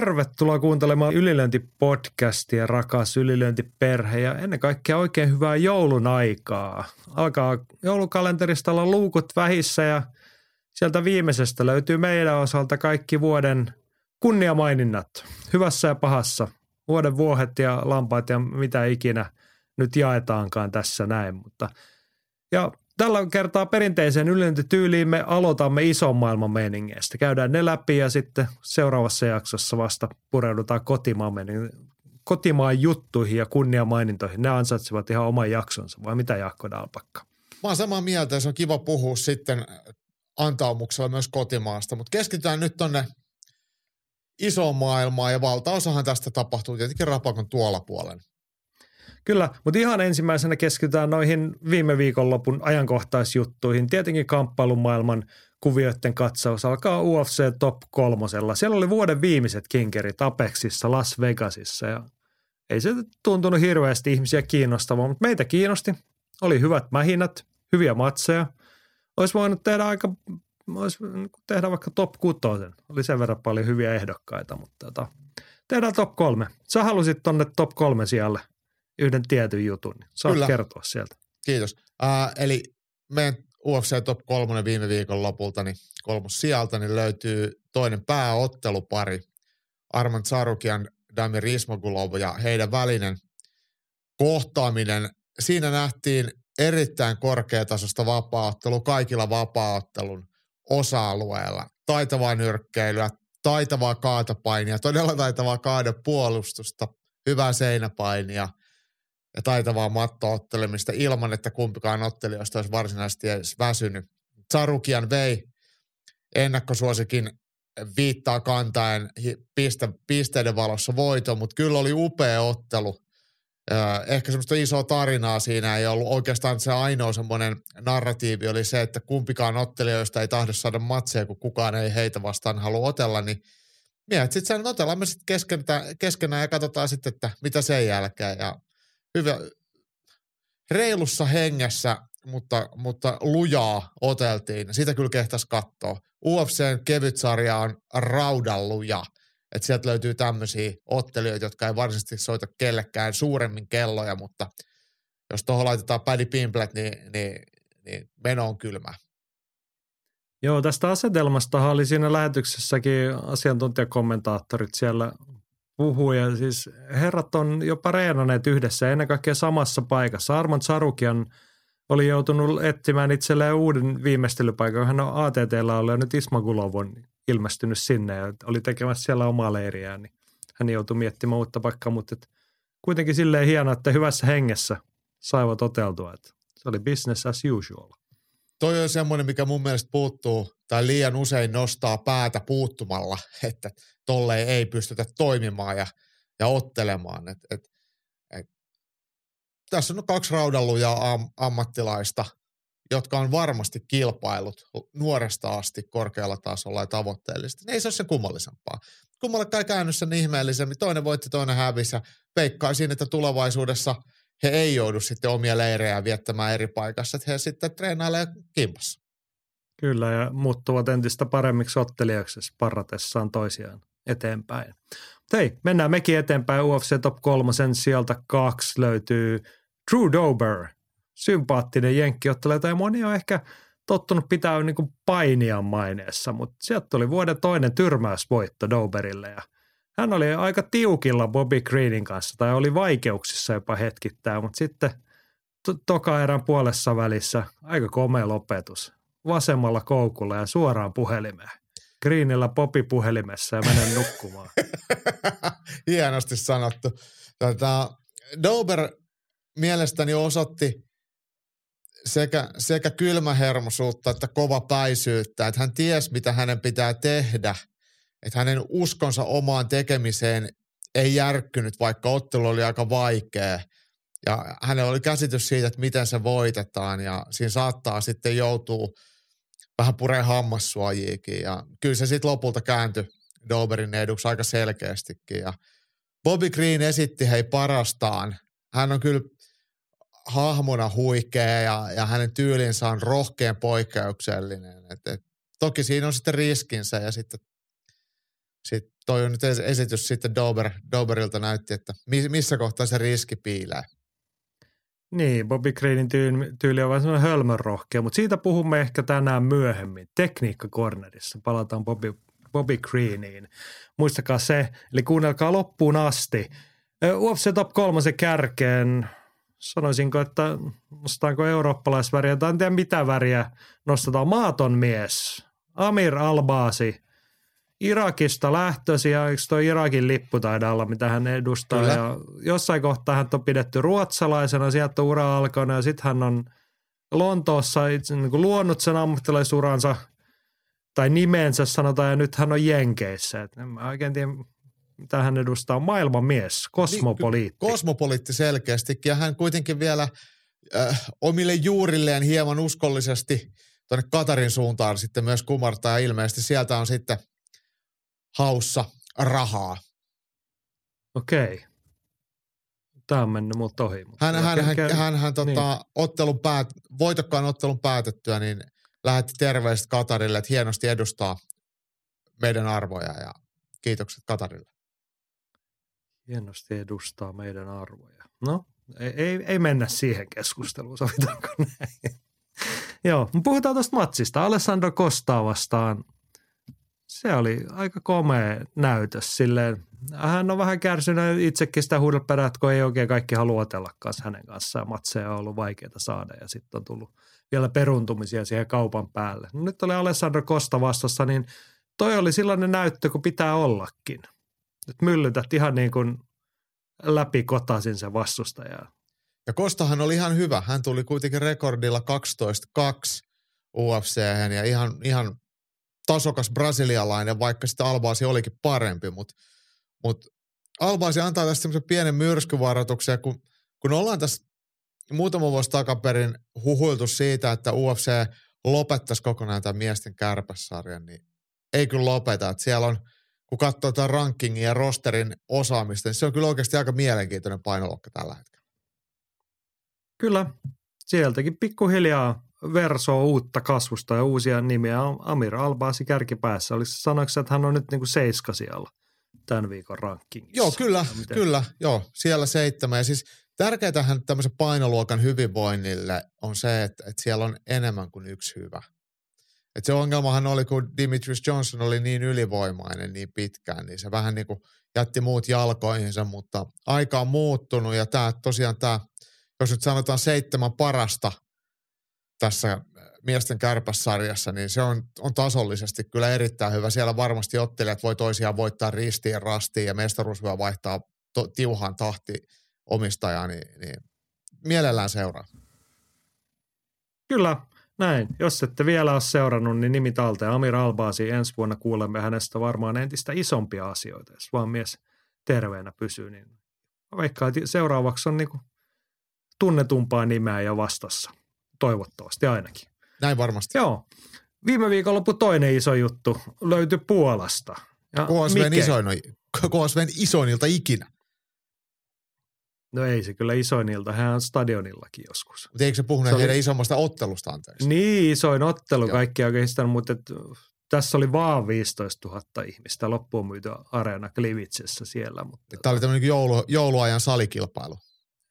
Tervetuloa kuuntelemaan Ylilöinti-podcastia, rakas ylilöintiperhe ja ennen kaikkea oikein hyvää joulun aikaa. Alkaa joulukalenterista olla luukut vähissä ja sieltä viimeisestä löytyy meidän osalta kaikki vuoden kunniamaininnat. Hyvässä ja pahassa. Vuoden vuohet ja lampaat ja mitä ikinä nyt jaetaankaan tässä näin. Mutta ja Tällä kertaa perinteiseen ylintityyliin me aloitamme ison maailman meningeistä. Käydään ne läpi ja sitten seuraavassa jaksossa vasta pureudutaan kotimaan, kotimaan juttuihin ja kunniamainintoihin. Ne ansaitsevat ihan oman jaksonsa, vai mitä Jaakko Dalpakka? Mä oon samaa mieltä ja se on kiva puhua sitten antaumuksella myös kotimaasta, mutta keskitytään nyt tonne isoon maailmaan ja valtaosahan tästä tapahtuu tietenkin Rapakon tuolla puolen. Kyllä, mutta ihan ensimmäisenä keskitytään noihin viime viikonlopun ajankohtaisjuttuihin. Tietenkin kamppailun maailman kuvioiden katsaus alkaa UFC Top kolmosella. Siellä oli vuoden viimeiset kinkerit Apexissa, Las Vegasissa ja ei se tuntunut hirveästi ihmisiä kiinnostavaa, mutta meitä kiinnosti. Oli hyvät mähinät, hyviä matseja. Olisi voinut tehdä aika, olisi tehdä vaikka top 6. Oli sen verran paljon hyviä ehdokkaita, mutta tota, tehdään top kolme. Sä halusit tonne top kolme sijalle yhden tietyn jutun. Niin saat Kyllä. kertoa sieltä. Kiitos. Uh, eli meidän UFC Top 3 viime viikon lopulta, niin kolmos sieltä, niin löytyy toinen pääottelupari. Arman Sarukian, Damir Ismagulov ja heidän välinen kohtaaminen. Siinä nähtiin erittäin korkeatasosta vapaaottelu kaikilla vapaaottelun osa-alueilla. Taitavaa nyrkkeilyä, taitavaa kaatopainia, todella taitavaa kaadepuolustusta, hyvää seinäpainia – ja taitavaa mattoottelemista ilman, että kumpikaan ottelijoista olisi varsinaisesti edes väsynyt. Sarukian vei ennakkosuosikin viittaa kantaen piste, pisteiden valossa voiton, mutta kyllä oli upea ottelu. Ehkä semmoista isoa tarinaa siinä ei ollut. Oikeastaan se ainoa semmoinen narratiivi oli se, että kumpikaan ottelijoista ei tahdo saada matseja, kun kukaan ei heitä vastaan halua otella, niin miehet sitten sen otellaan me sitten keskenään ja katsotaan sitten, että mitä sen jälkeen. Ja hyvä, reilussa hengessä, mutta, mutta lujaa oteltiin. Sitä kyllä kehtäisi katsoa. UFCn kevytsarja on raudalluja. Että sieltä löytyy tämmöisiä ottelijoita, jotka ei varsinaisesti soita kellekään suuremmin kelloja, mutta jos tuohon laitetaan Paddy Pimplet, niin, niin, niin meno on kylmä. Joo, tästä asetelmasta oli siinä lähetyksessäkin asiantuntijakommentaattorit siellä puhuu ja siis herrat on jopa reenaneet yhdessä ennen kaikkea samassa paikassa. Armand Sarukian oli joutunut etsimään itselleen uuden viimeistelypaikan. Hän on ATTllä ollut ja nyt Ismagulov on ilmestynyt sinne ja oli tekemässä siellä omaa leiriään. Niin hän joutui miettimään uutta paikkaa, mutta et kuitenkin silleen hienoa, että hyvässä hengessä saivat toteutua. Että se oli business as usual. Toi on semmoinen, mikä mun mielestä puuttuu tai liian usein nostaa päätä puuttumalla, että tolleen ei pystytä toimimaan ja, ja ottelemaan. Et, et, et, tässä on kaksi raudalluja am, ammattilaista, jotka on varmasti kilpailut nuoresta asti korkealla tasolla ja tavoitteellisesti. Ei se ole se kummallisempaa. Kummalle käynyt sen ihmeellisemmin. Toinen voitti, toinen hävisi peikkaisin, että tulevaisuudessa he ei joudu sitten omia leirejä viettämään eri paikassa, että he sitten treenailee kimpassa. Kyllä, ja muuttuvat entistä paremmiksi ottelijaksi parratessaan toisiaan eteenpäin. Mutta hei, mennään mekin eteenpäin. UFC Top 3 sieltä kaksi löytyy Drew Dober, sympaattinen jenkkiottelija, tai moni on ehkä tottunut pitää niin kuin painia maineessa, mutta sieltä tuli vuoden toinen tyrmäysvoitto Doberille ja hän oli aika tiukilla Bobby Greenin kanssa tai oli vaikeuksissa jopa hetkittäin, mutta sitten to- toka erän puolessa välissä aika komea lopetus. Vasemmalla koukulla ja suoraan puhelimeen. Greenillä popi puhelimessa ja menen nukkumaan. Hienosti sanottu. Tätä, Dober mielestäni osoitti sekä, sekä kylmähermosuutta että kovapäisyyttä, että hän ties, mitä hänen pitää tehdä. Että hänen uskonsa omaan tekemiseen ei järkkynyt, vaikka ottelu oli aika vaikea. Ja hänellä oli käsitys siitä, että miten se voitetaan ja siinä saattaa sitten joutua vähän pureen hammassuojiikin. Ja kyllä se sitten lopulta kääntyi Doberin eduksi aika selkeästikin. Ja Bobby Green esitti hei parastaan. Hän on kyllä hahmona huikea ja, ja hänen tyylinsä on rohkean poikkeuksellinen. Et, et, toki siinä on sitten riskinsä ja sitten sit toi on nyt esitys sitten Dober, Doberilta näytti, että missä kohtaa se riski piilee. Niin, Bobby Greenin tyyli, on vähän semmoinen hölmönrohkea, mutta siitä puhumme ehkä tänään myöhemmin. Tekniikka Cornerissa. Palataan Bobby, Bobby Greeniin. Muistakaa se, eli kuunnelkaa loppuun asti. UFC Top 3 kärkeen sanoisinko, että nostetaanko eurooppalaisväriä tai en tiedä mitä väriä nostetaan. Maaton mies, Amir Albaasi, Irakista lähtöisin ja eikö tuo Irakin lippu taida olla, mitä hän edustaa. Kyllä. Ja jossain kohtaa hän on pidetty ruotsalaisena, sieltä on ura alkanut ja sitten hän on Lontoossa itse, niin kuin luonut sen ammattilaisuransa tai nimensä sanotaan ja nyt hän on Jenkeissä. Et en mä oikein tiedä, mitä hän edustaa, maailman mies, kosmopoliitti. Niin, kosmopoliitti selkeästikin ja hän kuitenkin vielä äh, omille juurilleen hieman uskollisesti tuonne Katarin suuntaan sitten myös kumartaa ja ilmeisesti sieltä on sitten haussa rahaa. Okei. Tämä on mennyt multa ohi. Mutta hän, hän, hän, hän, hän, hän tota, niin. ottelun päät, voitokkaan ottelun päätettyä, niin lähetti terveiset Katarille, että hienosti edustaa meidän arvoja ja kiitokset Katarille hienosti edustaa meidän arvoja. No, ei, ei, ei mennä siihen keskusteluun, sovitaanko näin. Joo, puhutaan tuosta matsista. Alessandro Costa vastaan. Se oli aika komea näytös silleen. Hän on vähän kärsinyt itsekin sitä huudelperää, kun ei oikein kaikki halua otellakaan hänen kanssaan. Matseja on ollut vaikeaa saada ja sitten on tullut vielä peruntumisia siihen kaupan päälle. No nyt oli Alessandro Costa vastassa, niin toi oli sellainen näyttö, kun pitää ollakin – nyt myllytät ihan niin kuin läpi kotasin sen vastustajaa. Ja Kostahan oli ihan hyvä. Hän tuli kuitenkin rekordilla 12-2 UFC ja ihan, ihan tasokas brasilialainen, vaikka sitten Albaasi olikin parempi, mutta mut Albaasi antaa tästä semmoisen pienen myrskyvaroituksen, kun, kun ollaan tässä muutama vuosi takaperin huhuiltu siitä, että UFC lopettaisi kokonaan tämän miesten kärpässarjan, niin ei kyllä lopeta. Että siellä on – kun katsoo tämän rankingin ja rosterin osaamista, niin se on kyllä oikeasti aika mielenkiintoinen painoluokka tällä hetkellä. Kyllä, sieltäkin pikkuhiljaa verso uutta kasvusta ja uusia nimiä. Amir Albaasi kärkipäässä. Olisi sanoiko että hän on nyt niin kuin seiska siellä tämän viikon rankingissa? Joo, kyllä, kyllä. Joo, siellä seitsemän. Ja siis tärkeintähän tämmöisen painoluokan hyvinvoinnille on se, että, että siellä on enemmän kuin yksi hyvä – et se ongelmahan oli, kun Dimitrius Johnson oli niin ylivoimainen niin pitkään, niin se vähän niin kuin jätti muut jalkoihinsa, mutta aika on muuttunut ja tämä tosiaan tämä, jos nyt sanotaan seitsemän parasta tässä äh, miesten kärpässarjassa, niin se on, on tasollisesti kyllä erittäin hyvä. Siellä varmasti ottelijat voi toisiaan voittaa ristiin rastiin ja mestaruus voi vaihtaa to, tiuhaan tahti omistajaa, niin, niin mielellään seuraa. Kyllä, näin. Jos ette vielä ole seurannut, niin nimi talteen Amir Albaasi. Ensi vuonna kuulemme hänestä varmaan entistä isompia asioita, jos vaan mies terveenä pysyy. Niin vaikka seuraavaksi on niin tunnetumpaa nimeä jo vastassa. Toivottavasti ainakin. Näin varmasti. Joo. Viime viikonloppu toinen iso juttu löytyi Puolasta. KSVn, isoin, KSVn isoinnilta ikinä. No ei se kyllä isoinnilta, hän on stadionillakin joskus. Mutta eikö se puhunut se heidän oli... isommasta ottelusta anteeksi? Niin, isoin ottelu Joo. kaikki oikeastaan, mutta et, tässä oli vaan 15 000 ihmistä loppuun myyty areena Klivitsessä siellä. Mutta Tämä oli tämmöinen joulu, jouluajan salikilpailu.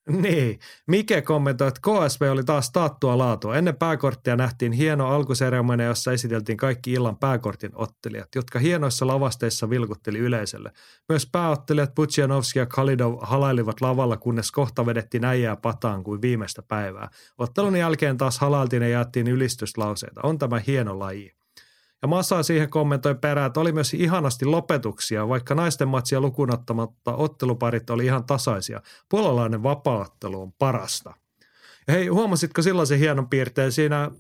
Niin. Mike kommentoi, että KSV oli taas taattua laatua. Ennen pääkorttia nähtiin hieno alkuseremonia, jossa esiteltiin kaikki illan pääkortin ottelijat, jotka hienoissa lavasteissa vilkutteli yleisölle. Myös pääottelijat Putsianovski ja Khalidov halailivat lavalla, kunnes kohta vedettiin äijää pataan kuin viimeistä päivää. Ottelun jälkeen taas halailtiin ja jaettiin ylistyslauseita. On tämä hieno laji. Ja Massa siihen kommentoi perään, että oli myös ihanasti lopetuksia, vaikka naisten matsia lukunottamatta otteluparit oli ihan tasaisia. Puolalainen vapaattelu on parasta. Ja hei, huomasitko silloin se hienon piirteen siinä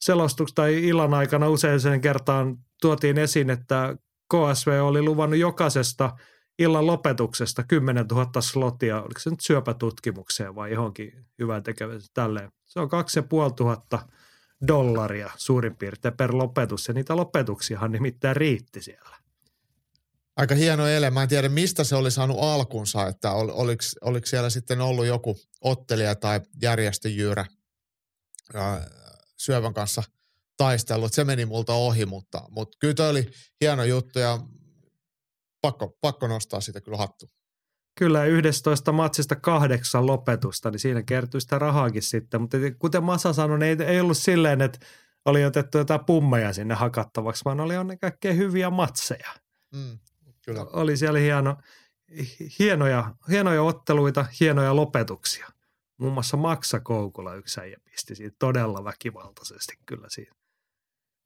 selostuksessa tai illan aikana usein sen kertaan tuotiin esiin, että KSV oli luvannut jokaisesta illan lopetuksesta 10 000 slotia, oliko se nyt syöpätutkimukseen vai johonkin hyvään tekevänsä tälleen. Se on 2500 dollaria suurin piirtein per lopetus ja niitä lopetuksiahan nimittäin riitti siellä. Aika hieno ele. Mä en tiedä, mistä se oli saanut alkunsa, että ol, oliko, oliko siellä sitten ollut joku ottelija tai järjestöjyyrä ää, syövän kanssa taistellut. Se meni multa ohi, mutta, mutta kyllä toi oli hieno juttu ja pakko, pakko nostaa sitä kyllä hattu. Kyllä 11 matsista kahdeksan lopetusta, niin siinä kertyi sitä rahaakin sitten. Mutta kuten Masa sanoi, niin ei, ei ollut silleen, että oli otettu jotain pummeja sinne hakattavaksi, vaan oli ennen kaikkea hyviä matseja. Mm, kyllä. Oli siellä hieno, hienoja, hienoja otteluita, hienoja lopetuksia. Muun muassa Maksa Koukula yksi äijä pisti siitä todella väkivaltaisesti kyllä siitä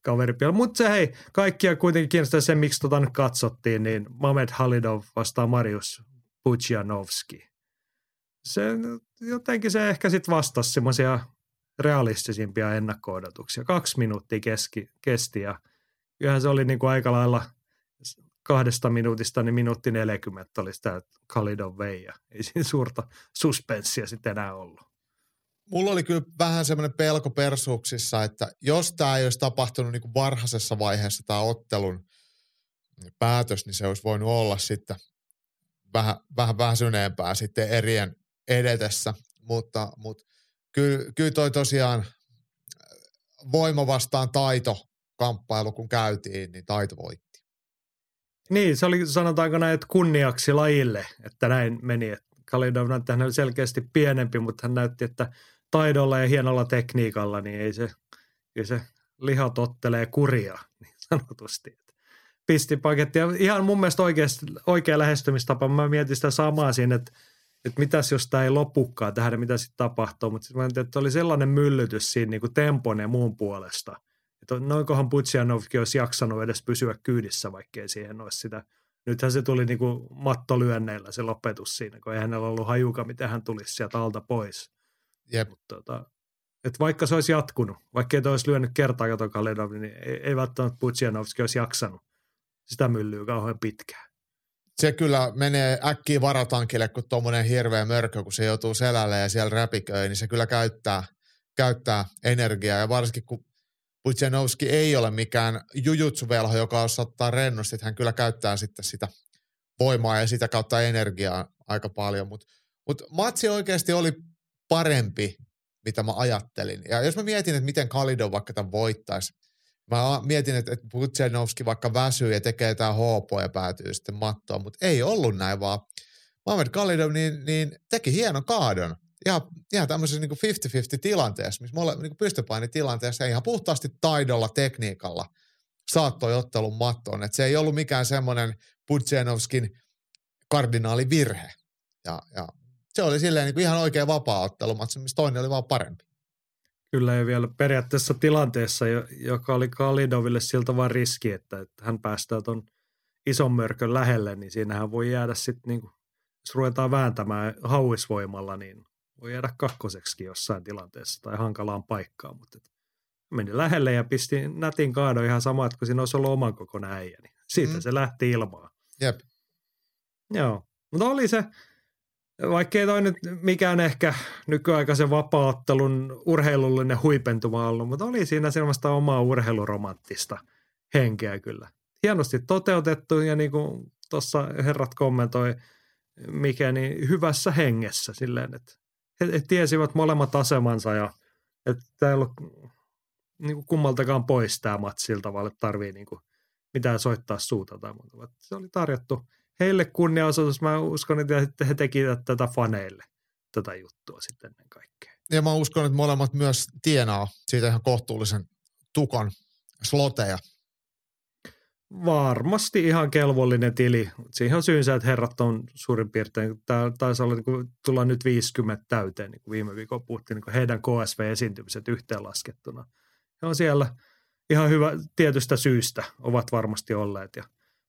kaveripiel. Mutta se hei, kaikkia kuitenkin kiinnostaa se, miksi tota nyt katsottiin, niin Mamed Halidov vastaa Marius Pucianovski. Se, jotenkin se ehkä sitten vastasi semmoisia realistisimpia ennakko Kaksi minuuttia keski, kesti ja kyllähän se oli niin kuin aika lailla kahdesta minuutista, niin minuutti 40 oli sitä Khalidov vei ja ei siinä suurta suspenssia sitten enää ollut mulla oli kyllä vähän semmoinen pelko persuuksissa, että jos tämä ei olisi tapahtunut niin kuin varhaisessa vaiheessa tämä ottelun päätös, niin se olisi voinut olla sitten vähän, vähän väsyneempää sitten erien edetessä, mutta, mutta kyllä, kyllä toi tosiaan voima vastaan taito kamppailu, kun käytiin, niin taito voitti. Niin, se oli sanotaanko näin, että kunniaksi lajille, että näin meni. Kalidov näytti, hän oli selkeästi pienempi, mutta hän näytti, että taidolla ja hienolla tekniikalla, niin ei se, ei se liha tottelee kuria niin sanotusti. Pisti paketti. Ja ihan mun mielestä oikeasti, oikea lähestymistapa. Mä mietin sitä samaa siinä, että, että mitäs jos tämä ei lopukkaan tähän, mitä sitten tapahtuu. Mutta sitten mä mietin, että oli sellainen myllytys siinä niin kuin tempon ja muun puolesta. Että noinkohan Putsianovkin olisi jaksanut edes pysyä kyydissä, vaikkei siihen olisi sitä. Nythän se tuli niin kuin mattoluenneillä se lopetus siinä, kun ei hänellä ollut hajuka, miten hän tulisi sieltä alta pois. Jep. Mutta, tota, et vaikka se olisi jatkunut, vaikka ei olisi lyönyt kertaa Kaledov, niin ei, ei välttämättä Putsianovski olisi jaksanut sitä myllyä kauhean pitkään. Se kyllä menee äkkiä varatankille, kun tuommoinen hirveä mörkö, kun se joutuu selälle ja siellä räpiköi, niin se kyllä käyttää, käyttää energiaa. Ja varsinkin kun Putsianovski ei ole mikään jujutsuvelho, joka osaa ottaa rennosti, että hän kyllä käyttää sitten sitä voimaa ja sitä kautta energiaa aika paljon. Mutta mut matsi oikeasti oli parempi, mitä mä ajattelin. Ja jos mä mietin, että miten Kalido vaikka tämän voittaisi, mä mietin, että, että vaikka väsyy ja tekee tämä hoopo ja päätyy sitten mattoon, mutta ei ollut näin, vaan Mohamed Khalidov niin, niin teki hienon kaadon. Ihan, ihan tämmöisessä niin 50-50 tilanteessa, missä me niin pystypainitilanteessa ihan puhtaasti taidolla, tekniikalla saattoi ottelun mattoon. Että se ei ollut mikään semmoinen Putsenovskin kardinaalivirhe. Ja, ja se oli silleen niin ihan oikea vapaa-ottelu, missä toinen oli vaan parempi. Kyllä ja vielä periaatteessa tilanteessa, joka oli Kalidoville siltä vain riski, että, että hän päästää tuon ison mörkön lähelle, niin siinähän voi jäädä sitten, niin kuin, jos ruvetaan vääntämään hauisvoimalla, niin voi jäädä kakkoseksi jossain tilanteessa tai hankalaan paikkaan, mutta meni lähelle ja pisti nätin kaadon ihan sama, että kun siinä olisi ollut oman kokoinen äijä, niin siitä mm. se lähti ilmaan. Jep. Joo, mutta oli se, vaikkei toi nyt mikään ehkä nykyaikaisen vapaattelun urheilullinen huipentuma ollut, mutta oli siinä sellaista omaa urheiluromanttista henkeä kyllä. Hienosti toteutettu ja niin kuin tuossa herrat kommentoi, mikä niin hyvässä hengessä silleen, että he, he tiesivät molemmat asemansa ja että tämä ei ollut niin kuin kummaltakaan pois tämä matsi sillä tavalla, että tarvii niin kuin mitään soittaa suuta tai muuta. Se oli tarjottu – heille kunniaosoitus. Mä uskon, että he tekivät tätä faneille tätä juttua sitten ennen kaikkea. Ja mä uskon, että molemmat myös tienaa siitä ihan kohtuullisen tukan sloteja. Varmasti ihan kelvollinen tili. Siihen on syynsä, että herrat on suurin piirtein, tämä taisi olla niin kuin, tulla nyt 50 täyteen, niin kuin viime viikolla puhuttiin niin kuin heidän KSV-esiintymiset yhteenlaskettuna. He on siellä ihan hyvä tietystä syystä, ovat varmasti olleet ja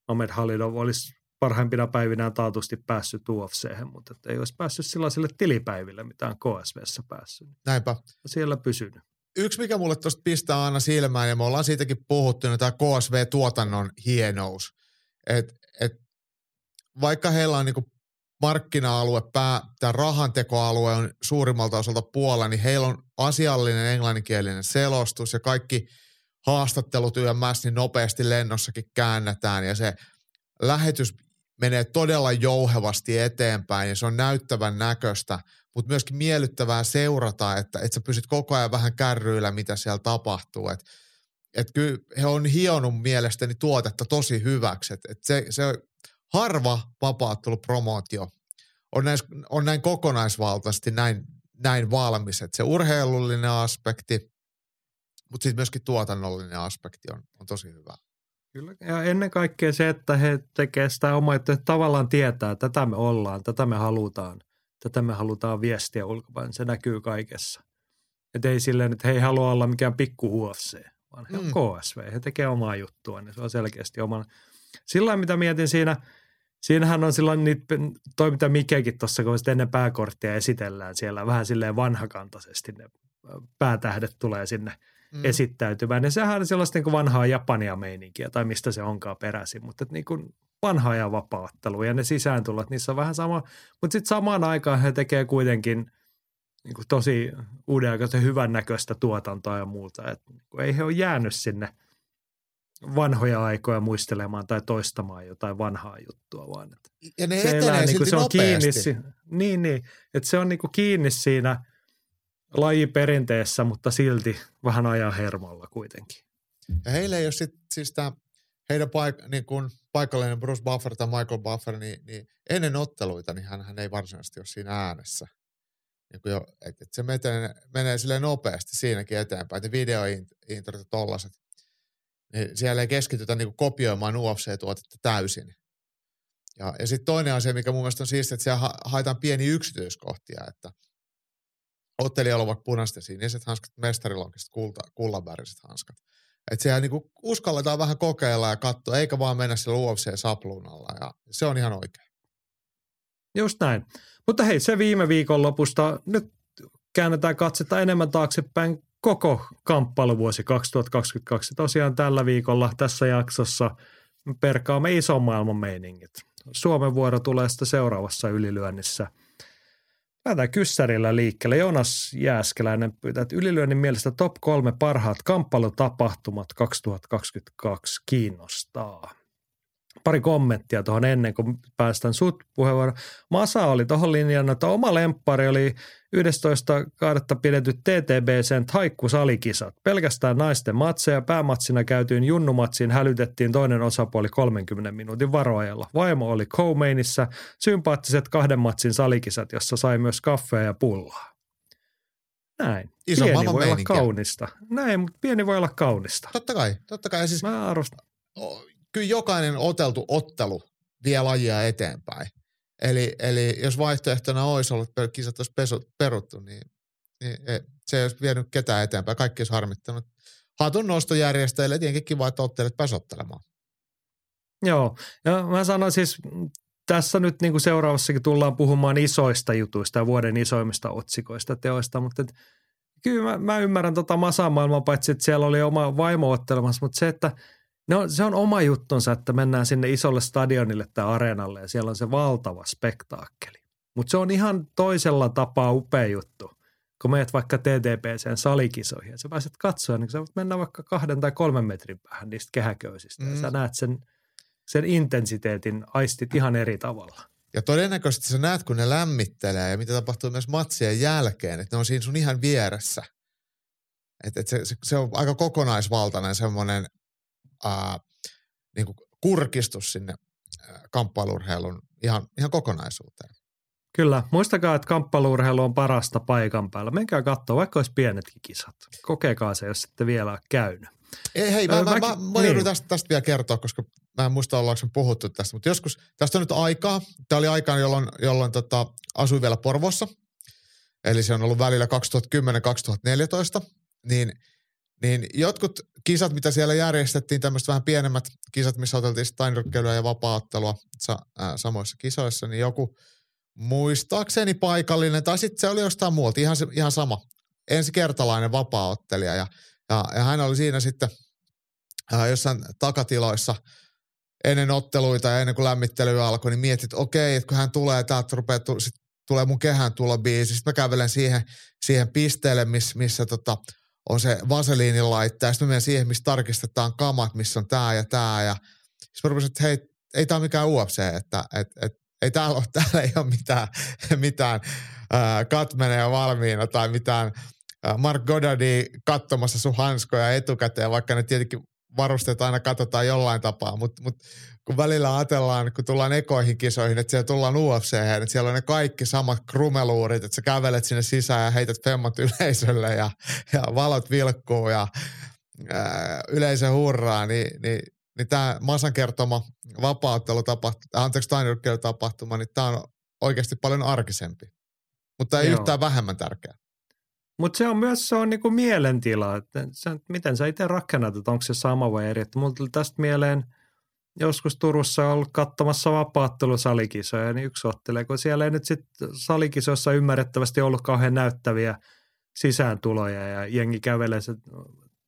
Ahmed Halidov olisi parhaimpina päivinään taatusti päässyt ufc mutta ei olisi päässyt sellaisille tilipäiville, mitä on KSVssä päässyt. Näinpä. Siellä pysynyt. Yksi, mikä mulle tuosta pistää aina silmään, ja me ollaan siitäkin puhuttu, niin tämä KSV-tuotannon hienous. Et, et vaikka heillä on niinku markkina-alue, pää, tämä rahantekoalue on suurimmalta osalta Puola, niin heillä on asiallinen englanninkielinen selostus ja kaikki haastattelut YMS niin nopeasti lennossakin käännetään ja se lähetys menee todella jouhevasti eteenpäin ja se on näyttävän näköistä, mutta myöskin miellyttävää seurata, että, että sä pysyt koko ajan vähän kärryillä, mitä siellä tapahtuu. Että et kyllä he on hionut mielestäni tuotetta tosi hyväksi. Et, et se, se harva vapaattelupromootio on näin, on näin kokonaisvaltaisesti näin, näin valmis. Et se urheilullinen aspekti, mutta sitten myöskin tuotannollinen aspekti on, on tosi hyvä. Kyllä, ja ennen kaikkea se, että he tekevät sitä omaa, että tavallaan tietää, että tätä me ollaan, tätä me halutaan, tätä me halutaan viestiä ulkopäin. Se näkyy kaikessa. Että ei silleen, että he ei halua olla mikään pikku UFC, vaan he on mm. KSV. He tekevät omaa juttua, niin se on selkeästi oman. Sillä mitä mietin siinä, siinähän on silloin niitä, toi mitä Mikekin tuossa, kun ennen pääkorttia esitellään siellä vähän silleen vanhakantaisesti ne päätähdet tulee sinne – mm. esittäytymään. Ja sehän on sellaista niin kuin vanhaa Japania meininkiä tai mistä se onkaan peräisin, mutta niin kuin vanhaa ja vapaattelu ja ne sisääntulot, niissä on vähän sama. Mutta sitten samaan aikaan he tekee kuitenkin niin kuin tosi uudenaikaisen hyvän näköistä tuotantoa ja muuta. Et niin ei he ole jäänyt sinne vanhoja aikoja muistelemaan tai toistamaan jotain vanhaa juttua, vaan että ja ne se elää, niin kuin se on kiinni, niin, niin, että se on niin kuin kiinni siinä – lajiperinteessä, mutta silti vähän ajan hermolla kuitenkin. Ja heillä ei ole sit, siis tämä heidän paik- niin kun paikallinen Bruce Buffer tai Michael Buffer, niin, niin ennen otteluita, niin hän, hän ei varsinaisesti ole siinä äänessä. Niin jo, et, et se menee, menee sille nopeasti siinäkin eteenpäin, että videointrot ja tollaset. Niin siellä ei keskitytä niin kopioimaan UFC-tuotetta täysin. Ja, ja sitten toinen asia, mikä mun mielestä on siistiä, että siellä ha- haetaan pieni yksityiskohtia, että – ottelijalla ovat punaiset ja siniset hanskat, mestarilonkista kulta, kullanväriset hanskat. Että siellä niinku uskalletaan vähän kokeilla ja katsoa, eikä vaan mennä sillä UFC-sapluunalla ja se on ihan oikein. Just näin. Mutta hei, se viime viikon lopusta, nyt käännetään katsetta enemmän taaksepäin koko kamppailuvuosi 2022. Tosiaan tällä viikolla tässä jaksossa perkaamme ison maailman meiningit. Suomen vuoro tulee sitten seuraavassa ylilyönnissä – Lähdetään kyssärillä liikkeelle. Jonas Jääskeläinen pyytää, että ylilyönnin mielestä top kolme parhaat kamppailutapahtumat 2022 kiinnostaa. Pari kommenttia tuohon ennen kuin päästään sut puheenvuoroon. Masa oli tuohon linjannut, että oma lemppari oli 11.2. pidetyt TTBCn taikkusalikisat. Pelkästään naisten matseja. Päämatsina käytyyn junnumatsiin hälytettiin toinen osapuoli 30 minuutin varoajalla. Vaimo oli co-mainissa. Sympaattiset kahden matsin salikisat, jossa sai myös kaffea ja pullaa. Näin. Iso pieni voi meininkiä. olla kaunista. Näin, mutta pieni voi olla kaunista. Totta kai, totta kai. Siis, Mä arvostan. Kyllä jokainen oteltu ottelu vie lajia eteenpäin. Eli, eli jos vaihtoehtona olisi ollut, että kisat olisi pesu, peruttu, niin, niin e, se ei olisi vienyt ketään eteenpäin. Kaikki olisi harmittanut. Hatun nostojärjestäjille tietenkin kiva, että ottelet pääsottelemaan. Joo, ja mä sanon siis, tässä nyt niin kuin seuraavassakin tullaan puhumaan isoista jutuista ja vuoden isoimmista otsikoista teoista, mutta et, kyllä mä, mä ymmärrän tota masamaailmaa, paitsi että siellä oli oma vaimo ottelemassa, mutta se, että No, se on oma juttunsa, että mennään sinne isolle stadionille tai areenalle ja siellä on se valtava spektaakkeli. Mutta se on ihan toisella tapaa upea juttu, kun meet vaikka TTPCn salikisoihin ja sä pääset katsoa, niin sä voit mennä vaikka kahden tai kolmen metrin päähän niistä kehäköysistä mm. ja sä näet sen, sen intensiteetin aistit ihan eri tavalla. Ja todennäköisesti sä näet, kun ne lämmittelee ja mitä tapahtuu myös matsien jälkeen, että ne on siinä sun ihan vieressä. Et, et se, se, se on aika kokonaisvaltainen semmoinen ää, niin kuin kurkistus sinne kamppailurheilun ihan, ihan kokonaisuuteen. Kyllä, muistakaa, että kamppailurheilu on parasta paikan päällä. Menkää katsoa, vaikka olisi pienetkin kisat. Kokekaa se, jos ette vielä käynyt. Ei, hei, mä, öö, mä, mä, mä, mä niin. tästä, tästä vielä kertoa, koska mä en muista ollaanko puhuttu tästä, mutta joskus, tästä on nyt aikaa, tämä oli aikaa, jolloin, jolloin tota, asuin vielä Porvossa, eli se on ollut välillä 2010-2014, niin – niin jotkut kisat, mitä siellä järjestettiin, tämmöiset vähän pienemmät kisat, missä oteltiin steinrykkeilyä ja vapaattelua äh, samoissa kisoissa, niin joku muistaakseni paikallinen, tai sitten se oli jostain muualta, ihan, ihan sama, ensikertalainen vapaaottelija, ja, ja, ja hän oli siinä sitten äh, jossain takatiloissa ennen otteluita ja ennen kuin lämmittely alkoi, niin mietit, että okei, että kun hän tulee, täältä rupeaa, sit tulee mun kehän tulla biisi. Sitten mä kävelen siihen, siihen pisteelle, missä, missä tota, on se vaseliinin laittaa. Sitten mä menen siihen, missä tarkistetaan kamat, missä on tämä ja tämä. Ja sitten mä että hei, ei tämä ole mikään UFC, että et, et, ei täällä ole, täällä ei ole mitään, mitään äh, katmeneja valmiina tai mitään äh, Mark Goddardi katsomassa sun hanskoja etukäteen, vaikka ne tietenkin varusteet aina katsotaan jollain tapaa, mutta mut, kun välillä ajatellaan, kun tullaan ekoihin kisoihin, että siellä tullaan UFC, että siellä on ne kaikki samat krumeluurit, että sä kävelet sinne sisään ja heität femmat yleisölle ja, ja valot vilkkuu ja ää, yleisö hurraa, niin, niin, niin tämä Masan kertoma vapauttelutapahtuma, anteeksi tapahtuma, niin tämä on oikeasti paljon arkisempi. Mutta ei Joo. yhtään vähemmän tärkeä. Mutta se on myös se on niinku mielentila, että se, miten sä itse rakennat, että onko se sama vai eri. Mulla tuli tästä mieleen – joskus Turussa ollut katsomassa vapaattelusalikisoja, niin yksi ottelee, kun siellä ei nyt sitten salikisoissa ymmärrettävästi ollut kauhean näyttäviä sisääntuloja ja jengi kävelee, sä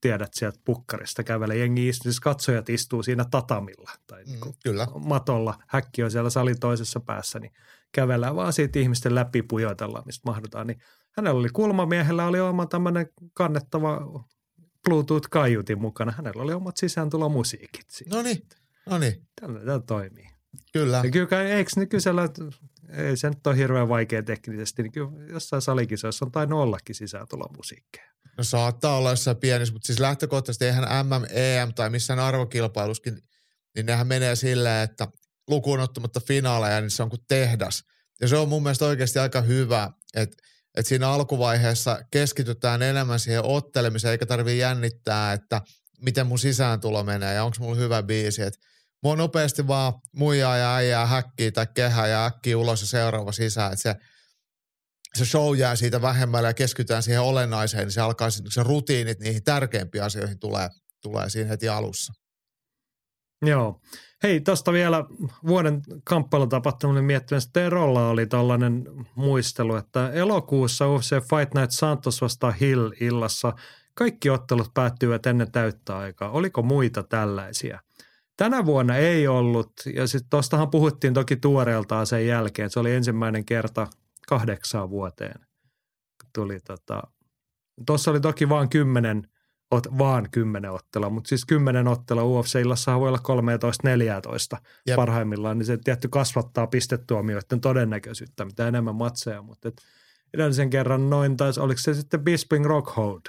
tiedät sieltä pukkarista kävelee, jengi istuu, siis katsojat istuu siinä tatamilla tai mm, niin kyllä. matolla, häkki on siellä salin toisessa päässä, niin kävellään vaan siitä ihmisten läpi pujoitellaan, mistä mahdotaan, niin hänellä oli kulmamiehellä oli oma tämmöinen kannettava Bluetooth-kaiutin mukana. Hänellä oli omat sisääntulomusiikit. No niin. No niin. Tällä, tällä toimii. Kyllä. Ja kyllä, eikö ne kysellä, ei se nyt ole hirveän vaikea teknisesti, niin kyllä jossain salikisoissa on tainnut ollakin sisääntulomusiikkeja. No saattaa olla jossain pienissä, mutta siis lähtökohtaisesti eihän MM, EM tai missään arvokilpailuskin, niin nehän menee silleen, että lukuun ottamatta finaaleja, niin se on kuin tehdas. Ja se on mun mielestä oikeasti aika hyvä, että, että siinä alkuvaiheessa keskitytään enemmän siihen ottelemiseen, eikä tarvitse jännittää, että miten mun sisääntulo menee ja onko mulla hyvä biisi. Että mua nopeasti vaan muijaa ja äijää häkkiä tai kehää ja äkkiä ulos ja seuraava sisään. Että se, se show jää siitä vähemmälle ja keskitytään siihen olennaiseen, niin se alkaa se rutiinit niihin tärkeimpiin asioihin tulee, tulee siinä heti alussa. Joo. Hei, tuosta vielä vuoden kamppailutapahtuminen miettimään. Terolla oli tällainen muistelu, että elokuussa UFC Fight Night Santos vastaan Hill illassa kaikki ottelut päättyivät ennen täyttä aikaa. Oliko muita tällaisia? Tänä vuonna ei ollut, ja sitten tuostahan puhuttiin toki tuoreeltaan sen jälkeen. Se oli ensimmäinen kerta kahdeksaan vuoteen. Tuli tota, tuossa oli toki vain kymmenen, ot, vaan kymmenen ottelua, mutta siis kymmenen ottelua UFC-illassahan voi olla 13-14 Jep. parhaimmillaan, niin se tietty kasvattaa pistetuomioiden todennäköisyyttä, mitä enemmän matseja, mutta et edellisen kerran noin taisi, oliko se sitten Bisping Rockhold,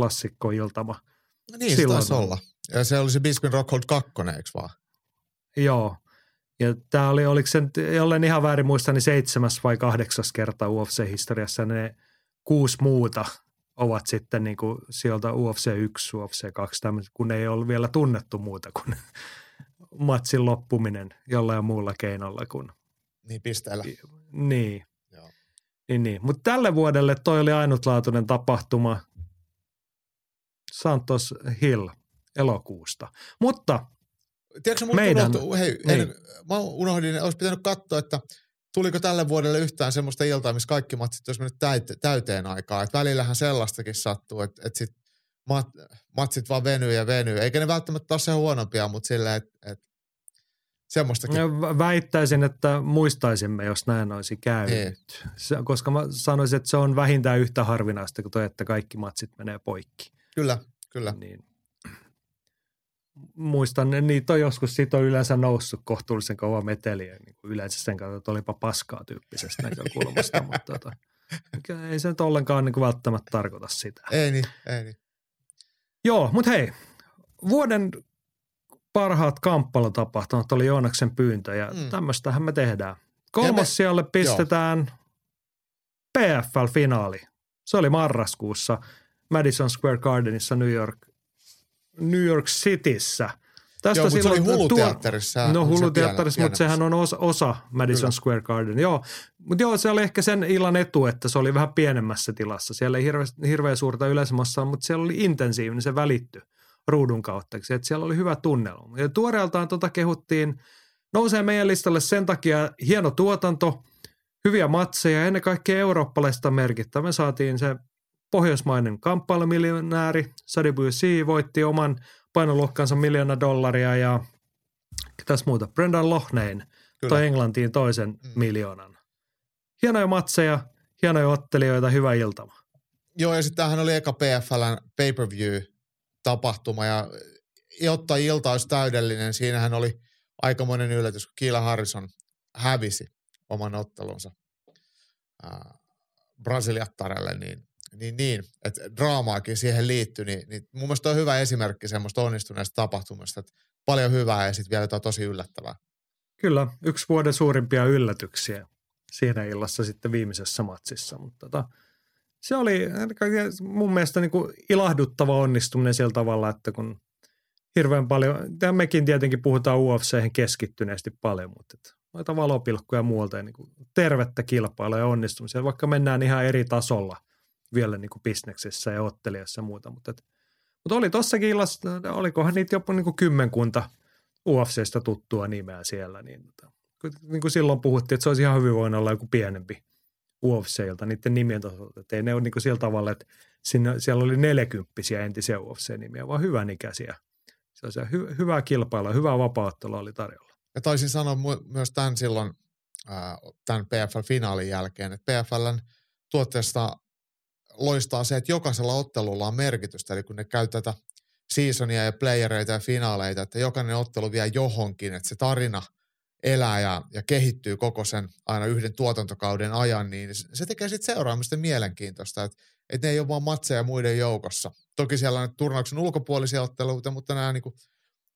klassikkoiltama. No niin, Silloin. se taisi olla. Ja se oli se Bisping Rockhold 2, eikö vaan? Joo. Ja tämä oli, oliko se, jolleen ihan väärin muista, niin seitsemäs vai kahdeksas kerta UFC-historiassa ne kuusi muuta ovat sitten niin kuin sieltä UFC 1, UFC 2, tämmöset, kun ei ole vielä tunnettu muuta kuin matsin loppuminen jollain muulla keinolla kuin. Niin pisteellä. Niin. Joo. Niin, niin. Mutta tälle vuodelle toi oli ainutlaatuinen tapahtuma. Santos Hill elokuusta. Mutta Tiedätkö, mulla meidän, unohtu, hei, niin. en, mä unohdin, olisi pitänyt katsoa, että tuliko tälle vuodelle yhtään semmoista iltaa, missä kaikki matsit olisi mennyt täyte, täyteen aikaa. Et välillähän sellaistakin sattuu, että et sit mat, matsit vaan venyy ja venyy. Eikä ne välttämättä ole se huonompia, mutta silleen, että et, semmoistakin. Väittäisin, että muistaisimme, jos näin olisi käynyt. Niin. Se, koska mä sanoisin, että se on vähintään yhtä harvinaista kuin toi, että kaikki matsit menee poikki. Kyllä, kyllä. Niin. Muistan, niitä on joskus, siitä on yleensä noussut kohtuullisen kova meteli, niin kuin yleensä sen kautta, että olipa paskaa tyyppisestä näkökulmasta, mutta tota, ei se nyt ollenkaan niin kuin välttämättä tarkoita sitä. Ei niin, ei niin. Joo, mutta hei, vuoden parhaat kamppailutapahtumat oli Joonaksen pyyntö ja mm. tämmöistähän me tehdään. Kolmas sijalle pistetään joo. PFL-finaali. Se oli marraskuussa – Madison Square Gardenissa New York, New York Cityssä. Tästä Joo, silloin, se oli huluteatterissa. No huluteatterissa, mutta sehän on osa, osa Madison Kyllä. Square Garden. Joo, mutta joo, se oli ehkä sen illan etu, että se oli vähän pienemmässä tilassa. Siellä ei hirveän, hirveän suurta yleisömassaa, mutta siellä oli intensiivinen, se välitty ruudun kautta. Että siellä oli hyvä tunnelma. Ja tuoreeltaan tota kehuttiin, nousee meidän listalle sen takia hieno tuotanto, hyviä matseja, ennen kaikkea eurooppalaista merkittävä. Me saatiin se pohjoismainen kamppailumiljonääri Sadi Bussy voitti oman painoluokkansa miljoona dollaria ja Tässä muuta. Brendan Lohnein toi Englantiin toisen mm. miljoonan. Hienoja matseja, hienoja ottelijoita, hyvä iltama. Joo, ja sitten oli eka PFLn pay-per-view-tapahtuma, ja jotta ilta olisi täydellinen, siinähän oli aikamoinen yllätys, kun Kiila Harrison hävisi oman ottelunsa brasiliattarelle, niin, niin, niin että draamaakin siihen liittyy, niin, niin mun mielestä on hyvä esimerkki semmoista onnistuneesta tapahtumasta, että paljon hyvää ja sitten vielä jotain tosi yllättävää. Kyllä, yksi vuoden suurimpia yllätyksiä siinä illassa sitten viimeisessä matsissa, mutta tota, se oli mun mielestä niin kuin ilahduttava onnistuminen sillä tavalla, että kun hirveän paljon, ja mekin tietenkin puhutaan UFC keskittyneesti paljon, mutta että noita valopilkkuja muualta ja niin kuin tervettä kilpailua ja onnistumisia, vaikka mennään ihan eri tasolla vielä niin kuin bisneksessä ja ottelijassa ja muuta, mutta, että, mutta oli tossakin illassa, olikohan niitä jopa niin kuin kymmenkunta UFCstä tuttua nimeä siellä, niin, tota, niin kuin silloin puhuttiin, että se olisi ihan hyvin voinut olla joku pienempi UFCilta niiden nimien tasolta, että ei ne ole niin kuin sillä tavalla, että sinne, siellä oli neljäkymppisiä entisiä UFC-nimiä, vaan hyvän ikäisiä. Se on se hy, hyvää kilpailua, hyvää vapauttelua oli tarjolla. Ja taisin sanoa mu- myös tämän silloin tämän PFL-finaalin jälkeen, että PFLn tuotteesta loistaa se, että jokaisella ottelulla on merkitystä. Eli kun ne käy tätä seasonia ja playereita ja finaaleita, että jokainen ottelu vie johonkin, että se tarina elää ja, ja kehittyy koko sen aina yhden tuotantokauden ajan, niin se tekee sitten seuraamista mielenkiintoista, että, että ne ei ole vaan matseja muiden joukossa. Toki siellä on turnauksen ulkopuolisia otteluita, mutta nämä niin kuin,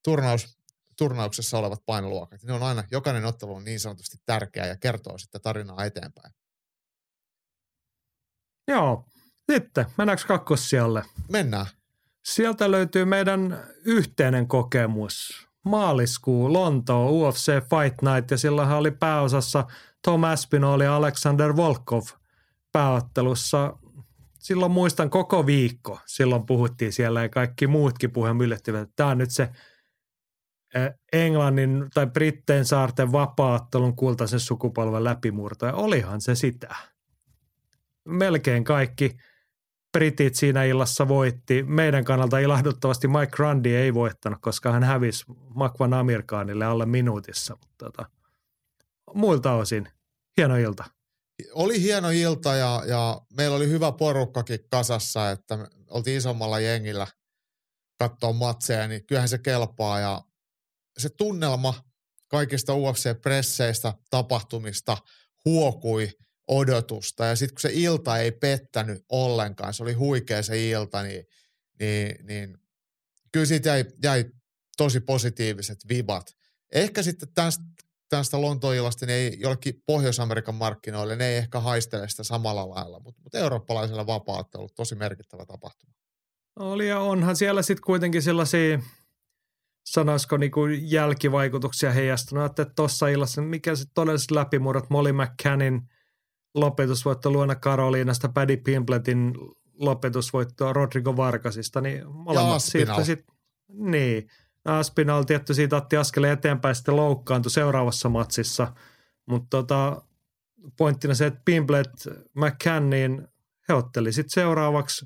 turnaus, turnauksessa olevat painoluokat. Ne on aina, jokainen ottelu on niin sanotusti tärkeä ja kertoo sitten tarinaa eteenpäin. Joo, sitten mennäänkö kakkossijalle? Mennään. Sieltä löytyy meidän yhteinen kokemus. Maaliskuu, Lontoa, UFC Fight Night ja silloinhan oli pääosassa Tom Aspinall ja Alexander Volkov pääottelussa. Silloin muistan koko viikko. Silloin puhuttiin siellä ja kaikki muutkin puheen yllättivät, että tämä on nyt se – Englannin tai Britteen saarten vapaattelun kultaisen sukupolven läpimurto. Ja olihan se sitä. Melkein kaikki britit siinä illassa voitti. Meidän kannalta ilahduttavasti Mike Grundy ei voittanut, koska hän hävisi Makvan Amirkaanille alle minuutissa. Mutta tota, muilta osin hieno ilta. Oli hieno ilta ja, ja meillä oli hyvä porukkakin kasassa, että me oltiin isommalla jengillä katsoa matseja, niin kyllähän se kelpaa ja se tunnelma kaikista UFC-presseistä, tapahtumista huokui odotusta. Ja sitten kun se ilta ei pettänyt ollenkaan, se oli huikea se ilta, niin, niin, niin kyllä siitä jäi, jäi tosi positiiviset vibat. Ehkä sitten tästä, tästä Lontoilasta, niin ei jollekin Pohjois-Amerikan markkinoille, ne ei ehkä haistele sitä samalla lailla, mutta, mutta eurooppalaisella vapaattelu tosi merkittävä tapahtuma. Oli ja onhan siellä sitten kuitenkin sellaisia sanoisiko niin kuin jälkivaikutuksia heijastunut, että tuossa illassa, mikä se todelliset läpimurrot, Molly McCannin lopetusvoitto Luona Karoliinasta, Paddy Pimpletin lopetusvoitto Rodrigo Varkasista, niin molemmat siitä sitten, niin, Aspinall tietty siitä otti askeleen eteenpäin, sitten loukkaantui seuraavassa matsissa, mutta tota, pointtina se, että Pimplet McCann, niin he otteli sitten seuraavaksi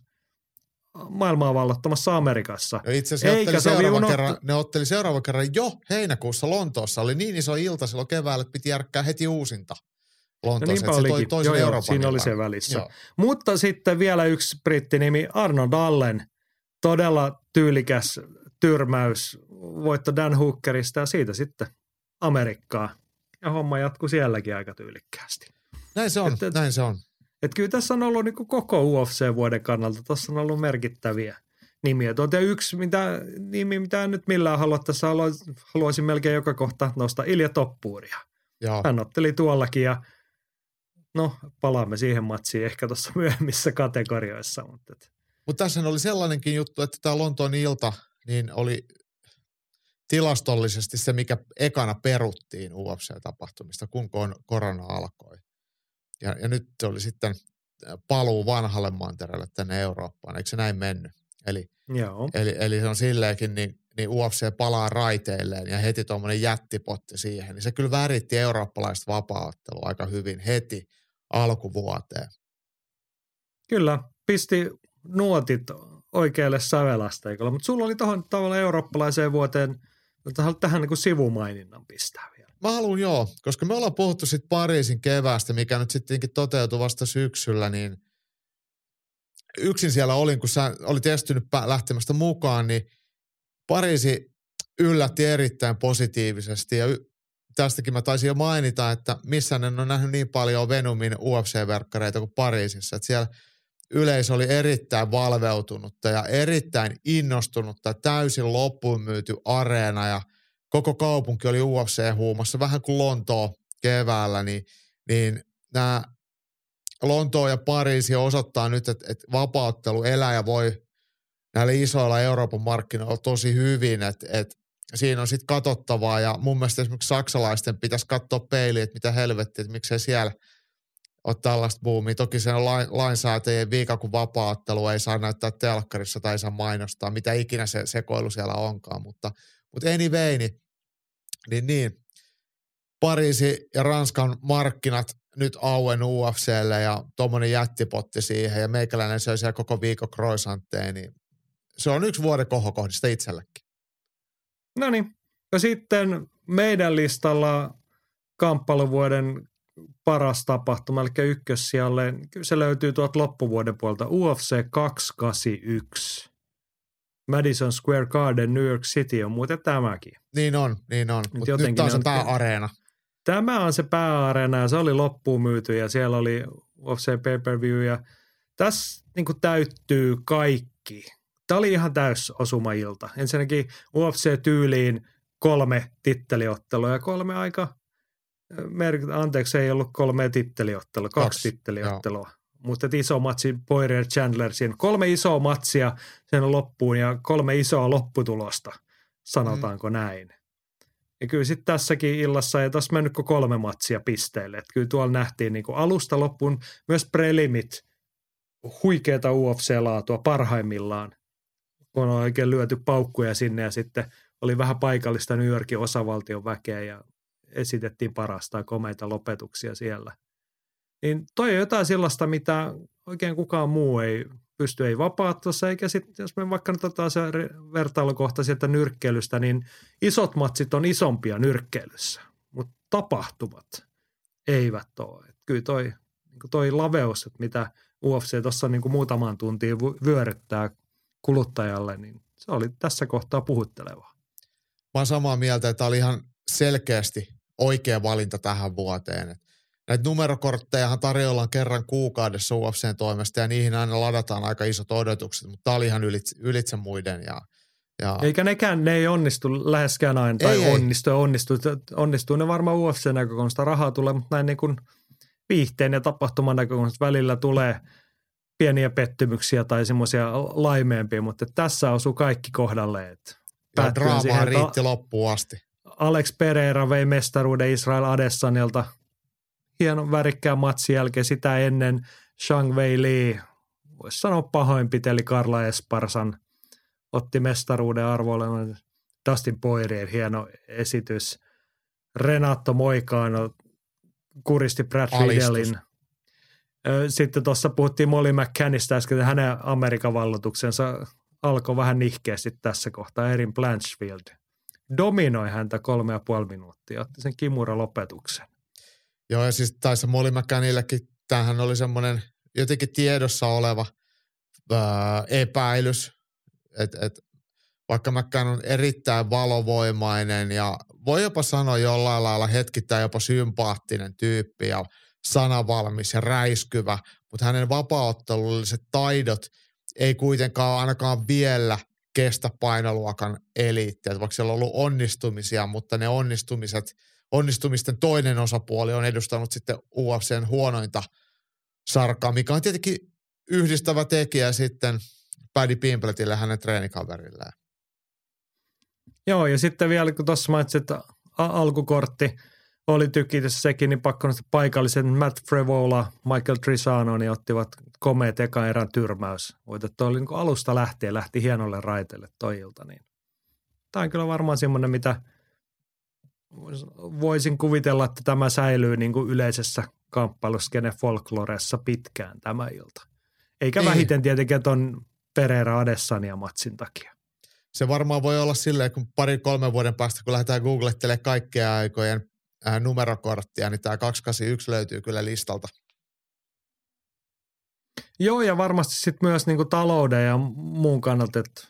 maailmaa vallottamassa Amerikassa. Ja itse asiassa Eikä otteli seuraava kerran, ne otteli seuraavan kerran jo heinäkuussa Lontoossa. Oli niin iso ilta silloin keväällä, että piti järkkää heti uusinta. Lontoossa, no niinpä olikin. Joo, joo, siinä oli se välissä. Joo. Mutta sitten vielä yksi brittinimi, Arnold Allen. Todella tyylikäs tyrmäys, voitto Dan Hookerista ja siitä sitten Amerikkaa. Ja homma jatkuu sielläkin aika tyylikkäästi. Näin se on, että, näin se on. Että kyllä tässä on ollut niin koko UFC-vuoden kannalta, tässä on ollut merkittäviä nimiä. Tuota yksi mitä, nimi, mitä en nyt millään halua tässä, haluaisin melkein joka kohta nostaa Ilja Toppuuria. Joo. Hän otteli tuollakin ja no palaamme siihen matsiin ehkä tuossa myöhemmissä kategorioissa. Mutta et. Mut tässä oli sellainenkin juttu, että tämä Lontoon ilta niin oli tilastollisesti se, mikä ekana peruttiin UFC-tapahtumista, kun korona alkoi. Ja, ja nyt se oli sitten äh, paluu vanhalle mantereelle tänne Eurooppaan, eikö se näin mennyt? Eli, Joo. eli, eli se on silleenkin, niin, niin UFC palaa raiteilleen ja heti tuommoinen jättipotti siihen, niin se kyllä väritti eurooppalaista vapauttelua aika hyvin heti alkuvuoteen. Kyllä, pisti nuotit oikealle sävelasteikolle, mutta sulla oli tuohon tavallaan eurooppalaiseen vuoteen tähän niin kuin sivumaininnan pistää vielä. Mä haluan joo, koska me ollaan puhuttu sitten Pariisin keväästä, mikä nyt sittenkin toteutui vasta syksyllä, niin yksin siellä olin, kun sä olit estynyt lähtemästä mukaan, niin Pariisi yllätti erittäin positiivisesti ja y- tästäkin mä taisin jo mainita, että missään en ole nähnyt niin paljon Venumin UFC-verkkareita kuin Pariisissa. Että siellä yleisö oli erittäin valveutunutta ja erittäin innostunutta, täysin loppuun myyty areena ja koko kaupunki oli UFC-huumassa, vähän kuin Lontoo keväällä, niin, niin nämä Lontoo ja Pariisi osoittaa nyt, että, että vapauttelu elää ja voi näillä isoilla Euroopan markkinoilla tosi hyvin, että, että siinä on sitten katsottavaa. Ja mun mielestä esimerkiksi saksalaisten pitäisi katsoa peiliin, että mitä helvettiä, että miksei siellä ole tällaista boomia. Toki se on lain, lainsäätäjien viika, kun vapaattelu ei saa näyttää telkkarissa tai saa mainostaa, mitä ikinä se sekoilu siellä onkaan, mutta, mutta anyway, niin, niin, niin. Pariisi ja Ranskan markkinat nyt auen UFClle ja tuommoinen jättipotti siihen ja meikäläinen söi siellä koko viikon croissantteja, niin se on yksi vuoden kohokohdista itsellekin. No niin. Ja sitten meidän listalla kamppailuvuoden paras tapahtuma, eli ykkössijalle, kyllä se löytyy tuolta loppuvuoden puolta, UFC 281. Madison Square Garden, New York City on muuten tämäkin. Niin on, niin on. Mutta nyt tämä on se pääareena. Tämä on se pääareena ja se oli loppuun myyty ja siellä oli UFC pay-per-view ja tässä niin täyttyy kaikki Tämä oli ihan täys osumailta. Ensinnäkin UFC-tyyliin kolme titteliottelua ja kolme aika, anteeksi ei ollut kolme titteliottelua, kaksi, kaksi titteliottelua. Joo. Mutta iso matsi Poirier Chandler siinä. Kolme isoa matsia sen loppuun ja kolme isoa lopputulosta, sanotaanko mm. näin. Ja kyllä sitten tässäkin illassa ei taas mennyt kolme matsia pisteelle. Että kyllä tuolla nähtiin niin alusta loppuun myös prelimit, huikeata UFC-laatua parhaimmillaan kun on oikein lyöty paukkuja sinne ja sitten oli vähän paikallista New Yorkin osavaltion väkeä ja esitettiin parasta komeita lopetuksia siellä. Niin toi on jotain sellaista, mitä oikein kukaan muu ei pysty ei vapaattossa, eikä sitten, jos me vaikka nyt otetaan se vertailukohta sieltä nyrkkeilystä, niin isot matsit on isompia nyrkkeilyssä, mutta tapahtumat eivät ole. Et kyllä toi, niin toi laveus, että mitä UFC tuossa niin muutamaan tuntiin vyöryttää kuluttajalle, niin se oli tässä kohtaa puhuttelevaa. Mä oon samaa mieltä, että oli ihan selkeästi oikea valinta tähän vuoteen. Näitä numerokorttejahan tarjoillaan kerran kuukaudessa UFCn toimesta ja niihin aina ladataan aika isot odotukset, mutta tämä oli ihan ylitse, ylitse muiden. Ja, ja... Eikä nekään, ne ei onnistu läheskään aina, tai ei, onnistu ja onnistu. Onnistuu ne varmaan UFC-näkökulmasta, rahaa tulee, mutta näin niin kuin viihteen ja tapahtuman näkökulmasta välillä tulee – pieniä pettymyksiä tai semmoisia laimeempia, mutta tässä osuu kaikki kohdalle. Että ja draamaa siihen, riitti loppuun asti. Alex Pereira vei mestaruuden Israel Adesanilta hienon värikkään matsin jälkeen sitä ennen Shang Wei Li, voisi sanoa pahoinpiteli Karla Esparsan, otti mestaruuden arvoille. Dustin Poirier, hieno esitys. Renato Moikano kuristi Brad Riddellin sitten tuossa puhuttiin Molly McCannista äsken, että hänen Amerikan vallotuksensa alkoi vähän nihkeästi tässä kohtaa. Erin Blanchfield dominoi häntä kolme ja puoli minuuttia, otti sen kimura lopetuksen. Joo, ja siis taisi Molly McCannillekin, tämähän oli semmoinen jotenkin tiedossa oleva ää, epäilys, että et, vaikka McCann on erittäin valovoimainen ja voi jopa sanoa jollain lailla hetkittäin jopa sympaattinen tyyppi ja – sanavalmis ja räiskyvä, mutta hänen vapaaottelulliset taidot ei kuitenkaan ainakaan vielä kestä painoluokan eliittiä. Vaikka siellä on ollut onnistumisia, mutta ne onnistumiset, onnistumisten toinen osapuoli on edustanut sitten UFCn huonointa sarkaa, mikä on tietenkin yhdistävä tekijä sitten Paddy Pimpletille hänen treenikaverilleen. Joo, ja sitten vielä kun tuossa mainitsit alkukortti – oli tykitys sekin, niin pakko nostaa paikallisen Matt Frevola, Michael Trisano, niin ottivat komeet eka erän tyrmäys. Voitettu oli niin alusta lähtien, lähti hienolle raiteelle toi ilta. Niin. Tämä on kyllä varmaan semmoinen, mitä voisin kuvitella, että tämä säilyy niin kuin yleisessä kamppailuskene folkloressa pitkään tämä ilta. Eikä niin. vähiten tietenkin tuon Pereira Adesania matsin takia. se varmaan voi olla silleen, kun pari-kolmen vuoden päästä, kun lähdetään googlettelemaan kaikkea aikojen äh, numerokorttia, niin tämä 281 löytyy kyllä listalta. Joo, ja varmasti sitten myös niinku talouden ja muun kannalta, että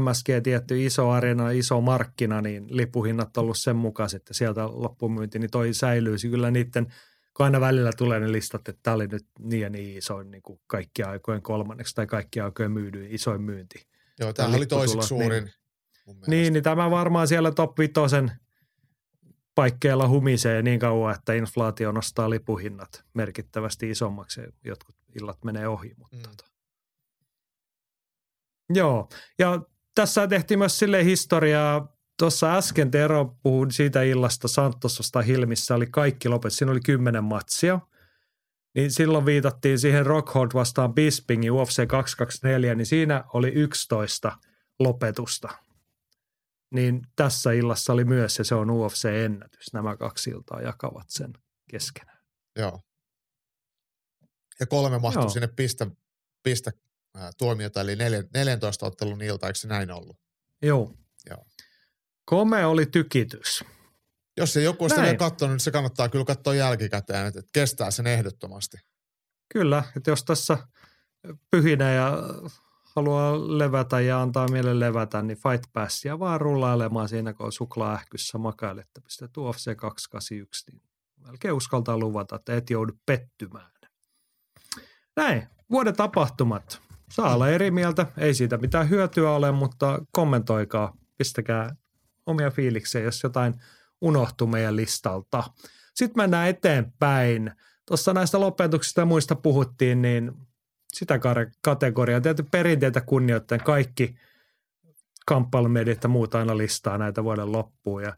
MSG tietty iso arena, iso markkina, niin lipuhinnat on ollut sen mukaiset, että sieltä loppumyynti, niin toi säilyisi kyllä niiden, kun aina välillä tulee ne listat, että tämä oli nyt niin ja niin isoin niin kuin kaikki aikojen kolmanneksi tai kaikki aikojen myydyin isoin myynti. Joo, tämä oli toiseksi suurin. Niin, niin, niin tämä varmaan siellä top vitosen paikkeilla humisee niin kauan, että inflaatio nostaa lipuhinnat merkittävästi isommaksi jotkut illat menee ohi. Mutta mm. tota. Joo, ja tässä tehtiin myös sille historiaa. Tuossa äsken Tero puhui siitä illasta Santosasta Hilmissä oli kaikki lopet. Siinä oli kymmenen matsia. Niin silloin viitattiin siihen Rockhold vastaan Bispingin UFC 224, niin siinä oli 11 lopetusta. Niin tässä illassa oli myös, ja se on UFC-ennätys. Nämä kaksi iltaa jakavat sen keskenään. Joo. Ja kolme mahtuu Joo. sinne pistä, pistä tuomiota, eli 14 ottelun ilta, eikö se näin ollut? Joo. Joo. Kome oli tykitys. Jos se joku on sitä vielä katsonut, niin se kannattaa kyllä katsoa jälkikäteen, että kestää sen ehdottomasti. Kyllä, että jos tässä pyhinä ja haluaa levätä ja antaa mielen levätä, niin Fight Passia vaan rullailemaan siinä, kun on suklaaähkyssä makailetta. Pistät UFC 281, niin melkein uskaltaa luvata, että et joudu pettymään. Näin, vuoden tapahtumat. Saa olla eri mieltä, ei siitä mitään hyötyä ole, mutta kommentoikaa, pistäkää omia fiiliksiä, jos jotain unohtuu meidän listalta. Sitten mennään eteenpäin. Tuossa näistä lopetuksista ja muista puhuttiin, niin sitä kategoriaa, tietysti perinteitä kunnioittain kaikki kamppailumediat ja muuta aina listaa näitä vuoden loppuun. Ja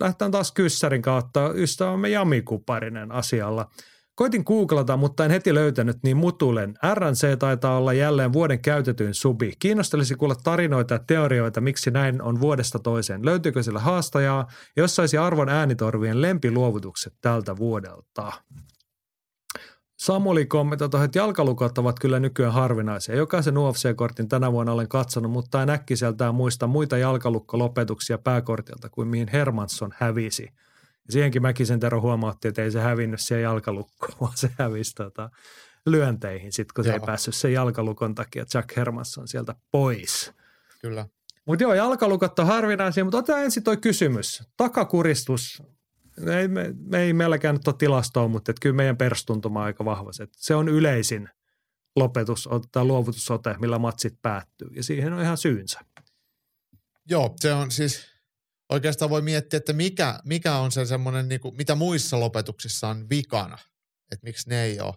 lähdetään taas kyssärin kautta ystävämme Jami Kuparinen asialla – Koitin googlata, mutta en heti löytänyt, niin mutulen. RNC taitaa olla jälleen vuoden käytetyin subi. Kiinnostelisi kuulla tarinoita ja teorioita, miksi näin on vuodesta toiseen. Löytyykö sillä haastajaa, jos saisi arvon äänitorvien lempiluovutukset tältä vuodelta? Samuli kommentoi, että jalkalukot ovat kyllä nykyään harvinaisia. Jokaisen UFC-kortin tänä vuonna olen katsonut, mutta en äkkiseltään muista muita jalkalukkolopetuksia pääkortilta kuin mihin Hermansson hävisi – ja siihenkin Mäkisen Tero huomautti, että ei se hävinnyt siihen jalkalukkoon, vaan se hävisi tota, lyönteihin sitten, kun joo. se ei päässyt sen jalkalukon takia Jack Hermansson sieltä pois. Kyllä. Mutta joo, jalkalukot on harvinaisia, mutta otetaan ensin toi kysymys. Takakuristus, ei, me, me ei meilläkään nyt ole tilastoa, mutta et kyllä meidän perstuntuma on aika vahva. Se, se on yleisin lopetus tai luovutusote, millä matsit päättyy, ja siihen on ihan syynsä. Joo, se on siis oikeastaan voi miettiä, että mikä, mikä on se semmoinen, niin mitä muissa lopetuksissa on vikana, että miksi ne ei ole,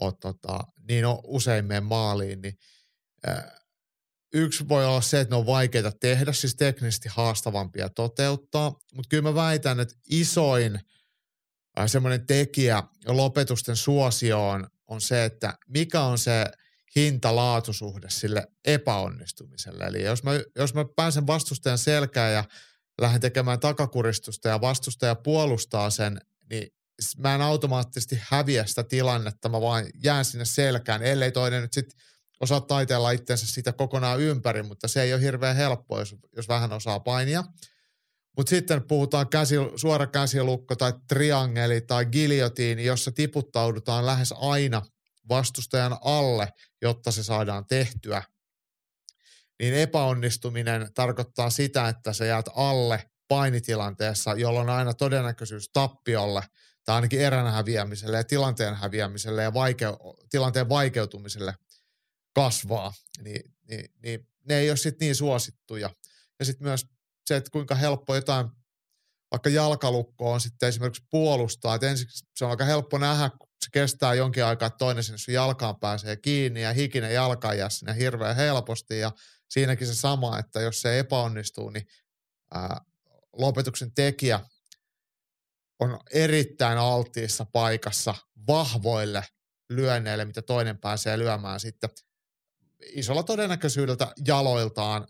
ole tota, niin on usein mene maaliin, niin äh, yksi voi olla se, että ne on vaikeita tehdä, siis teknisesti haastavampia toteuttaa, mutta kyllä mä väitän, että isoin äh, semmoinen tekijä lopetusten suosioon on se, että mikä on se hinta-laatusuhde sille epäonnistumiselle. Eli jos mä, jos mä pääsen vastustajan selkään ja lähden tekemään takakuristusta ja vastustaja puolustaa sen, niin mä en automaattisesti häviä sitä tilannetta, mä vaan jään sinne selkään, ellei toinen nyt sitten osaa taiteella itsensä sitä kokonaan ympäri, mutta se ei ole hirveän helppoa, jos, jos vähän osaa painia. Mutta sitten puhutaan käsi, suora käsilukko tai triangeli tai giljotiini, jossa tiputtaudutaan lähes aina vastustajan alle, jotta se saadaan tehtyä niin epäonnistuminen tarkoittaa sitä, että sä jäät alle painitilanteessa, jolloin on aina todennäköisyys tappiolle tai ainakin erän häviämiselle ja tilanteen häviämiselle ja vaike- tilanteen vaikeutumiselle kasvaa, niin, niin, niin ne ei ole sitten niin suosittuja. Ja sitten myös se, että kuinka helppo jotain, vaikka jalkalukko on sitten esimerkiksi puolustaa, että ensiksi se on aika helppo nähdä, kun se kestää jonkin aikaa, että toinen sinne sun jalkaan pääsee kiinni ja hikinen jalka jää sinne hirveän helposti ja siinäkin se sama, että jos se epäonnistuu, niin ää, lopetuksen tekijä on erittäin alttiissa paikassa vahvoille lyönneille, mitä toinen pääsee lyömään sitten isolla todennäköisyydellä jaloiltaan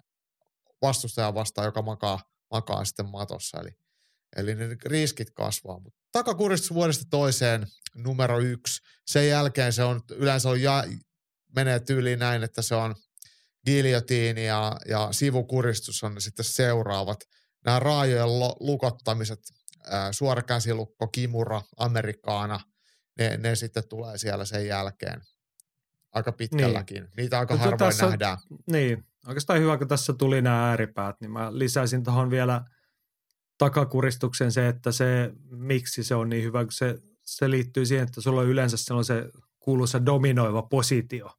vastustajan vastaan, joka makaa, makaa sitten matossa. Eli, eli ne riskit kasvaa. Takakuristus vuodesta toiseen numero yksi. Sen jälkeen se on yleensä on ja, menee tyyliin näin, että se on giljotiini ja, ja sivukuristus on sitten seuraavat. Nämä raajojen lo, lukottamiset, ää, suora käsilukko, kimura, amerikaana, ne, ne sitten tulee siellä sen jälkeen aika pitkälläkin. Niin. Niitä aika Mutta harvoin tässä, nähdään. Niin, oikeastaan hyvä, kun tässä tuli nämä ääripäät, niin mä lisäisin tuohon vielä takakuristuksen se, että se, miksi se on niin hyvä, kun se, se liittyy siihen, että sulla on yleensä se kuuluisa dominoiva positio.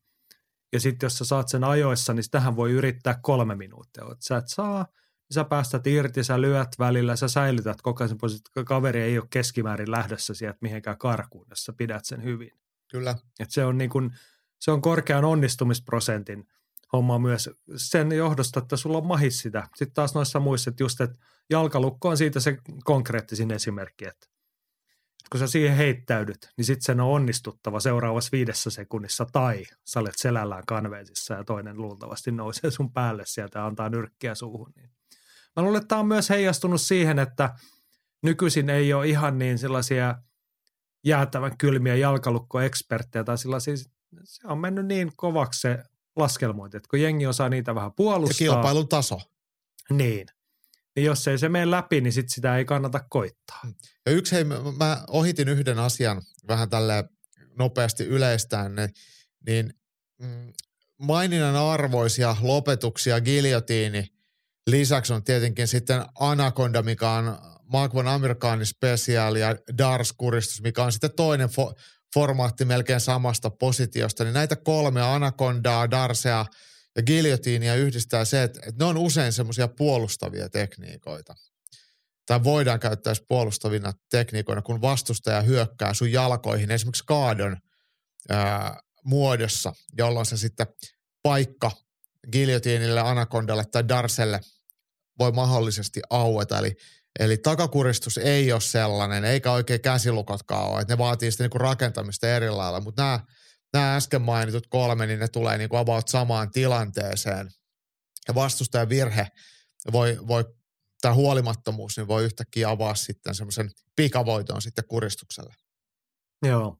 Ja sitten jos sä saat sen ajoissa, niin tähän voi yrittää kolme minuuttia. Et sä et saa, niin sä päästät irti, sä lyöt välillä, sä säilytät koko ajan positio. Kaveri ei ole keskimäärin lähdössä sieltä mihinkään karkuun, jos sä pidät sen hyvin. Kyllä. Et se on niin kuin, se on korkean onnistumisprosentin homma myös sen johdosta, että sulla on mahis sitä. Sitten taas noissa muissa, että just, että jalkalukko on siitä se konkreettisin esimerkki, että kun sä siihen heittäydyt, niin sitten sen on onnistuttava seuraavassa viidessä sekunnissa tai sä olet selällään kanveesissa ja toinen luultavasti nousee sun päälle sieltä ja antaa nyrkkiä suuhun. Niin. Mä luulen, että tämä on myös heijastunut siihen, että nykyisin ei ole ihan niin sellaisia jäätävän kylmiä jalkalukkoeksperttejä tai sellaisia, se on mennyt niin kovaksi se laskelmointi, että kun jengi osaa niitä vähän puolustaa. Ja kilpailun taso. Niin. Niin jos ei se mene läpi, niin sit sitä ei kannata koittaa. Mm. Ja yksi, hei, mä ohitin yhden asian vähän tälle nopeasti yleistään, niin, niin mm, maininnan arvoisia lopetuksia giljotiini lisäksi on tietenkin sitten Anaconda, mikä on Mark von Amerikanin special ja Dars-kuristus, mikä on sitten toinen fo- formaatti melkein samasta positiosta, niin näitä kolme, Anacondaa, Darsea ja Guillotinia yhdistää se, että, että ne on usein semmoisia puolustavia tekniikoita. Tai voidaan käyttää puolustavina tekniikoina, kun vastustaja hyökkää sun jalkoihin esimerkiksi kaadon ää, muodossa, jolloin se sitten paikka Guillotinille, Anacondalle tai Darselle voi mahdollisesti aueta. Eli Eli takakuristus ei ole sellainen, eikä oikein käsilukotkaan ole, että ne vaatii sitten niinku rakentamista eri lailla, mutta nämä, nämä äsken mainitut kolme, niin ne tulee niinku about samaan tilanteeseen. Ja vastustajan virhe voi, voi tämä huolimattomuus, niin voi yhtäkkiä avaa sitten semmoisen pikavoiton sitten kuristukselle. Joo,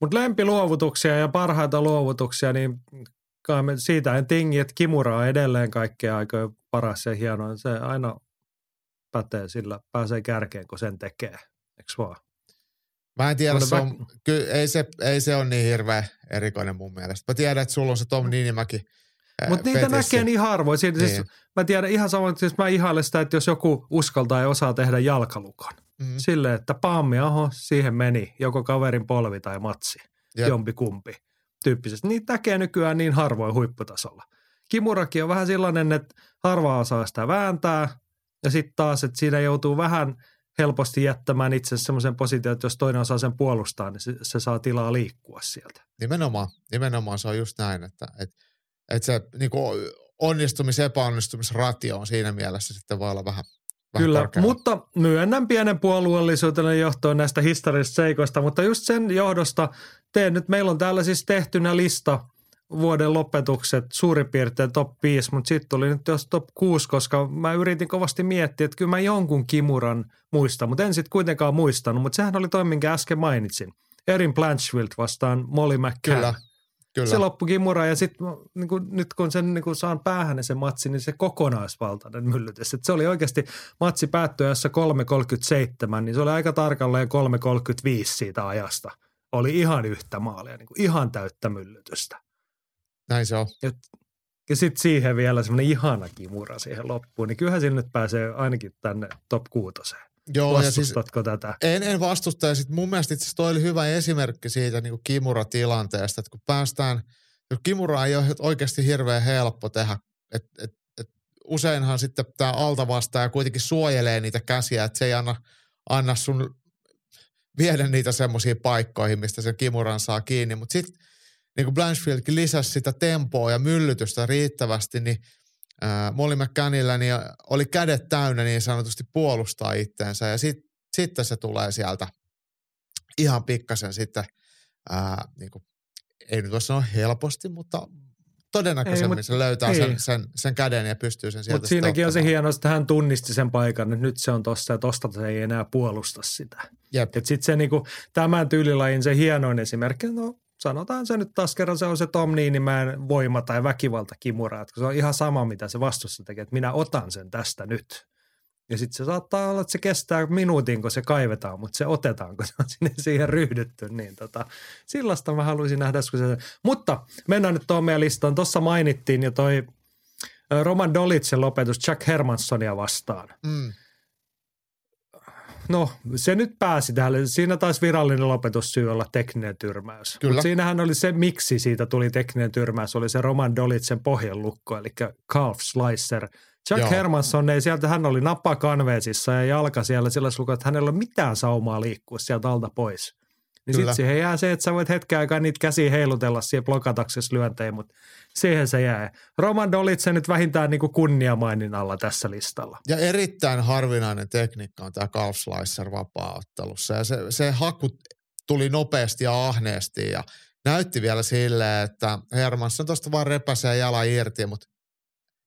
mutta lempiluovutuksia ja parhaita luovutuksia, niin siitä en tingi, että Kimura on edelleen kaikkea aikoja paras ja hieno. Se aina pätee, sillä pääsee kärkeen, kun sen tekee. Eikö vaan? Mä en tiedä, se on, ky, ei, se, ei se ole niin hirveä erikoinen mun mielestä. Mä tiedän, että sulla on se Tom Niinimäki mutta niitä näkee niin harvoin. Siis, niin. siis, mä tiedän ihan samoin, että siis mä ihailen sitä, että jos joku uskaltaa ja osaa tehdä jalkalukon. Mm. Silleen, että pammi, aho, siihen meni joko kaverin polvi tai matsi, Jep. jompi kumpi tyyppisesti. Niitä näkee nykyään niin harvoin huipputasolla. Kimurakin on vähän sellainen, että harva osaa sitä vääntää, ja sitten taas, että siinä joutuu vähän helposti jättämään itse semmoisen position, että jos toinen osaa sen puolustaa, niin se, se saa tilaa liikkua sieltä. Nimenomaan, nimenomaan se on just näin, että, että, että se niin onnistumis- epäonnistumisratio on siinä mielessä sitten voi olla vähän Vähän Kyllä, korkealla. mutta myönnän pienen puolueellisuutena johtoon näistä historiallisista seikoista, mutta just sen johdosta teen nyt, meillä on täällä siis tehtynä lista vuoden lopetukset suurin piirtein top 5, mutta sitten tuli nyt jos top 6, koska mä yritin kovasti miettiä, että kyllä mä jonkun kimuran muistan, mutta en sitten kuitenkaan muistanut, mutta sehän oli toi, minkä äsken mainitsin. Erin Blanchfield vastaan Molly McCann. Kyllä, kyllä. Se loppui kimura ja sitten niin nyt kun sen niin kun saan päähän se matsi, niin se kokonaisvaltainen myllytys. Et se oli oikeasti matsi päättyessä 3.37, niin se oli aika tarkalleen 3.35 siitä ajasta. Oli ihan yhtä maalia, niin ihan täyttä myllytystä. Näin se on. Ja, ja sitten siihen vielä semmoinen ihana kimura siihen loppuun, niin kyllähän sinne nyt pääsee ainakin tänne top kuutoseen. Joo, Vastustatko ja siis tätä? En, en vastusta. Ja sit mun mielestä itse toi oli hyvä esimerkki siitä niin kuin kimura-tilanteesta, että kun päästään, jos kimura ei ole oikeasti hirveän helppo tehdä, että et, et useinhan sitten tämä altavastaaja kuitenkin suojelee niitä käsiä, että se ei anna, anna sun viedä niitä semmoisiin paikkoihin, mistä sen kimuran saa kiinni, mutta sitten niin kuin Blanchfieldkin lisäsi sitä tempoa ja myllytystä riittävästi, niin äh, Molly McCannilla niin oli kädet täynnä niin sanotusti puolustaa itteensä ja sit, sitten se tulee sieltä ihan pikkasen sitten, ää, niin kuin, ei nyt voi sanoa helposti, mutta todennäköisemmin ei, se löytää sen, niin. sen, sen käden ja pystyy sen sieltä Mutta siinäkin on se hieno, että hän tunnisti sen paikan, että nyt se on tossa ja tosta se ei enää puolusta sitä. Sitten se niinku, tämän tyylilajin se hienoin esimerkki, no sanotaan se nyt taas kerran, se on se Tom Niinimäen voima tai väkivaltakimura, että se on ihan sama, mitä se vastussa tekee, että minä otan sen tästä nyt. Ja sitten se saattaa olla, että se kestää minuutin, kun se kaivetaan, mutta se otetaan, kun se on sinne siihen ryhdytty. Niin tota, sillasta mä haluaisin nähdä. Se... Mutta mennään nyt tuohon meidän listaan. Tuossa mainittiin jo toi Roman Dolitsen lopetus Jack Hermanssonia vastaan. Mm. No, se nyt pääsi tähän. Siinä taisi virallinen lopetussyy olla tekninen tyrmäys. Kyllä. Mutta siinähän oli se, miksi siitä tuli tekninen tyrmäys, oli se Roman Dolitsen pohjelukko, eli calf slicer. Jack Joo. Hermansson ei sieltä, hän oli nappa kanveesissa ja jalka siellä sillä luku, että hänellä ei ole mitään saumaa liikkua sieltä alta pois. Niin sitten siihen jää se, että sä voit hetken aikaa niitä käsiä heilutella siihen blokataksessa lyöntejä, mutta siihen se jää. Roman Dolitse nyt vähintään niin kuin kunniamainin alla tässä listalla. Ja erittäin harvinainen tekniikka on tämä Calf Slicer vapaa-ottelussa. Ja se, se haku tuli nopeasti ja ahneesti ja näytti vielä silleen, että Hermansson tuosta vaan repäsee jala irti, mutta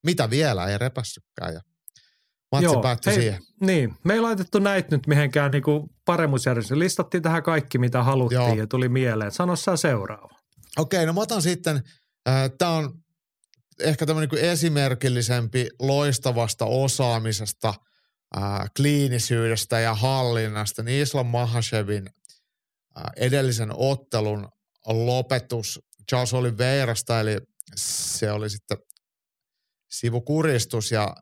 mitä vielä, ei repässykään. Ja matsi Joo, päättyi hei, siihen. Niin, me ei laitettu näitä nyt mihinkään niinku paremmuusjärjestelmään. Listattiin tähän kaikki, mitä haluttiin Joo. ja tuli mieleen. Sano sä seuraava. Okei, no mä otan sitten, tämä on ehkä tämmöinen niin esimerkillisempi loistavasta osaamisesta, äh, kliinisyydestä ja hallinnasta, niin Islam Mahashevin äh, edellisen ottelun lopetus Charles Oliveirasta, eli se oli sitten sivukuristus ja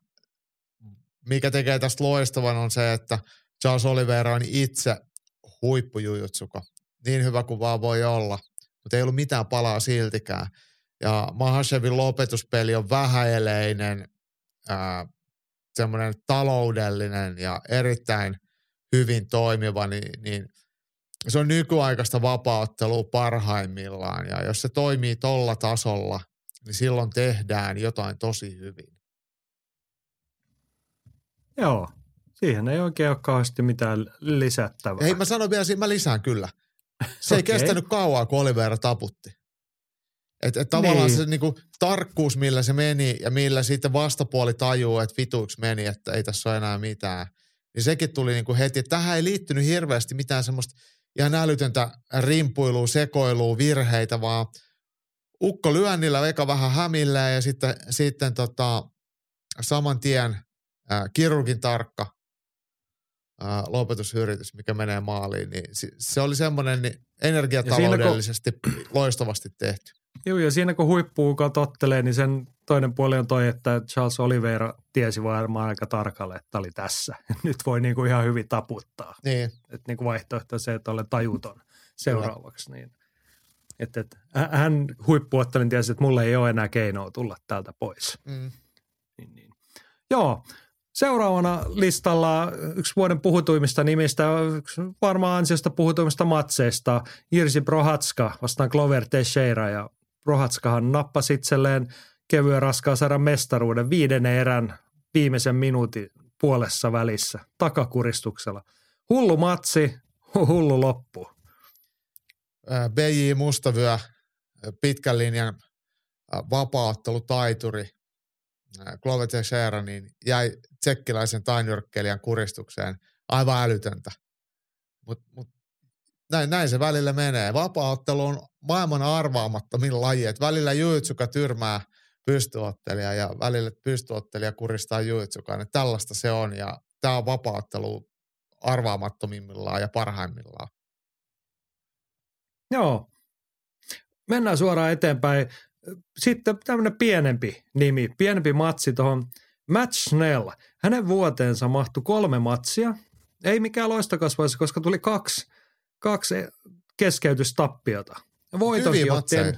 mikä tekee tästä loistavan on se, että Charles Oliveira on itse huippujujutsuko. Niin hyvä kuin vaan voi olla, mutta ei ollut mitään palaa siltikään. Ja Mahashevin lopetuspeli on vähäeleinen, semmoinen taloudellinen ja erittäin hyvin toimiva, niin, niin se on nykyaikaista vapauttelua parhaimmillaan. Ja jos se toimii tolla tasolla, niin silloin tehdään jotain tosi hyvin. Joo, siihen ei oikein ole kauheasti mitään lisättävää. Ei, mä sanon vielä, mä lisään kyllä. Se ei okay. kestänyt kauaa, kun Olivera taputti. Että et tavallaan niin. se niinku, tarkkuus, millä se meni ja millä sitten vastapuoli tajuu, että vituiksi meni, että ei tässä ole enää mitään. Niin sekin tuli niinku heti, että tähän ei liittynyt hirveästi mitään semmoista ihan älytöntä rimpuilua, sekoilua, virheitä, vaan ukko lyönnillä eka vähän hämillä ja sitten, sitten tota, saman tien ää, kirurgin tarkka ää, lopetusyritys, mikä menee maaliin, niin se oli semmoinen niin energiataloudellisesti kun, loistavasti tehty. Joo, ja siinä kun huippuu tottelee, niin sen toinen puoli on toi, että Charles Oliveira tiesi varmaan aika tarkalle, että oli tässä. Nyt voi niin kuin ihan hyvin taputtaa. Niin. Että niin kuin vaihtoehto se, että olen tajuton seuraavaksi. Niin. Että, että hän huippuottelin tiesi, että mulle ei ole enää keinoa tulla täältä pois. Mm. Niin, niin. Joo, Seuraavana listalla yksi vuoden puhutuimmista nimistä, varmaan ansiosta puhutuimmista matseista, Irsi Prohatska vastaan Clover Teixeira ja Prohatskahan nappasi itselleen kevyen raskaan sadan mestaruuden viidennen erän viimeisen minuutin puolessa välissä takakuristuksella. Hullu matsi, hullu loppu. BJ Mustavyö, pitkän linjan vapaattelutaituri, Clover Teixeira, niin jäi tsekkiläisen tainyrkkeilijän kuristukseen aivan älytöntä. Mutta mut, näin, näin se välillä menee. Vapaaottelu on maailman arvaamattomin laji. Et välillä Jujutsuka tyrmää pystyottelija ja välillä pystyottelija kuristaa Jujutsukaan. Tällaista se on ja tämä on vapaaottelu arvaamattomimmillaan ja parhaimmillaan. Joo. Mennään suoraan eteenpäin. Sitten tämmöinen pienempi nimi, pienempi matsi tuohon Matt Snell. Hänen vuoteensa mahtui kolme matsia. Ei mikään loistokasvaisi, koska tuli kaksi, kaksi keskeytystappiota. Voitokin matseja.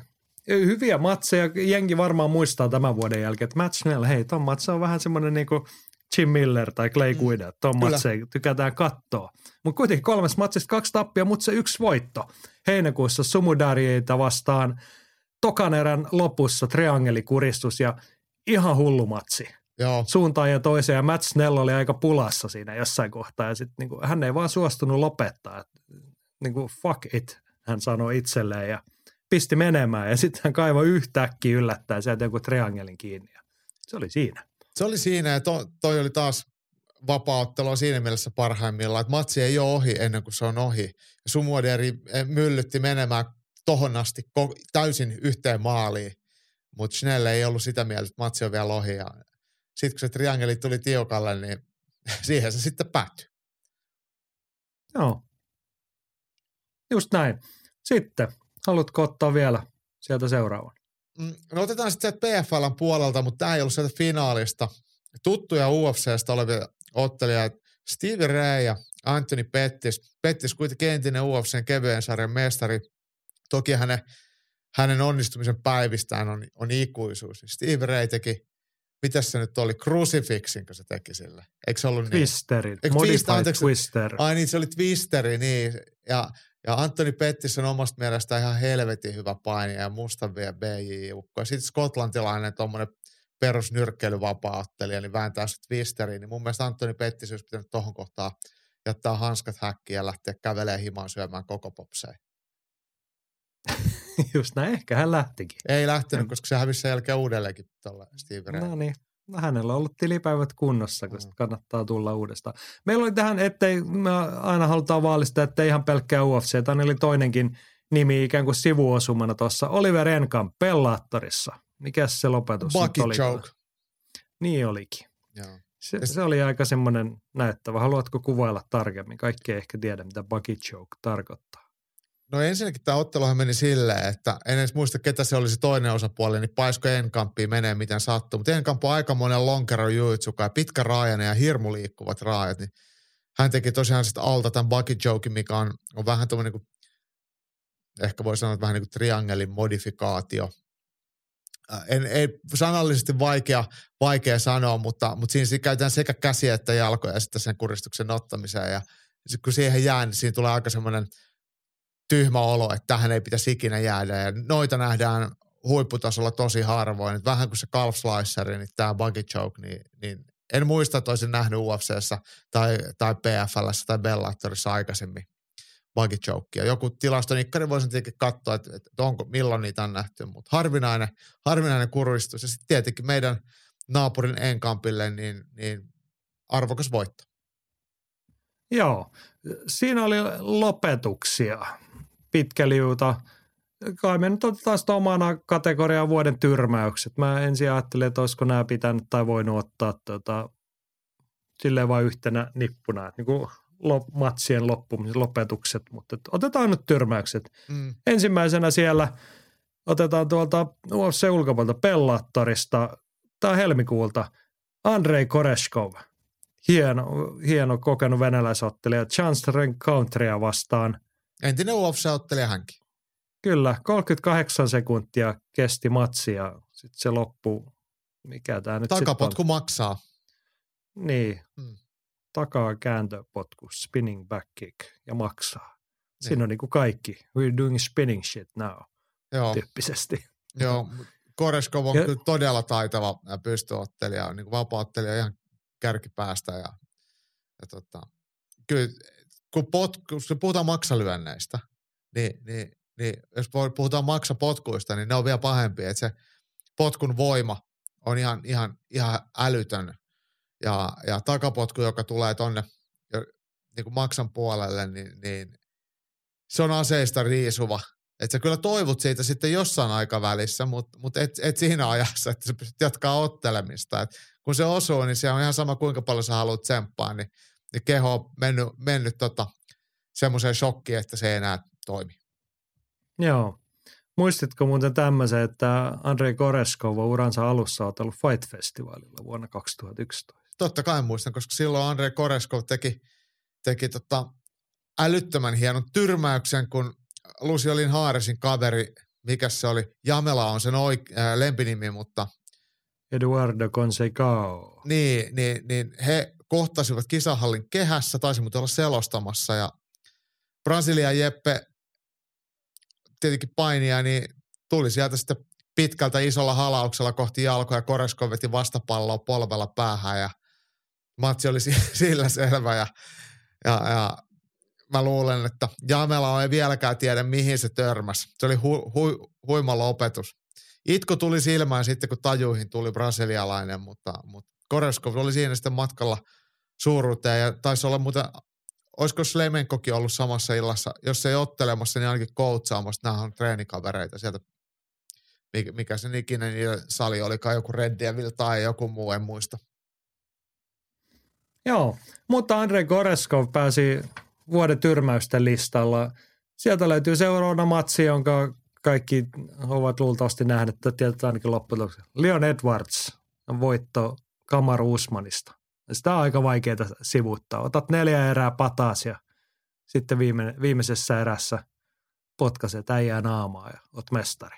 Hyviä matseja. Jengi varmaan muistaa tämän vuoden jälkeen, että Matt Snell, hei, ton matse on vähän semmoinen niin kuin Jim Miller tai Clay mm. Guida. Ton matseja tykätään katsoa. Mutta kuitenkin kolmes matsista kaksi tappia, mutta se yksi voitto. Heinäkuussa Sumudarieita vastaan – tokan erän lopussa triangelikuristus ja ihan hullu matsi. Joo. Suuntaan ja toiseen ja Matt Snell oli aika pulassa siinä jossain kohtaa ja sitten niinku, hän ei vaan suostunut lopettaa. Et, niinku, fuck it, hän sanoi itselleen ja pisti menemään ja sitten hän kaivoi yhtäkkiä yllättäen sieltä joku triangelin kiinni ja se oli siinä. Se oli siinä ja to, toi oli taas vapauttelua siinä mielessä parhaimmillaan, että matsi ei ole ohi ennen kuin se on ohi. Sumuoderi eh, myllytti menemään tohon asti ko- täysin yhteen maaliin. Mutta Schnell ei ollut sitä mieltä, että matsi on vielä ohi. Sitten kun se triangeli tuli tiukalle, niin siihen se sitten päättyi. Joo. Just näin. Sitten, haluatko ottaa vielä sieltä seuraavan? Mm, No otetaan sitten PFLn puolelta, mutta tämä ei ollut sieltä finaalista. Tuttuja UFCstä olevia ottelijoita Steve Ray ja Anthony Pettis. Pettis kuitenkin entinen UFCn kevyen sarjan mestari. Toki hänen, hänen onnistumisen päivistään on, on ikuisuus. Steve Ray teki, mitä se nyt oli, crucifixin, kun se teki sille. Eikö se ollut niin? Twisterin, Eikö modified twist- anteeksi. twister. Ai niin, se oli Twisteri, niin. Ja, ja Anthony Pettis on omasta mielestä ihan helvetin hyvä painija ja mustan vie BJ-ukko. Ja sitten skotlantilainen tuommoinen perusnyrkkeilyvapaa-ottelija, niin vääntää se Twisteriin. Niin mun mielestä Anthony Pettis olisi pitänyt tohon kohtaan jättää hanskat häkkiin ja lähteä kävelemään himaan syömään koko popseen. Just näin, ehkä hän lähtikin. Ei lähtenyt, koska se hävisi sen jälkeen uudelleenkin tuolla Steve Ray. No niin, hänellä on ollut tilipäivät kunnossa, kun Mm. kannattaa tulla uudestaan. Meillä oli tähän, ettei, me aina halutaan vaalistaa, ettei ihan pelkkää UFC, tämä oli toinenkin nimi ikään kuin sivuosumana tuossa. Oliver Enkamp Bellaattorissa. Mikäs se lopetus Bucky oli? choke. Niin olikin. Joo. Se, se oli aika semmoinen näyttävä. Haluatko kuvailla tarkemmin? Kaikki ei ehkä tiedä, mitä Bucky choke tarkoittaa. No ensinnäkin tämä otteluhan meni silleen, että en edes muista, ketä se oli se toinen osapuoli, niin paisko Enkampiin menee miten sattuu. Mutta Enkamp on aikamoinen lonkero juitsuka ja pitkä raajainen ja hirmu liikkuvat raajat. Niin hän teki tosiaan sitten alta tämän bucket joke, mikä on, on vähän tuommoinen niin ehkä voi sanoa, että vähän niin kuin triangelin modifikaatio. En, ei sanallisesti vaikea, vaikea sanoa, mutta, mutta siinä käytetään sekä käsiä että jalkoja sitten sen kuristuksen ottamiseen. Ja sit kun siihen jää, niin siinä tulee aika semmoinen tyhmä olo, että tähän ei pitäisi ikinä jäädä. Ja noita nähdään huipputasolla tosi harvoin. Et vähän kuin se Calf Sliceri, niin tämä Buggy Choke, niin, niin en muista, että olisin nähnyt UFCssä tai, tai PFLssä tai Bellatorissa aikaisemmin Buggy Chokea. Joku tilastonikkari voisi tietenkin katsoa, että, että onko, milloin niitä on nähty, mutta harvinainen, harvinainen kuristus. Ja sitten tietenkin meidän naapurin Enkampille niin, niin arvokas voitto. Joo, siinä oli lopetuksia. Pitkä liuta. Kai me nyt otetaan sitä omana kategoriaa vuoden tyrmäykset. Mä ensin ajattelin, että olisiko nämä pitänyt tai voinut ottaa tota, silleen vain yhtenä nippuna, että niin kuin lop, matsien loppumisen lopetukset, mutta et otetaan nyt tyrmäykset. Mm. Ensimmäisenä siellä otetaan tuolta UFC ulkopuolelta Pellattorista tai helmikuulta Andrei Koreshkov. Hieno, hieno kokenut venäläisottelija Chance Rencountrya vastaan. Entinen UFC-ottelija hänkin. Kyllä, 38 sekuntia kesti matsi ja sitten se loppuu. Mikä tämä nyt Takapotku maksaa. on? Niin, Hmm. takaa kääntöpotku, spinning back kick ja maksaa. Siinä Niin. on niin kuin kaikki. We're doing spinning shit now, Joo, tyyppisesti. joo. Koreskov on Ja- kyllä todella taitava ja pystyottelija, niin kuin vapaa-ottelija ihan kärkipäästä. Ja, ja tota, kyllä, kun, pot, kun puhutaan maksalyönneistä, niin, niin, niin jos puhutaan maksapotkuista, niin ne on vielä pahempia. Että se potkun voima on ihan, ihan, ihan älytön. Ja, ja takapotku, joka tulee tonne jo, niin maksan puolelle, niin, niin se on aseista riisuva. Että sä kyllä toivot siitä sitten jossain aikavälissä, mutta mut et, et siinä ajassa, että sä pystyt jatkaa ottelemista. Et kun se osuu, niin se on ihan sama kuinka paljon sä haluat tsemppaa, niin, niin keho on mennyt, mennyt tota, semmoiseen shokkiin, että se ei enää toimi. Joo. Muistitko muuten tämmöisen, että Andrei Koreskov on uransa alussa otellut Fight-festivaalilla vuonna 2011? Totta kai muistan, koska silloin Andrei Koreskov teki, teki tota älyttömän hienon tyrmäyksen, kun Luciolin Haaresin kaveri, mikä se oli, Jamela on sen oik- äh, lempinimi, mutta Eduardo Consecao. niin, niin, niin he kohtasivat kisahallin kehässä, taisi muuten olla selostamassa ja Brasilian Jeppe tietenkin painia, niin tuli sieltä sitten pitkältä isolla halauksella kohti jalkoja. Koresko veti vastapalloa polvella päähän ja matsi oli si- sillä selvä ja, ja, ja mä luulen, että Jamela ei vieläkään tiedä, mihin se törmäsi. Se oli hu, hu, huima lopetus. Itko tuli silmään sitten, kun tajuihin tuli brasilialainen, mutta, mutta Koreskov oli siinä sitten matkalla suuruuteen ja taisi olla muuten olisiko Slemenkokin ollut samassa illassa, jos ei ottelemassa, niin ainakin coachaamassa. Nämä on treenikavereita sieltä, mikä, se ikinä niiden sali oli, kai joku Red Devil tai joku muu, en muista. Joo, mutta Andre Goreskov pääsi vuoden tyrmäysten listalla. Sieltä löytyy seuraavana matsi, jonka kaikki ovat luultavasti nähneet, että tietää ainakin loppujen Leon Edwards voitto Kamar Usmanista. Sitä on aika vaikeaa sivuuttaa. Otat neljä erää pataas ja sitten viime, viimeisessä erässä potkaset äijää naamaa ja oot mestari.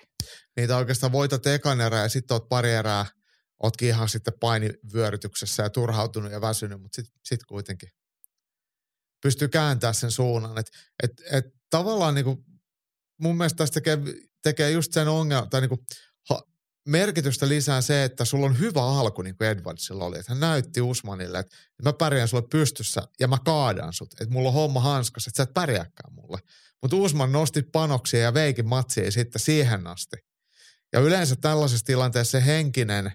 Niitä oikeastaan voitat ekan erää ja sitten oot pari erää, ootkin ihan sitten painivyörytyksessä ja turhautunut ja väsynyt, mutta sitten sit kuitenkin pystyy kääntämään sen suunnan. Et, et, et tavallaan niinku, mun mielestä tästä tekee, tekee just sen ongelman, tai ha, merkitystä lisää se, että sulla on hyvä alku, niin kuin Edwardsilla oli. Että hän näytti Usmanille, että mä pärjään sulle pystyssä ja mä kaadan sut. Että mulla on homma hanskas, että sä et pärjääkään mulle. Mutta Usman nosti panoksia ja veikin matsia sitten siihen asti. Ja yleensä tällaisessa tilanteessa se henkinen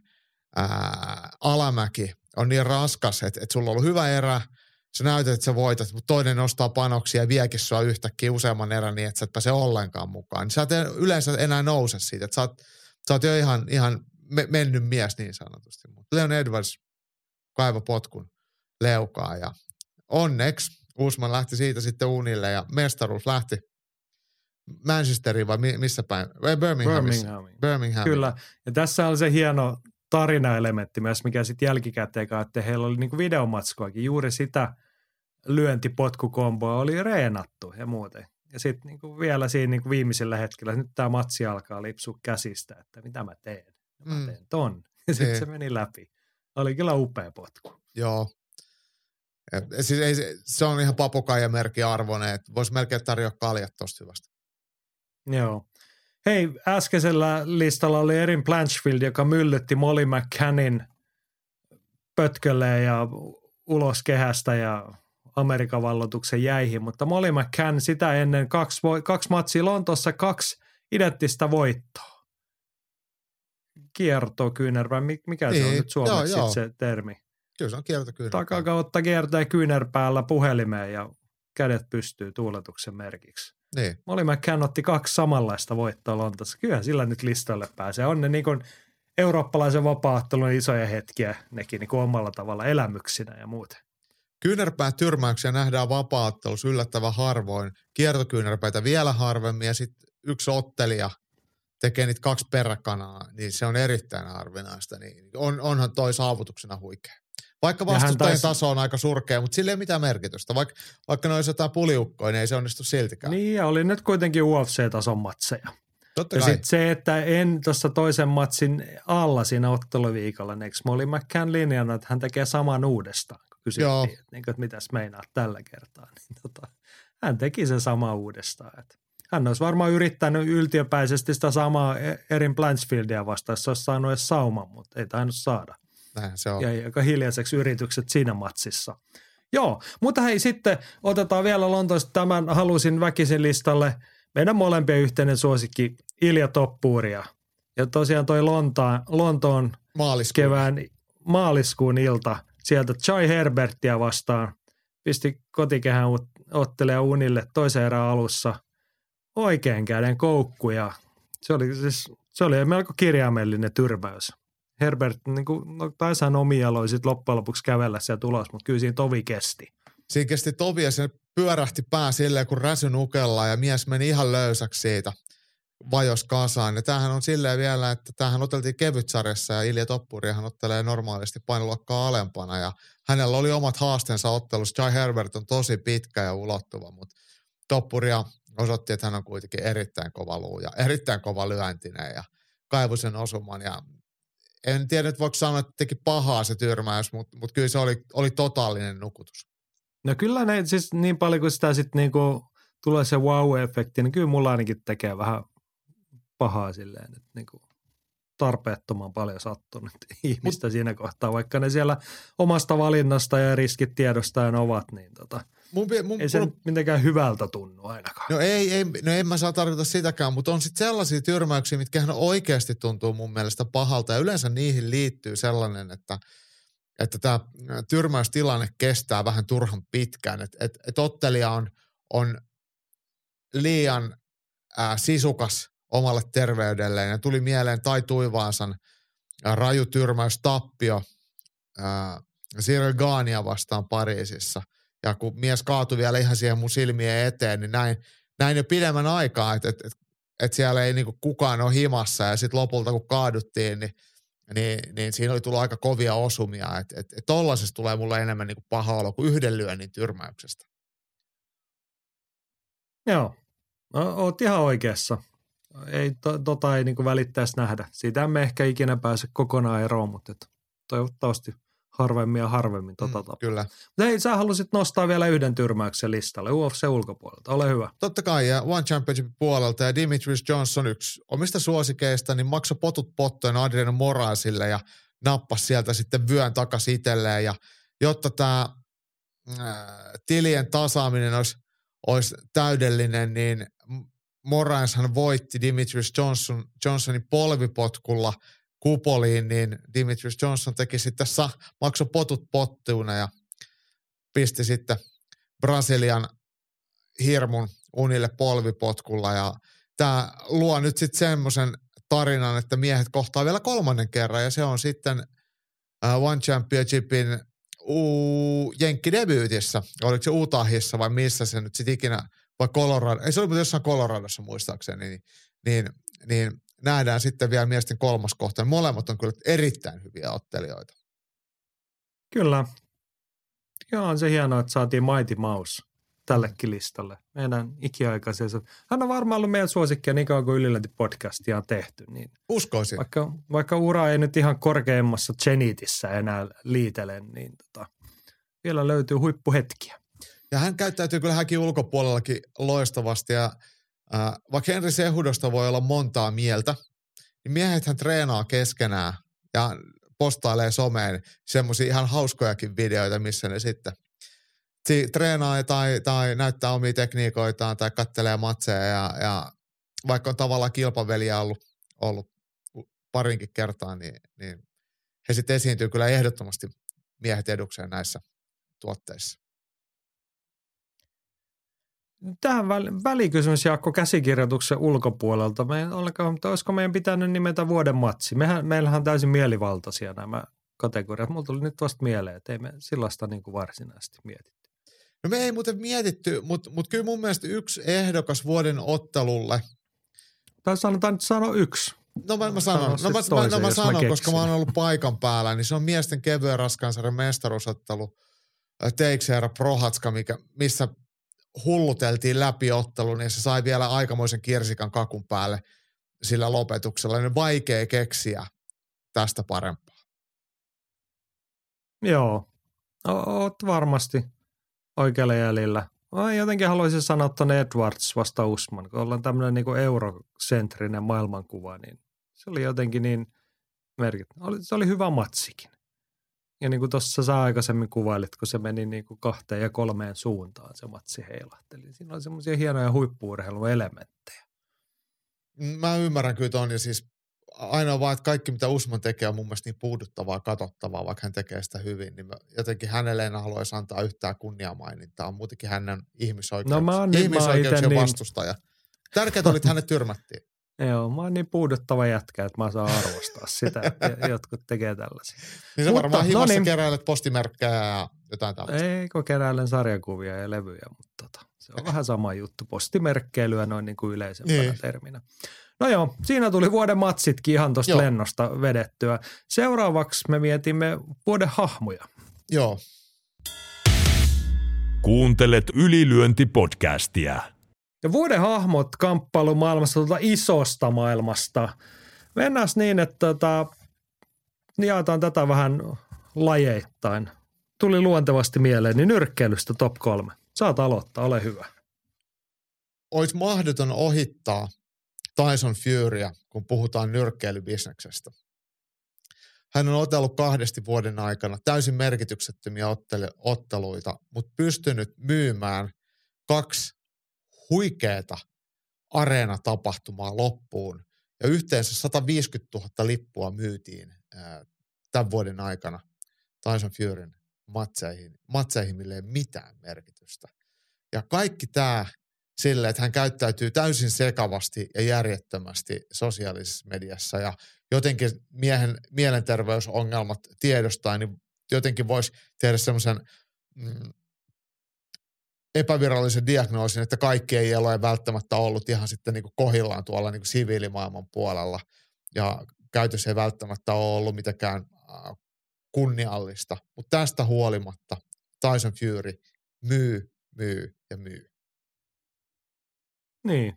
ää, alamäki on niin raskas, että, että sulla on ollut hyvä erä, sä näytät, että sä voitat, mutta toinen nostaa panoksia ja viekin sua yhtäkkiä useamman erän niin, että sä et pääse ollenkaan mukaan. Niin sä et yleensä enää nouse siitä, että sä oot, sä oot jo ihan, ihan me, mennyt mies niin sanotusti. Mutta Leon Edwards kaiva potkun leukaa ja onneksi Usman lähti siitä sitten unille ja mestaruus lähti Manchesteriin vai missä päin? Birminghamissa. Birmingham. Birmingham. Kyllä, ja tässä on se hieno tarinaelementti myös, mikä sitten jälkikäteen että heillä oli niinku videomatskoakin. Juuri sitä lyöntipotkukomboa oli reenattu ja muuten. Ja sitten niinku vielä siinä niinku viimeisellä hetkellä, nyt tämä matsi alkaa lipsua käsistä, että mitä mä teen. Mä mm. teen ton. Ja sitten se meni läpi. Oli kyllä upea potku. Joo. Ja, siis ei, se on ihan papukaijamerkki arvoinen, että voisi melkein tarjoa kaljat tosta hyvästä. Joo. Hei, äskeisellä listalla oli Erin Blanchfield, joka myllytti Molly McCannin pötkölle ja ulos kehästä ja Amerikan vallotuksen jäihin, mutta Molly McCann sitä ennen kaksi, kaksi matsia Lontoossa, kaksi identtistä voittoa. Kiertokyynär vai mikä niin, se on niin, nyt suomeksi joo, joo. se termi? Kyllä se on kiertokyynär. Takakautta kiertää kyynärpäällä puhelimeen ja kädet pystyy tuuletuksen merkiksi. Niin. Molly McCann otti kaksi samanlaista voittoa Lontoossa. Kyllä sillä nyt listalle pääsee. On ne niin kuin eurooppalaisen vapaattelun isoja hetkiä, nekin niin kuin omalla tavalla elämyksinä ja muuten. Kyynärpää tyrmäyksiä nähdään vapaattelussa yllättävän harvoin, kiertokyynärpäitä vielä harvemmin ja sitten yksi ottelija tekee niitä kaksi peräkanaa, niin se on erittäin harvinaista. Niin on, onhan toi saavutuksena huikea. Vaikka vastustajien taisi... taso on aika surkea, mutta sillä ei mitään merkitystä. Vaikka, vaikka ne olisi jotain puliukkoja, niin ei se onnistu siltikään. Niin, ja oli nyt kuitenkin UFC-tason matseja. Totta ja sitten se, että en tuossa toisen matsin alla siinä otteluviikolla, niin eikö Molly McCann linjannut, että hän tekee saman uudestaan, kysyttiin, Joo. että, niin kuin, että mitäs meinaat tällä kertaa. Niin tota, hän teki sen sama uudestaan. Että hän olisi varmaan yrittänyt yltiöpäisesti sitä samaa e- Erin Blanchfieldia vastaan, jos olisi saanut edes sauman, mutta ei tainnut saada. Näin se on. Ja aika hiljaiseksi yritykset siinä matsissa. Joo, mutta hei sitten otetaan vielä Lontoosta tämän, halusin väkisin listalle meidän molempien yhteinen suosikki Ilja Toppuuria. Ja tosiaan toi Lontaan, Lontoon maaliskuun. kevään maaliskuun ilta sieltä Chai Herbertia vastaan. Pisti kotikehän ottelee unille toisen erän alussa oikein käden koukku ja se oli, siis, se oli melko kirjaimellinen tyrmäys. Herbert niin kuin, no, taisi hän omia sitten loppujen lopuksi kävellä sieltä ulos, mutta kyllä siinä tovi kesti. Siinä kesti tovi ja se pyörähti pää silleen, kun räsy nukella ja mies meni ihan löysäksi siitä vajos kasaan. Ja tämähän on silleen vielä, että tämähän oteltiin kevytsarjassa ja Ilja Toppurihan ottelee normaalisti painoluokkaa alempana ja hänellä oli omat haasteensa ottelussa. Jai Herbert on tosi pitkä ja ulottuva, mutta Toppuria osoitti, että hän on kuitenkin erittäin kova luu ja erittäin kova lyöntinen ja kaivu sen osuman ja en tiedä, että voiko sanoa, että teki pahaa se tyrmäys, mutta, mutta kyllä se oli, oli totaalinen nukutus. No kyllä ne siis niin paljon kuin sitä sitten niinku tulee se wow-efekti, niin kyllä mulla ainakin tekee vähän pahaa silleen, että niinku tarpeettoman paljon sattunut ihmistä Mut, siinä kohtaa, vaikka ne siellä omasta valinnasta ja riskit tiedostaen ovat, niin tota, mun, mun, ei se mun, mitenkään hyvältä tunnu ainakaan. No ei, ei no en mä saa tarkoita sitäkään, mutta on sitten sellaisia tyrmäyksiä, mitkä oikeasti tuntuu mun mielestä pahalta ja yleensä niihin liittyy sellainen, että että tämä tyrmäystilanne kestää vähän turhan pitkään. Että et, et ottelija on, on liian ää, sisukas omalle terveydelleen. Ja tuli mieleen Tai Tuivaasan raju tyrmäys tappio Cyril Gania vastaan Pariisissa. Ja kun mies kaatui vielä ihan siihen mun silmien eteen, niin näin, näin jo pidemmän aikaa, että et, et, et siellä ei niinku kukaan ole himassa. Ja sitten lopulta kun kaaduttiin, niin, niin, niin siinä oli tullut aika kovia osumia. Että et, et tollaisesta tulee mulle enemmän niinku paha olo kuin yhden lyönnin tyrmäyksestä. Joo, no, oot ihan oikeassa. Ei, to, tota ei niinku välittäisi nähdä. Siitä me ehkä ikinä pääse kokonaan eroon, mutta et toivottavasti harvemmin ja harvemmin tota mm, Kyllä. Mutta hei, sä halusit nostaa vielä yhden tyrmäyksen listalle UFC ulkopuolelta. Ole hyvä. Totta kai, ja One Championship puolelta ja Dimitrius Johnson yksi omista suosikeista, niin maksoi potut pottojen Adrian Moraisille ja nappasi sieltä sitten vyön takaisin itselleen. Ja jotta tämä äh, tilien tasaaminen olisi, olisi täydellinen, niin Moraishan voitti Dimitrius Johnson, Johnsonin polvipotkulla kupoliin, niin Dimitrius Johnson teki sitten sa, maksoi potut pottuuna ja pisti sitten Brasilian hirmun unille polvipotkulla ja tämä luo nyt sitten semmoisen tarinan, että miehet kohtaa vielä kolmannen kerran ja se on sitten uh, One Championshipin uu, jenkkidebyytissä. Oliko se Utahissa vai missä se nyt sitten ikinä, vai Colorado, ei se oli jossain Coloradossa muistaakseni, niin, niin, niin nähdään sitten vielä miesten kolmas kohta. Molemmat on kyllä erittäin hyviä ottelijoita. Kyllä. Joo, on se hienoa, että saatiin Mighty Mouse tällekin listalle. Meidän ikiaikaisessa. Hän on varmaan ollut meidän suosikkia niin kauan kuin Ylilänti-podcastia on tehty. Niin Uskoisin. Vaikka, vaikka ura ei nyt ihan korkeimmassa Genitissä enää liitele, niin tota, vielä löytyy huippuhetkiä. Ja hän käyttäytyy kyllä häkin ulkopuolellakin loistavasti ja äh, vaikka Henri Sehudosta voi olla montaa mieltä, niin miehethän treenaa keskenään ja postailee someen semmoisia ihan hauskojakin videoita, missä ne sitten si- treenaa tai, tai näyttää omia tekniikoitaan tai kattelee matseja ja, ja vaikka on tavallaan kilpaveliä ollut, ollut parinkin kertaa, niin, niin he sitten esiintyy kyllä ehdottomasti miehet edukseen näissä tuotteissa. Tähän väl- välikysymys Jaakko käsikirjoituksen ulkopuolelta. Me ollenkaan, mutta olisiko meidän pitänyt nimetä vuoden matsi? Mehän, meillähän on täysin mielivaltaisia nämä kategoriat. Mulla tuli nyt vasta mieleen, että ei me sellaista niin kuin varsinaisesti mietitty. No me ei muuten mietitty, mutta, mutta kyllä mun mielestä yksi ehdokas vuoden ottelulle. Tai sanotaan nyt sano yksi. No mä, mä sanon, no, mä, toisen, no mä sanon, mä koska mä oon ollut paikan päällä, niin se on miesten kevyen raskaansarjan mestaruusottelu Teixeira Prohatska, mikä, missä hulluteltiin läpi ottelun, niin se sai vielä aikamoisen kirsikan kakun päälle sillä lopetuksella. Niin vaikea keksiä tästä parempaa. Joo, oot varmasti oikealla jäljellä. Mä jotenkin haluaisin sanoa tuonne Edwards vasta Usman, kun ollaan tämmöinen niin eurocentrinen maailmankuva, niin se oli jotenkin niin merkittävä. Se oli hyvä matsikin. Ja niin kuin tuossa sä aikaisemmin kuvailit, kun se meni niin kuin kahteen ja kolmeen suuntaan se matsi heilahteli. Siinä oli semmoisia hienoja huippuurheiluelementtejä. Mä ymmärrän kyllä ton ja siis ainoa vaan, että kaikki mitä Usman tekee on mun mielestä niin puuduttavaa, katsottavaa, vaikka hän tekee sitä hyvin, niin jotenkin hänelle en haluaisi antaa yhtään kunniamainintaa. On muutenkin hänen ihmisoikeus, no, mä oon, niin, ihmisoikeuksien niin, vastustaja. Tärkeää oli, että hänet tyrmättiin. Joo, mä oon niin puuduttava jätkä, että mä saan arvostaa sitä, että jotkut tekee tällaisia. Niin se varmaan himassa no niin. keräilet postimerkkejä ja jotain tällaista. Ei, kun keräilen sarjakuvia ja levyjä, mutta tota, se on vähän sama juttu. Postimerkkeilyä noin niin kuin yleisempänä niin. terminä. No joo, siinä tuli vuoden matsitkin ihan tuosta lennosta vedettyä. Seuraavaksi me mietimme vuoden hahmoja. Joo. Kuuntelet ylilyöntipodcastia. Ja vuoden hahmot kamppailu maailmasta tuota isosta maailmasta. Mennään niin, että tota, jaetaan tätä vähän lajeittain. Tuli luontevasti mieleen, niin nyrkkeilystä top kolme. Saat aloittaa, ole hyvä. Olisi mahdoton ohittaa Tyson Furya, kun puhutaan nyrkkeilybisneksestä. Hän on otellut kahdesti vuoden aikana täysin merkityksettömiä otteluita, mutta pystynyt myymään kaksi huikeeta areenatapahtumaa loppuun. Ja yhteensä 150 000 lippua myytiin ää, tämän vuoden aikana Tyson Furyn matseihin, matseihin millä ei mitään merkitystä. Ja kaikki tämä sille, että hän käyttäytyy täysin sekavasti ja järjettömästi sosiaalisessa mediassa ja jotenkin miehen mielenterveysongelmat tiedostaa, niin jotenkin voisi tehdä semmoisen mm, epävirallisen diagnoosin, että kaikki ei ole välttämättä ollut ihan sitten niin kuin kohillaan tuolla niin kuin siviilimaailman puolella ja käytös ei välttämättä ole ollut mitenkään kunniallista, mutta tästä huolimatta Tyson Fury myy, myy ja myy. Niin,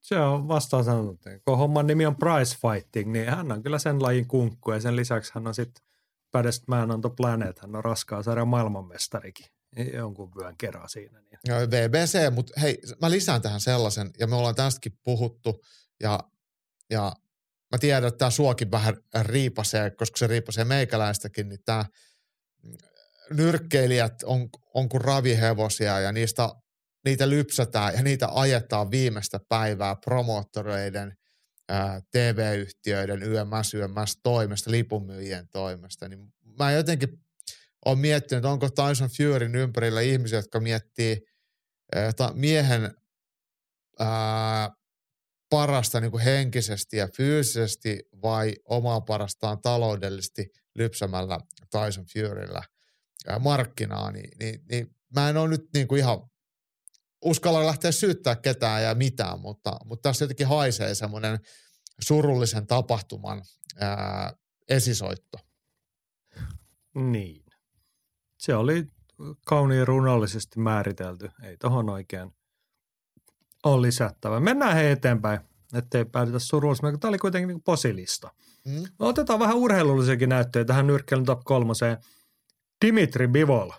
se on vastaan sanottu. Kun homman nimi on price fighting, niin hän on kyllä sen lajin kunkku ja sen lisäksi hän on sitten baddest man on the planet. Hän on raskaa sarjan maailmanmestarikin jonkun vyön kerran siinä. Niin. Ja VBC, mutta hei, mä lisään tähän sellaisen, ja me ollaan tästäkin puhuttu, ja, ja mä tiedän, että tämä suokin vähän riipasee, koska se riipasee meikäläistäkin, niin tämä nyrkkeilijät on, on kuin ravihevosia, ja niistä niitä lypsätään ja niitä ajetaan viimeistä päivää promoottoreiden, TV-yhtiöiden, YMS, YMS toimesta, lipunmyyjien toimesta. Niin mä jotenkin olen miettinyt, onko Tyson Furyn ympärillä ihmisiä, jotka miettii ää, miehen ää, parasta niin kuin henkisesti ja fyysisesti vai omaa parastaan taloudellisesti lypsämällä Tyson Furyllä markkinaa, niin, niin, niin mä en ole nyt niin kuin ihan uskalla lähteä syyttää ketään ja mitään, mutta, mutta tässä jotenkin haisee semmoinen surullisen tapahtuman ää, esisoitto. Niin. Se oli kauniin runollisesti määritelty. Ei tohon oikein ole lisättävä. Mennään he eteenpäin, ettei päädytä surullisena. Tämä oli kuitenkin niin posilista. Mm. No, otetaan vähän urheilullisiakin näyttöjä tähän nyrkkeilyn top kolmoseen. Dimitri Bivol,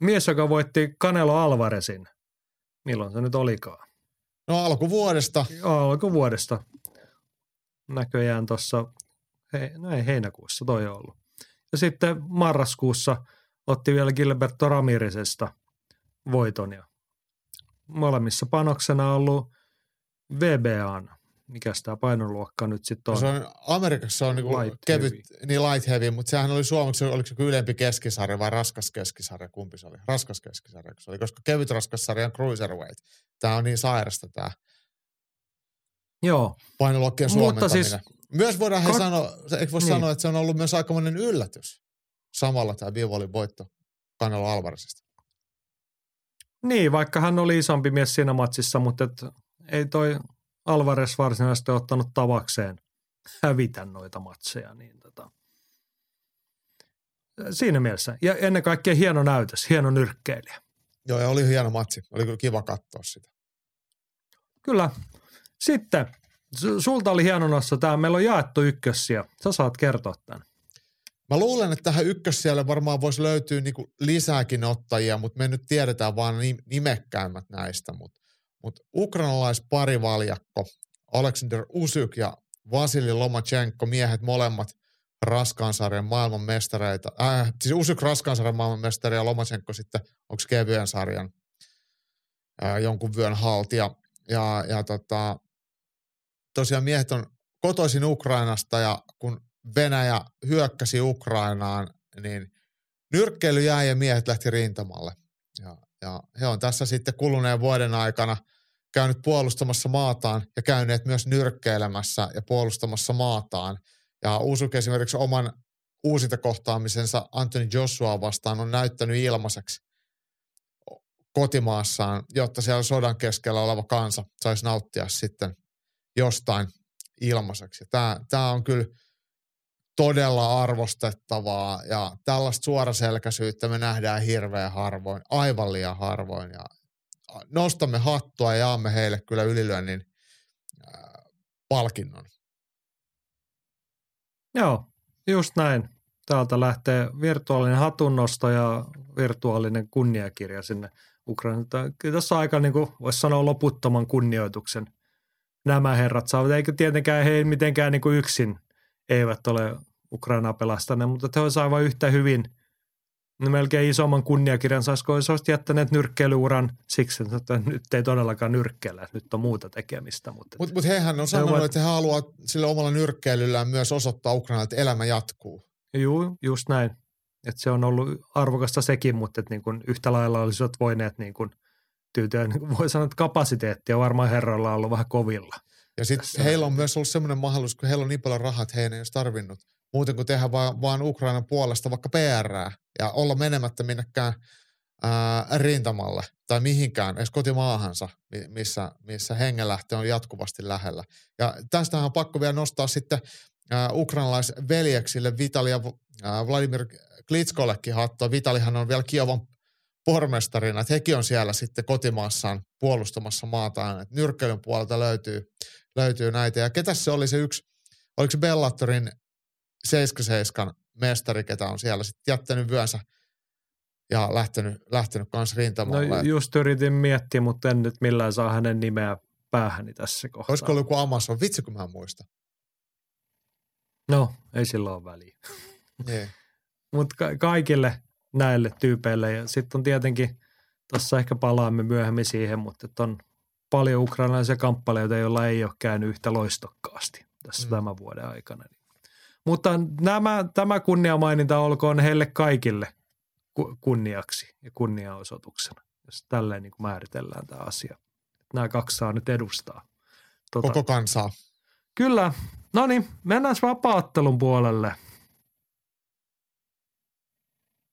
mies, joka voitti Canelo Alvarezin – Milloin se nyt olikaan? No alkuvuodesta. Alkuvuodesta. Näköjään tuossa, hei, no ei heinäkuussa toi on ollut. Ja sitten marraskuussa otti vielä Gilberto Ramirisesta voiton ja molemmissa panoksena on ollut VBAn mikä tämä painoluokka nyt sitten on? Se on Amerikassa on niinku light kevyt, heavy. niin light heavy, mutta sehän oli suomeksi, oliko se ylempi keskisarja vai raskas keskisarja, kumpi se oli? Raskas keskisarja, se oli, koska kevyt raskassarja on cruiserweight. Tämä on niin sairasta tämä Joo. painoluokkien mutta siis, Myös voidaan he sanoa, eikö voi niin. sanoa, että se on ollut myös aikamoinen yllätys samalla tämä Bivolin voitto Canelo Alvarezista. Niin, vaikka hän oli isompi mies siinä matsissa, mutta et ei toi Alvarez varsinaisesti ottanut tavakseen hävitä noita matseja. Niin tota. Siinä mielessä. Ja ennen kaikkea hieno näytös, hieno nyrkkeilijä. Joo, ja oli hieno matsi. Oli kyllä kiva katsoa sitä. Kyllä. Sitten, sulta oli hieno nossa tämä, meillä on jaettu ykkössiä. Sä saat kertoa tämän. Mä luulen, että tähän ykkössijalle varmaan voisi löytyä niinku lisääkin ottajia, mutta me nyt tiedetään vaan nimekkäimmät näistä. Mutta mutta ukrainalaisparivaljakko Aleksander Usyk ja Vasili Lomachenko, miehet molemmat raskaansarjan maailmanmestareita. Äh, siis Usyk raskaansarjan maailmanmestari ja Lomachenko sitten, onko kevyen sarjan äh, jonkun vyön haltija. Ja, ja tota, tosiaan miehet on kotoisin Ukrainasta ja kun Venäjä hyökkäsi Ukrainaan, niin nyrkkeily jäi ja miehet lähti rintamalle. Ja, ja he on tässä sitten kuluneen vuoden aikana – käynyt puolustamassa maataan ja käyneet myös nyrkkeilemässä ja puolustamassa maataan. Ja Usuk esimerkiksi oman uusinta kohtaamisensa Anthony Joshua vastaan on näyttänyt ilmaiseksi kotimaassaan, jotta siellä sodan keskellä oleva kansa saisi nauttia sitten jostain ilmaiseksi. Tämä, tämä on kyllä todella arvostettavaa ja tällaista suoraselkäisyyttä me nähdään hirveän harvoin, aivan liian harvoin ja nostamme hattua ja jaamme heille kyllä ylilyönnin palkinnon. Joo, just näin. Täältä lähtee virtuaalinen hatunnosto ja virtuaalinen kunniakirja sinne Ukrainaan. Kyllä tässä aika, niin kuin voisi sanoa, loputtoman kunnioituksen nämä herrat saavat. Eikä tietenkään he mitenkään niin kuin yksin eivät ole Ukrainaa pelastaneet, mutta he olisivat aivan yhtä hyvin – no melkein isomman kunniakirjan saisiko jos olisit jättäneet nyrkkeilyuran siksi, että nyt ei todellakaan nyrkkeellä, nyt on muuta tekemistä. Mutta mut, mut hehän on sanonut, ovat... että he haluavat sillä omalla nyrkkeilyllään myös osoittaa Ukrainalle, että elämä jatkuu. Joo, just näin. että se on ollut arvokasta sekin, mutta että niin kuin yhtä lailla olisivat voineet niin kuin tyytyä, niin voi sanoa, että kapasiteetti on varmaan herroilla ollut vähän kovilla. Ja sitten heillä on myös ollut semmoinen mahdollisuus, kun heillä on niin paljon rahat, että he ei olisi tarvinnut muuten kuin tehdä vaan, vaan Ukrainan puolesta vaikka PR ja olla menemättä minnekään ää, rintamalle tai mihinkään, edes kotimaahansa, missä, missä hengenlähtö on jatkuvasti lähellä. Ja tästähän on pakko vielä nostaa sitten ää, ukrainalaisveljeksille Vitali ja ää, Vladimir Klitskollekin hattua. Vitalihan on vielä Kiovan pormestarina, että hekin on siellä sitten kotimaassaan puolustamassa maataan. Että nyrkkeilyn puolelta löytyy, löytyy näitä. Ja ketä se oli se yksi, oliko se Bellatorin 77 mestari, ketä on siellä sitten jättänyt vyönsä ja lähtenyt, lähtenyt kanssa rintamalle. No just yritin miettiä, mutta en nyt millään saa hänen nimeä päähäni tässä kohtaa. Olisiko ollut joku Amazon? Vitsi, kun mä en muista. No, ei sillä ole väliä. Niin. Mutta ka- kaikille näille tyypeille. Ja sitten on tietenkin, tuossa ehkä palaamme myöhemmin siihen, mutta on paljon ukrainalaisia kamppaleita, joilla ei ole käynyt yhtä loistokkaasti tässä mm. tämän vuoden aikana. Mutta nämä, tämä kunniamaininta olkoon heille kaikille kunniaksi ja kunniaosoituksena, jos tälleen niin kuin määritellään tämä asia. Nämä kaksi saa nyt edustaa. Tuota, Koko kansaa. Kyllä. No niin, mennään vapaattelun puolelle.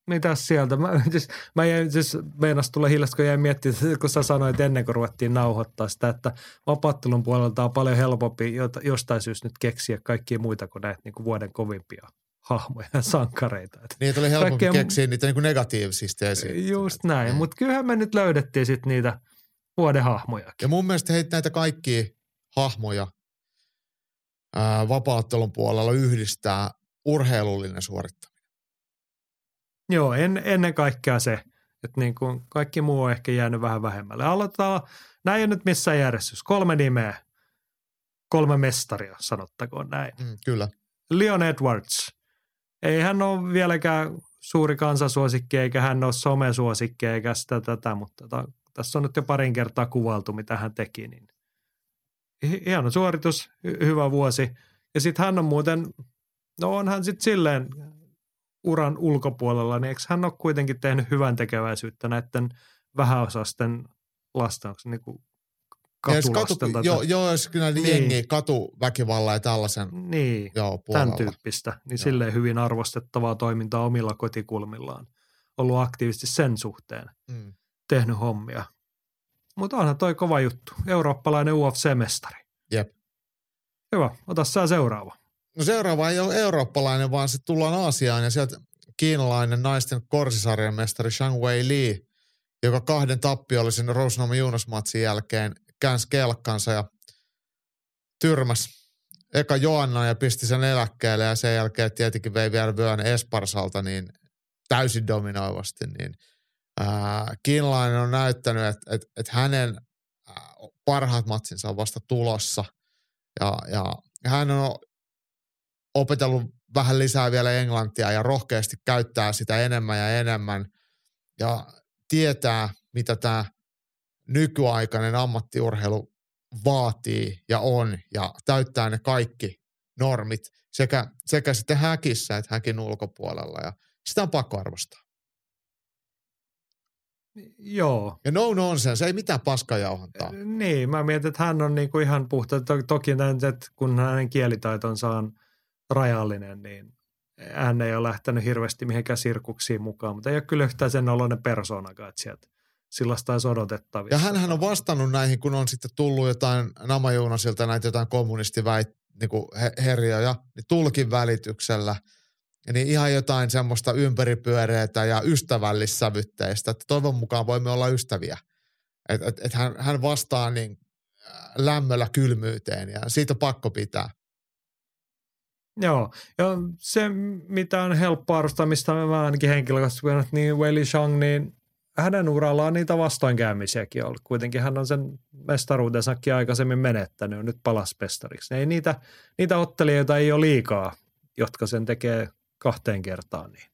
Mitäs sieltä? Mä, siis, mä jäin, siis meinas tulla hiljasta, kun jäin miettimään, kun sä sanoit ennen kuin ruvettiin nauhoittaa sitä, että vapaattelun puolelta on paljon helpompi jostain syystä nyt keksiä kaikkia muita kuin näitä niin kuin vuoden kovimpia hahmoja ja sankareita. Niitä oli helpompi Kaikkea, keksiä niitä niin kuin negatiivisista esiin. Just näin, niin. mutta kyllähän me nyt löydettiin sitten niitä vuoden hahmoja. Ja mun mielestä heitä näitä kaikkia hahmoja ää, vapaattelun puolella yhdistää urheilullinen suorittaminen. Joo, en, ennen kaikkea se, että niin kuin kaikki muu on ehkä jäänyt vähän vähemmälle. Aloitetaan, näin ei nyt missään järjestys. Kolme nimeä, kolme mestaria, sanottakoon näin. Mm, kyllä. Leon Edwards. Ei hän ole vieläkään suuri kansasuosikki, eikä hän ole somesuosikki, eikä sitä tätä, mutta ta, tässä on nyt jo parin kertaa kuvailtu, mitä hän teki. Niin hieno suoritus, hy- hyvä vuosi. Ja sitten hän on muuten, no onhan sitten silleen uran ulkopuolella, niin eikö hän ole kuitenkin tehnyt hyvän tekeväisyyttä näiden vähäosasten lasten, niin kuin katulasten? Katu, joo, joo, jos kyllä niin. jengi katuväkivalla ja tällaisen niin, joo, tämän tyyppistä, niin joo. silleen hyvin arvostettavaa toimintaa omilla kotikulmillaan. Ollut aktiivisesti sen suhteen, mm. tehnyt hommia. Mutta onhan toi kova juttu. Eurooppalainen UFC-mestari. Jep. Hyvä, ota sä seuraava. No seuraava ei ole eurooppalainen, vaan sitten tullaan Aasiaan ja sieltä kiinalainen naisten korsisarjan mestari Shang Wei Li, joka kahden tappiollisen Rousnoma Juunas-matsin jälkeen käänsi kelkkansa ja tyrmäs eka Joanna ja pisti sen eläkkeelle ja sen jälkeen tietenkin vei vielä vyön Esparsalta niin täysin dominoivasti, niin ää, kiinalainen on näyttänyt, että et, et hänen parhaat matsinsa on vasta tulossa ja, ja hän on opetellut vähän lisää vielä englantia ja rohkeasti käyttää sitä enemmän ja enemmän ja tietää, mitä tämä nykyaikainen ammattiurheilu vaatii ja on ja täyttää ne kaikki normit sekä, sekä sitten häkissä että häkin ulkopuolella ja sitä on pakko arvostaa. Joo. Ja no nonsense, ei mitään paskajauhantaa. Niin, mä mietin, että hän on niinku ihan puhta. Toki näin, että kun hänen kielitaitonsa on – rajallinen, niin hän ei ole lähtenyt hirveästi mihinkään sirkuksiin mukaan, mutta ei ole kyllä yhtään sen oloinen persoonakaan, että sieltä sellaista olisi odotettavissa. Ja hän on vastannut näihin, kun on sitten tullut jotain Namajuunasilta näitä jotain kommunistiväit, niin kuin herjoja, niin tulkin välityksellä, niin ihan jotain semmoista ympäripyöreitä ja ystävällissävytteistä, että toivon mukaan voimme olla ystäviä. Että et, et hän, hän vastaa niin lämmöllä kylmyyteen ja siitä pakko pitää. Joo, ja se mitä on helppo arvostaa, mistä mä ainakin henkilökohtaisesti niin Weili Shang, niin hänen urallaan niitä vastoinkäymisiäkin ollut. Kuitenkin hän on sen mestaruutensakin aikaisemmin menettänyt, nyt palas mestariksi. Ei niitä, niitä ottelijoita ei ole liikaa, jotka sen tekee kahteen kertaan. Niin.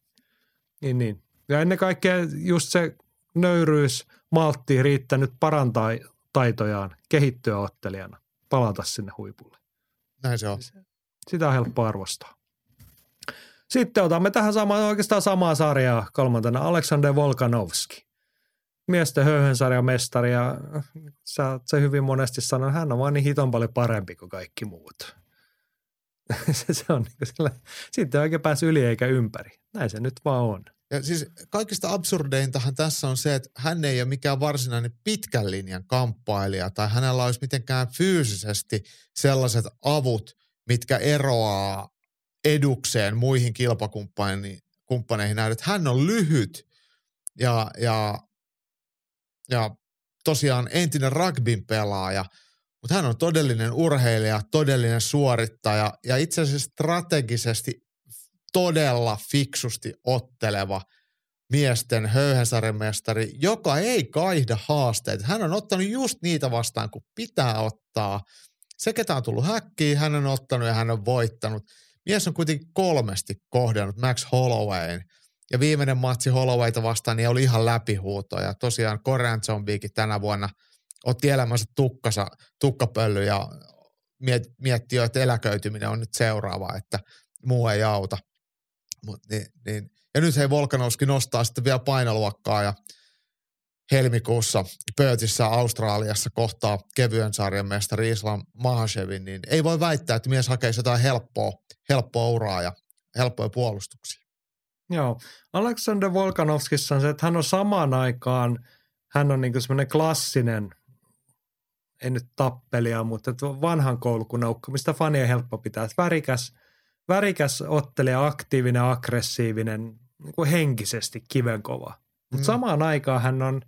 Niin, niin. Ja ennen kaikkea just se nöyryys, maltti riittänyt parantaa taitojaan, kehittyä ottelijana, palata sinne huipulle. Näin se on sitä on helppo arvostaa. Sitten otamme tähän sama, oikeastaan samaa sarjaa kolmantena Aleksander Volkanovski. Miesten höyhensarjan mestari ja sä oot se hyvin monesti sanonut, hän on vaan niin hiton paljon parempi kuin kaikki muut. se, se on niin sillä, sitten oikein pääsi yli eikä ympäri. Näin se nyt vaan on. Ja siis kaikista absurdeintahan tässä on se, että hän ei ole mikään varsinainen pitkän linjan kamppailija tai hänellä olisi mitenkään fyysisesti sellaiset avut, mitkä eroaa edukseen muihin kilpakumppaneihin nähden. Hän on lyhyt ja, ja, ja tosiaan entinen rugbyn pelaaja, mutta hän on todellinen urheilija, todellinen suorittaja ja itse asiassa strategisesti todella fiksusti otteleva miesten höyhensarjamestari, joka ei kaihda haasteita. Hän on ottanut just niitä vastaan, kun pitää ottaa. Se, ketä on tullut häkkiin, hän on ottanut ja hän on voittanut. Mies on kuitenkin kolmesti kohdannut Max Hollowayn. Ja viimeinen matsi Hollowayta vastaan niin oli ihan läpihuuto. Ja tosiaan Korean Zombiikin tänä vuonna otti elämänsä tukkasa, tukkapölly ja mietti jo, että eläköityminen on nyt seuraava, että muu ei auta. Mut niin, niin. Ja nyt hei Volkanovski nostaa sitten vielä painoluokkaa ja helmikuussa Pöötissä Australiassa kohtaa kevyen sarjan mestari Islam Mahashevin, niin ei voi väittää, että mies hakee jotain helppoa, helppoa uraa ja helppoja puolustuksia. Joo. Alexander Volkanovskissa on se, että hän on samaan aikaan, hän on niin semmoinen klassinen, ei nyt tappelia, mutta vanhan koulukunnan ukko, mistä fanien helppo pitää. Värikäs, värikäs ottelija, aktiivinen, aggressiivinen, niin kuin henkisesti kivenkova. Mutta mm. samaan aikaan hän on,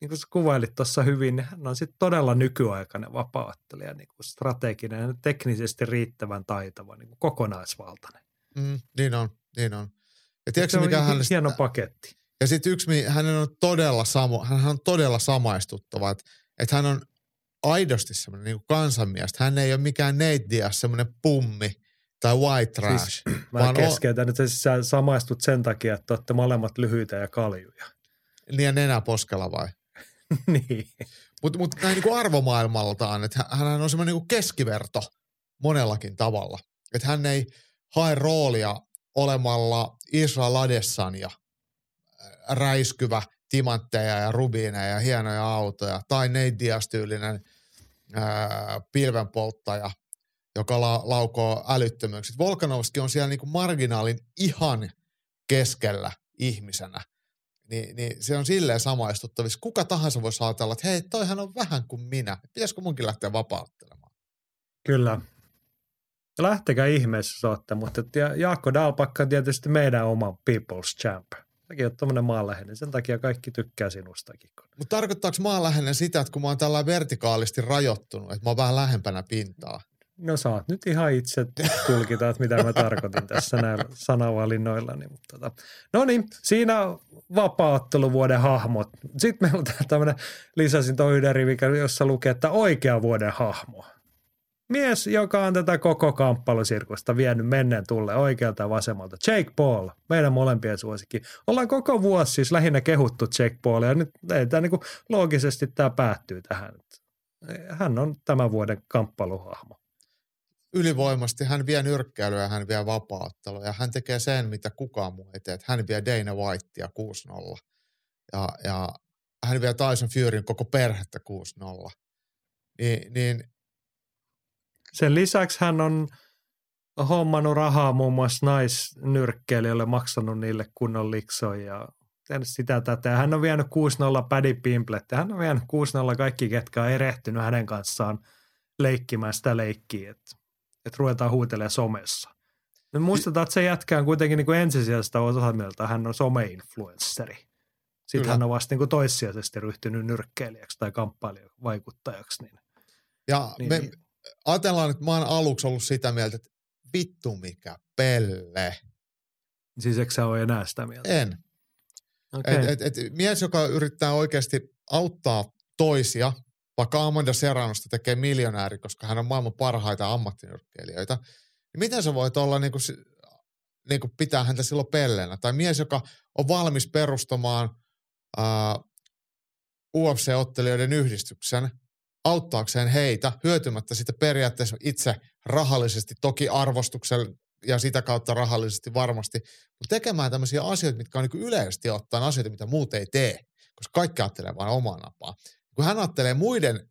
niin kuin sä kuvailit tuossa hyvin, niin hän on sitten todella nykyaikainen vapaattelija, niin kuin strateginen ja teknisesti riittävän taitava, niin kuin kokonaisvaltainen. Mm, niin on, niin on. Ja tiedätkö, se mikä on hän hieno paketti. Ja sitten yksi, hänen on todella, samo, hän on todella samaistuttava, että, että hän on aidosti semmoinen niin kansanmies. Hän ei ole mikään Nate Diaz, semmoinen pummi tai white trash. Siis, mä keskeytän, että sä samaistut sen takia, että olette molemmat lyhyitä ja kaljuja. Niin nenä poskella vai? niin. Mutta mut näin niin kuin arvomaailmaltaan, että hän on semmoinen niin keskiverto monellakin tavalla. Että hän ei hae roolia olemalla Israel Adesanya, räiskyvä timantteja ja rubiineja ja hienoja autoja, tai Nate Diaz-tyylinen ää, pilvenpolttaja, joka la, laukoo älyttömyyksiä. Volkanovski on siellä niin kuin marginaalin ihan keskellä ihmisenä. Ni, niin se on silleen samaistuttavissa. Kuka tahansa voisi ajatella, että hei, toihan on vähän kuin minä. Pitäisikö munkin lähteä vapauttelemaan? Kyllä. Lähtekää ihmeessä saatte, mutta Jaakko Dalpakka on tietysti meidän oma People's Champ. Säkin oot tuommoinen maanläheinen, sen takia kaikki tykkää sinustakin. Mutta tarkoittaako maanläheinen sitä, että kun mä oon tällä vertikaalisti rajoittunut, että mä oon vähän lähempänä pintaa? No saat nyt ihan itse tulkita, että mitä mä tarkoitin tässä näillä sanavalinnoilla. Niin, mutta tota. No niin, siinä vapaatteluvuoden hahmot. Sitten meillä on tämmöinen, lisäsin tuon yhden jossa lukee, että oikea vuoden hahmo. Mies, joka on tätä koko kamppailusirkusta vienyt menneen tulle oikealta ja vasemmalta. Jake Paul, meidän molempien suosikki. Ollaan koko vuosi siis lähinnä kehuttu Jake Paul ja nyt ei, tämä niin kuin, loogisesti tämä päättyy tähän. Hän on tämän vuoden kamppailuhahmo. Ylivoimasti hän vie nyrkkeilyä hän vie vapaattelua ja hän tekee sen, mitä kukaan muu ei tee. Hän vie Dana Whitea 6-0 ja, ja hän vie Tyson Furyn koko perhettä 6-0. Niin, niin sen lisäksi hän on hommannut rahaa muun muassa naisnyrkkeilijöille, maksanut niille kunnon liksoja ja sitä tätä. Hän on vienyt 6-0 Paddy Pimplet ja hän on vienyt 6-0 kaikki, ketkä on erehtynyt hänen kanssaan leikkimään sitä leikkiä, että, että ruvetaan huutelemaan somessa. Me muistetaan, että se jätkä on kuitenkin niin kuin ensisijaista osamilta, hän on some-influensseri. Sitten Kyllä. hän on vasta niin kuin toissijaisesti ryhtynyt nyrkkeilijäksi tai kamppailijan Niin, ja niin, me, niin ajatellaan, että mä oon aluksi ollut sitä mieltä, että vittu mikä pelle. Siis eikö sä ole enää sitä mieltä? En. Okay. Et, et, et, mies, joka yrittää oikeasti auttaa toisia, vaikka Amanda Serranosta tekee miljonääri, koska hän on maailman parhaita ammattinyrkkeilijöitä, niin miten sä voit olla niin kuin, niin kuin pitää häntä silloin pellenä? Tai mies, joka on valmis perustamaan uh, UFC-ottelijoiden yhdistyksen, auttaakseen heitä hyötymättä sitä periaatteessa itse rahallisesti, toki arvostuksen ja sitä kautta rahallisesti varmasti, mutta tekemään tämmöisiä asioita, mitkä on niin yleisesti ottaen asioita, mitä muut ei tee, koska kaikki ajattelee vain omaa napaa. Kun hän ajattelee muiden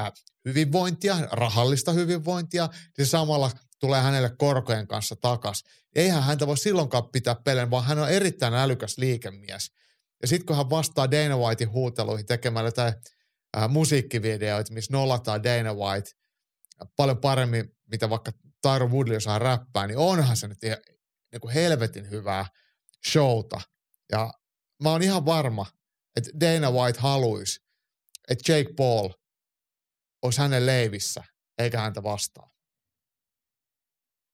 äh, hyvinvointia, rahallista hyvinvointia, niin samalla tulee hänelle korkojen kanssa takas. Eihän häntä voi silloinkaan pitää pelen, vaan hän on erittäin älykäs liikemies. Ja sitten kun hän vastaa Dana Whitein huuteluihin tekemällä jotain äh, musiikkivideoita, missä nollataan Dana White paljon paremmin, mitä vaikka Tyro Woodley osaa räppää, niin onhan se nyt ihan, niin kuin helvetin hyvää showta. Ja mä oon ihan varma, että Dana White haluaisi, että Jake Paul olisi hänen leivissä, eikä häntä vastaa.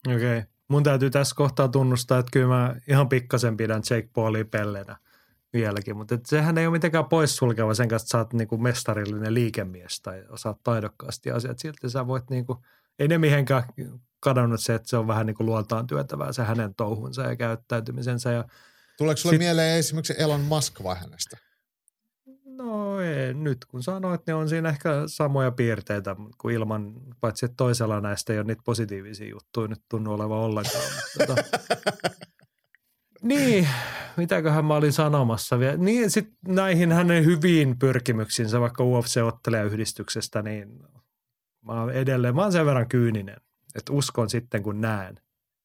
Okei. Okay. Mun täytyy tässä kohtaa tunnustaa, että kyllä mä ihan pikkasen pidän Jake Paulia pellenä vieläkin, mutta sehän ei ole mitenkään poissulkeva sen kanssa, että sä oot niinku mestarillinen liikemies tai osaat taidokkaasti asiat. Silti sä voit niinku, ei ne mihinkään kadonnut se, että se on vähän niin kuin luontaan työtävää se hänen touhunsa ja käyttäytymisensä. Ja Tuleeko sulle sit, mieleen esimerkiksi Elon Musk vai hänestä? No ei, nyt kun sanoit, niin on siinä ehkä samoja piirteitä, kuin ilman, paitsi että toisella näistä ei ole niitä positiivisia juttuja nyt tunnu olevan ollenkaan. Mutta, tota, niin, mitäköhän mä olin sanomassa vielä. Niin sitten näihin hänen hyviin pyrkimyksiinsä, vaikka UFC ottelee yhdistyksestä, niin mä oon edelleen, mä oon sen verran kyyninen, että uskon sitten kun näen.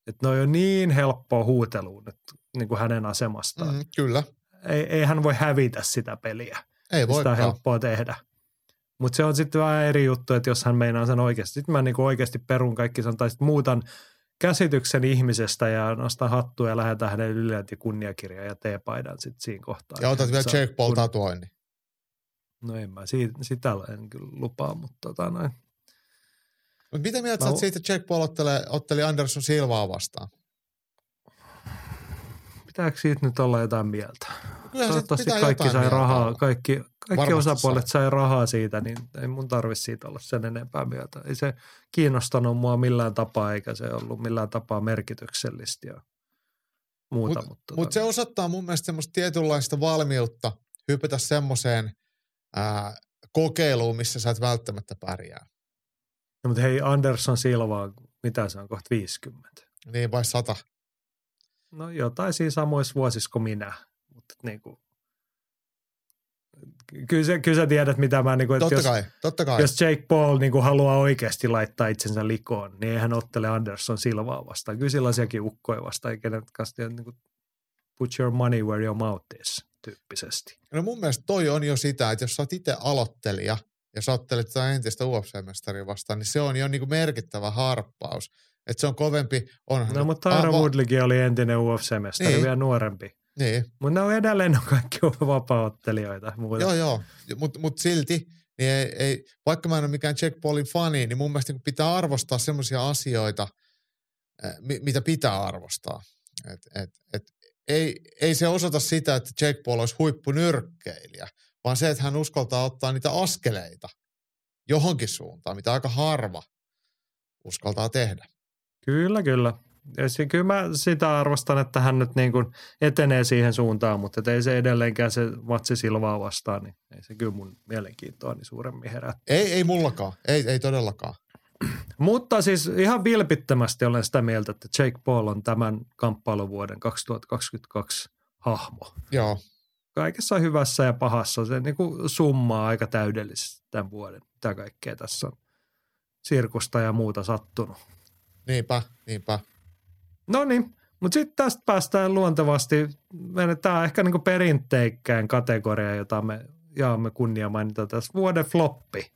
Että noi on niin helppoa huuteluun että niin kuin hänen asemastaan. Mm, kyllä. Ei, ei hän voi hävitä sitä peliä. Ei voi. Sitä on helppoa tehdä. Mutta se on sitten vähän eri juttu, että jos hän meinaa sen oikeasti. Sitten mä niinku oikeasti perun kaikki sen, tai muutan käsityksen ihmisestä ja nostan hattua ja lähetän hänen ylilönti kunniakirjaa ja teepaidan sitten siinä kohtaa. Ja otat vielä Jake Paul tatuoinnin. No en mä, siitä, sitä en kyllä lupaa, mutta tota noin. Mutta mitä mieltä mä... sä siitä, että Jack Paul otteli, otteli Anderson Silvaa vastaan? Pitääkö siitä nyt olla jotain mieltä? Kyllähän Toivottavasti kaikki sai rahaa, olla. kaikki, kaikki osapuolet sai. sai rahaa siitä, niin ei mun tarvitse siitä olla sen enempää mieltä. Ei se kiinnostanut mua millään tapaa, eikä se ollut millään tapaa merkityksellistä ja muuta. Mutta mut, tota... mut se osoittaa mun mielestä semmoista tietynlaista valmiutta hypätä semmoiseen kokeiluun, missä sä et välttämättä pärjää. No, mutta hei, Anderson Silva, mitä se on, kohta 50? Niin, vai 100? No jotain siinä samoissa vuosissa kuin minä. Mutta niin kuin, kyllä, sä, kyllä sä tiedät, mitä mä... Niin kuin, totta jos, kai, totta kai. Jos Jake Paul niin kuin, haluaa oikeasti laittaa itsensä likoon, niin eihän ottele Anderson Silvaa vastaan. Kyllä sellaisiakin ukkoja vastaan, kenet kanssa niin kuin, put your money where your mouth is tyyppisesti. No mun mielestä toi on jo sitä, että jos sä oot itse aloittelija ja sä ottelet sitä entistä UFC-mestaria vastaan, niin se on jo niin kuin merkittävä harppaus. Että se on kovempi. On, no, mutta Tyra Woodleykin oli entinen UFC-mestari, niin. vielä nuorempi. Niin. Mutta ne on edelleen on kaikki vapaa-ottelijoita. Joo, joo. Mutta mut silti, niin ei, ei, vaikka mä en ole mikään Jack Paulin fani, niin mun mielestä pitää arvostaa semmoisia asioita, mitä pitää arvostaa. Et, et, et, ei, ei se osoita sitä, että Jack Paul olisi huippunyrkkeilijä, vaan se, että hän uskaltaa ottaa niitä askeleita johonkin suuntaan, mitä aika harva uskaltaa tehdä. Kyllä, kyllä. Ja kyllä mä sitä arvostan, että hän nyt niin kuin etenee siihen suuntaan, mutta ei se edelleenkään se matsi Silvaa vastaan, niin ei se kyllä mun mielenkiintoa niin suuremmin herättää. Ei, ei mullakaan. Ei, ei todellakaan. Mutta siis ihan vilpittömästi olen sitä mieltä, että Jake Paul on tämän kamppailuvuoden 2022 hahmo. Joo. Kaikessa hyvässä ja pahassa se niin kuin summaa aika täydellisesti tämän vuoden, mitä kaikkea tässä on sirkusta ja muuta sattunut. Niinpä, niinpä. No niin, mutta sitten tästä päästään luontevasti. Tämä on ehkä niinku perinteikkään kategoria, jota me jaamme kunnia mainita tässä. Vuoden floppi.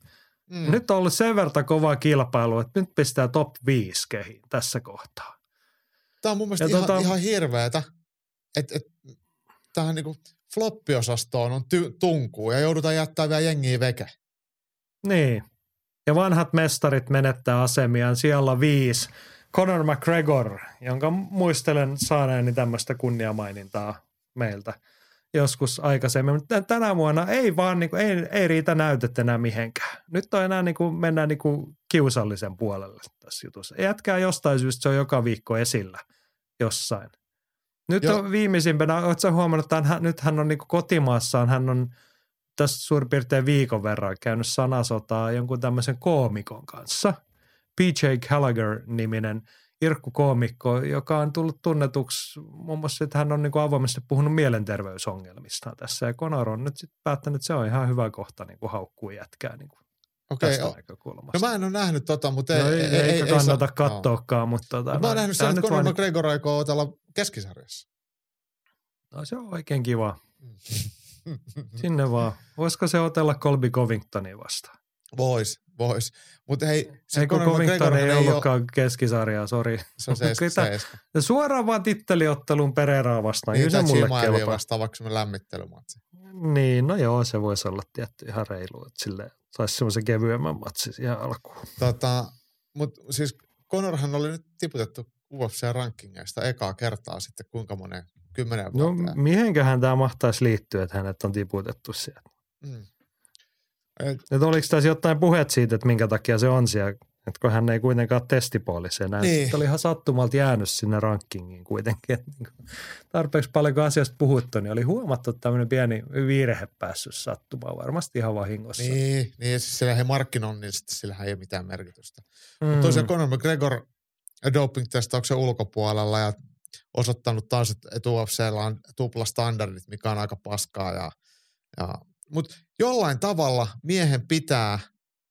Mm. Nyt on ollut sen verran kova kilpailu, että nyt pistää top 5 kehiin tässä kohtaa. Tämä on mun mielestä ihan, tota, ihan hirveetä, että et, tähän niinku floppiosastoon on ty- tunkuu ja joudutaan jättää vielä jengiä veke. Niin. Ja vanhat mestarit menettää asemiaan. Siellä viisi Conor McGregor, jonka muistelen saaneeni tämmöistä kunniamainintaa meiltä joskus aikaisemmin. Mutta tänä vuonna ei vaan, niin kuin, ei, ei riitä näytet enää mihinkään. Nyt on enää niin kuin, mennään niin kuin kiusallisen puolelle tässä jutussa. Jätkää jostain syystä, se on joka viikko esillä jossain. Nyt Joo. on viimeisimpänä, oletko huomannut, että hän, nyt hän on niin kuin kotimaassaan, hän on tässä suurin piirtein viikon verran käynyt sanasotaa jonkun tämmöisen koomikon kanssa – PJ Gallagher-niminen irkkukoomikko, joka on tullut tunnetuksi muun muassa, että hän on niin kuin avoimesti puhunut mielenterveysongelmista tässä. Ja Conor on nyt sitten päättänyt, että se on ihan hyvä kohta niin kuin haukkuu jätkää niin kuin Okei, tästä o- näkökulmasta. no mä en ole nähnyt tota, mutta no, ei, ei, saa- kannata joo. katsoakaan, mutta tota, Mä oon no, nähnyt sen, että Conor McGregor aikoo otella keskisarjassa. No se on oikein kiva. Sinne vaan. Voisiko se otella Colby Covingtonia vastaan? Vois, vois. Mutta hei, se Ei kun Covington ei ei ole, ollutkaan keskisarjaa, sori. se on se Ketä? seeska. Ja suoraan vaan titteliottelun Pereiraa vastaan, Niin, kyllä tai se mulle Chimaevia kelpaa. vastaan vaikka semmoinen lämmittelymatsi. Niin, no joo, se voisi olla tietty ihan reilu, että sille saisi semmoisen kevyemmän matsin siihen alkuun. Tota, Mutta siis Conorhan oli nyt tiputettu UFC-rankingeista ekaa kertaa sitten kuinka monen kymmenen No vuotta. mihinkähän tämä mahtaisi liittyä, että hänet on tiputettu sieltä? Mm. Et, Että oliko tässä jotain puheet siitä, että minkä takia se on siellä, että kun hän ei kuitenkaan ole testipuolissa enää. Niin. Niin. oli ihan sattumalta jäänyt sinne rankingiin kuitenkin. Että niin kuin tarpeeksi paljon kun asiasta puhuttu, niin oli huomattu että tämmöinen pieni virhe päässyt sattumaan varmasti ihan vahingossa. niin, niin, siis sillä he markkinoinnillisesti sillä ei ole mitään merkitystä. mm. Mm. Tosiaan Conor McGregor doping-testauksen ulkopuolella ja osoittanut taas, että UFCllä on tuplastandardit, mikä on aika paskaa. Ja, ja, Mutta jollain tavalla miehen pitää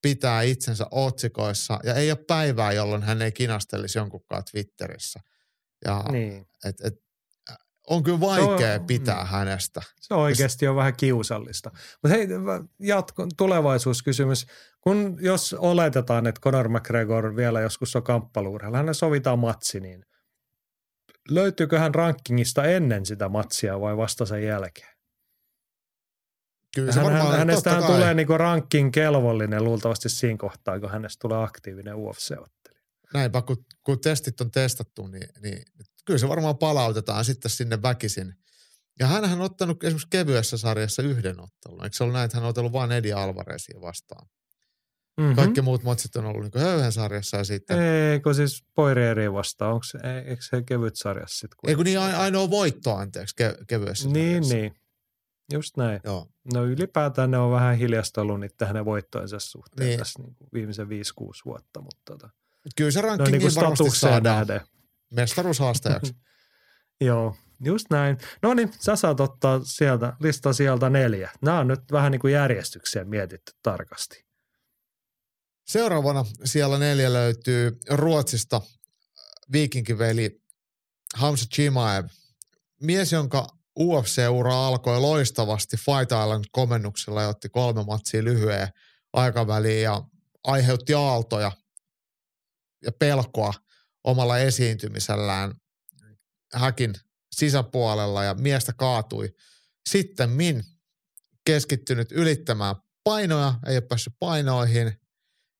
pitää itsensä otsikoissa ja ei ole päivää, jolloin hän ei kinastelisi jonkunkaan Twitterissä. Ja niin. et, et, on kyllä vaikea on- pitää mm. hänestä. Se oikeasti on vähän kiusallista. Mutta hei, jatko, tulevaisuuskysymys. Kun jos oletetaan, että Conor McGregor vielä joskus on kamppaluurheilla, hänen sovitaan matsi, niin löytyykö hän rankingista ennen sitä matsia vai vasta sen jälkeen? Kyllä se Hän, varmaan, hän, totta kai. tulee niinku ranking kelvollinen luultavasti siinä kohtaa, kun hänestä tulee aktiivinen UFC-ottelija. näinpä, kun, kun testit on testattu, niin, niin kyllä se varmaan palautetaan sitten sinne väkisin. Ja hän on ottanut esimerkiksi kevyessä sarjassa yhden ottelun. Eikö se ollut näin, että hän on otellut vain Eddie Alvarezia vastaan? Mm-hmm. Kaikki muut matsit on ollut niin höyhen sarjassa ja sitten... Eikö siis Poirieri vastaan, onko se, ei- eikö se kevyt sarjassa sitten? Ei kun niin ai- ainoa voitto, anteeksi, ke, kevyessä Niin, sarjassa. niin. Just näin. Joo. No ylipäätään ne on vähän hiljasta ollut niiden hänen voittojensa suhteen Niin. tässä niin kuin viimeisen 5-6 vuotta, mutta tota, Kyllä se ne on rankingiin niin kuin varmasti saadaan nähden. mestaruushaastajaksi. Joo, just näin. No niin, sä saat ottaa sieltä, lista sieltä neljä. Nämä on nyt vähän niin kuin järjestykseen mietitty tarkasti. Seuraavana siellä neljä löytyy Ruotsista viikinkiveli Hamza Chimaev. Mies, jonka UFC-ura alkoi loistavasti Fight Island-komennuksella ja otti kolme matsia lyhyen aikaväliin ja aiheutti aaltoja ja pelkoa omalla esiintymisellään häkin sisäpuolella ja miestä kaatui. Sitten Min keskittynyt ylittämään painoja, ei ole päässyt painoihin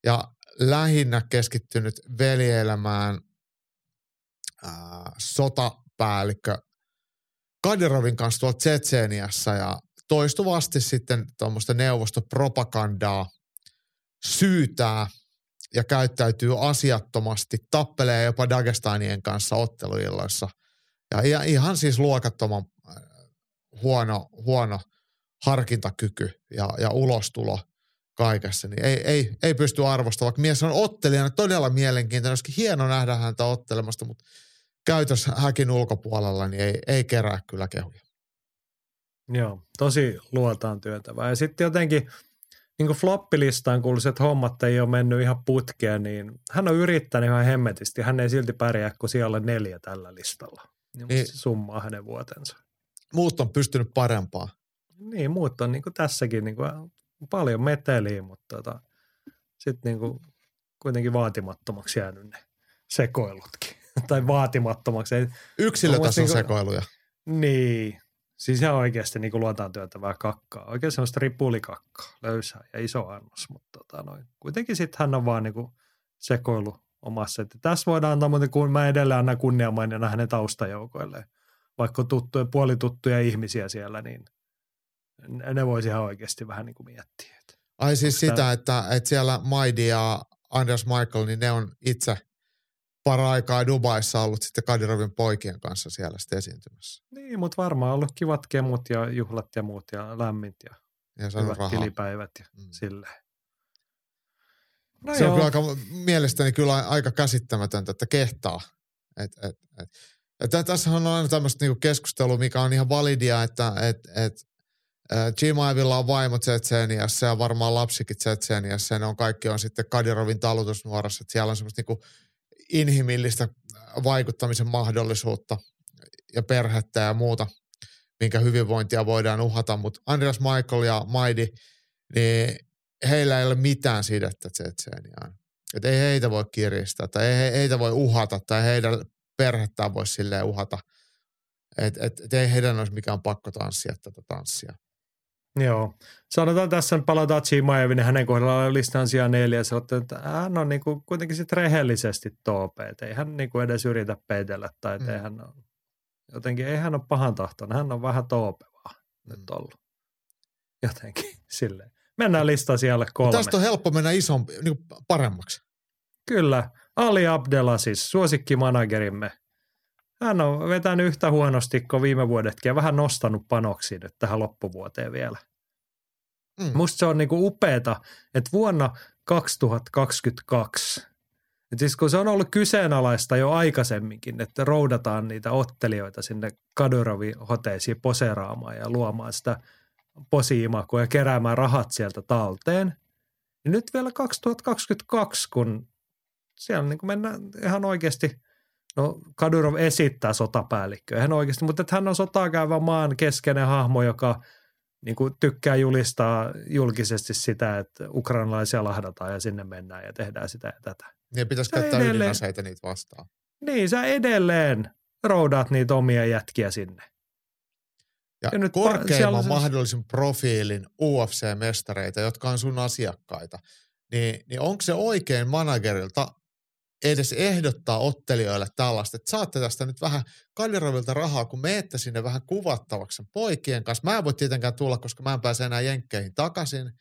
ja lähinnä keskittynyt veljeelämään ää, sotapäällikkö Kadirovin kanssa tuolla Tsetseeniassa ja toistuvasti sitten tuommoista neuvostopropagandaa syytää ja käyttäytyy asiattomasti, tappelee jopa Dagestanien kanssa otteluilloissa. Ja ihan, siis luokattoman äh, huono, huono harkintakyky ja, ja ulostulo kaikessa, niin ei, ei, ei pysty arvostamaan. Vaikka mies on ottelijana todella mielenkiintoinen, olisikin hieno nähdä häntä ottelemasta, mutta käytös häkin ulkopuolella niin ei, ei kerää kyllä kehuja. Joo, tosi luotaan työntävää. Ja sitten jotenkin niin kuin floppilistaan kuuluiset hommat ei ole mennyt ihan putkeen, niin hän on yrittänyt ihan hemmetisti. Hän ei silti pärjää, kun siellä neljä tällä listalla. Niin, Niin. summaa hänen vuotensa. Muut on pystynyt parempaa. Niin, muut on niin kuin tässäkin niin kuin paljon meteliä, mutta tota, sitten niin kuin kuitenkin vaatimattomaksi jäänyt ne sekoilutkin. tai vaatimattomaksi. Yksilötason niinku- sekoiluja. niin, siis ihan oikeasti niin kuin luotaan työntävää kakkaa. Oikein semmoista ripulikakkaa, löysää ja iso annos, mutta tota noin. kuitenkin sitten hän on vaan niin kuin sekoilu omassa. Että tässä voidaan antaa, mutta kun mä edelleen annan kunniamainina hänen taustajoukoille. Vaikka on tuttuja, puolituttuja ihmisiä siellä, niin ne- voisi ihan oikeasti vähän niin kuin miettiä. Että Ai siis sitä, tää- että, että siellä Maidi ja Anders Michael, niin ne on itse paraikaa Dubaissa ollut sitten Kadirovin poikien kanssa siellä sitten esiintymässä. Niin, mutta varmaan ollut kivat kemut ja juhlat ja muut ja lämmit ja Ja on hyvät rahaa. tilipäivät ja Mm. silleen. No Se on joo. kyllä aika, mielestäni kyllä aika käsittämätöntä, että kehtaa, Et, et, et. Ja tässä on aina tämmöistä niinku keskustelua, mikä on ihan validia, että et, et, Jim Ivilla on vaimo Tsetseniassa ja varmaan lapsikin Tsetseniassa ja ne on kaikki on sitten Kadirovin talutusnuorassa, että siellä on semmoista niinku inhimillistä vaikuttamisen mahdollisuutta ja perhettä ja muuta, minkä hyvinvointia voidaan uhata, mutta Andreas Michael ja Maidi, niin heillä ei ole mitään sidettä Tsetseniaan. Että ei heitä voi kiristää tai ei heitä voi uhata tai heidän perhettään voi silleen uhata. Että et, et ei heidän olisi mikään pakko tanssia tätä tanssia. Joo. Sanotaan tässä, palataan Chimaevin niin hänen kohdallaan listan sijaan neljä. Sanotte, että hän on niin kuin kuitenkin sit rehellisesti toope. Että ei hän niin kuin edes yritä peitellä tai mm. ei hän ole, jotenkin ei hän ole pahan tahtoinen. Hän on vähän toopevaa mm. nyt ollut. Jotenkin silleen. Mennään listaan siellä kolme. Tästä on helppo mennä isompi, niin paremmaksi. Kyllä. Ali Abdela siis, suosikkimanagerimme. Hän on vetänyt yhtä huonosti kuin viime vuodetkin ja vähän nostanut panoksia nyt tähän loppuvuoteen vielä. Mm. Musta se on niinku upeeta, että vuonna 2022, et siis kun se on ollut kyseenalaista jo aikaisemminkin, että roudataan niitä ottelijoita sinne Kadyrovi-hoteisiin poseeraamaan ja luomaan sitä posiimakua ja keräämään rahat sieltä talteen. Ja nyt vielä 2022, kun siellä niin kuin mennään ihan oikeasti, no Kadyrov esittää sotapäällikköä ihan oikeasti, mutta että hän on sotaa käyvä maan keskeinen hahmo, joka niin kuin tykkää julistaa julkisesti sitä, että ukrainalaisia lahdataan ja sinne mennään ja tehdään sitä ja tätä. Niin pitäisi sä käyttää edelleen, ydinaseita niitä vastaan. Niin, sä edelleen roudaat niitä omia jätkiä sinne. Ja, ja nyt korkeimman pa- mahdollisen profiilin UFC-mestareita, jotka on sun asiakkaita, niin, niin onko se oikein managerilta edes ehdottaa ottelijoille tällaista, että saatte tästä nyt vähän Kadirovilta rahaa, kun meette sinne vähän kuvattavaksi sen poikien kanssa. Mä en voi tietenkään tulla, koska mä en pääse enää jenkkeihin takaisin,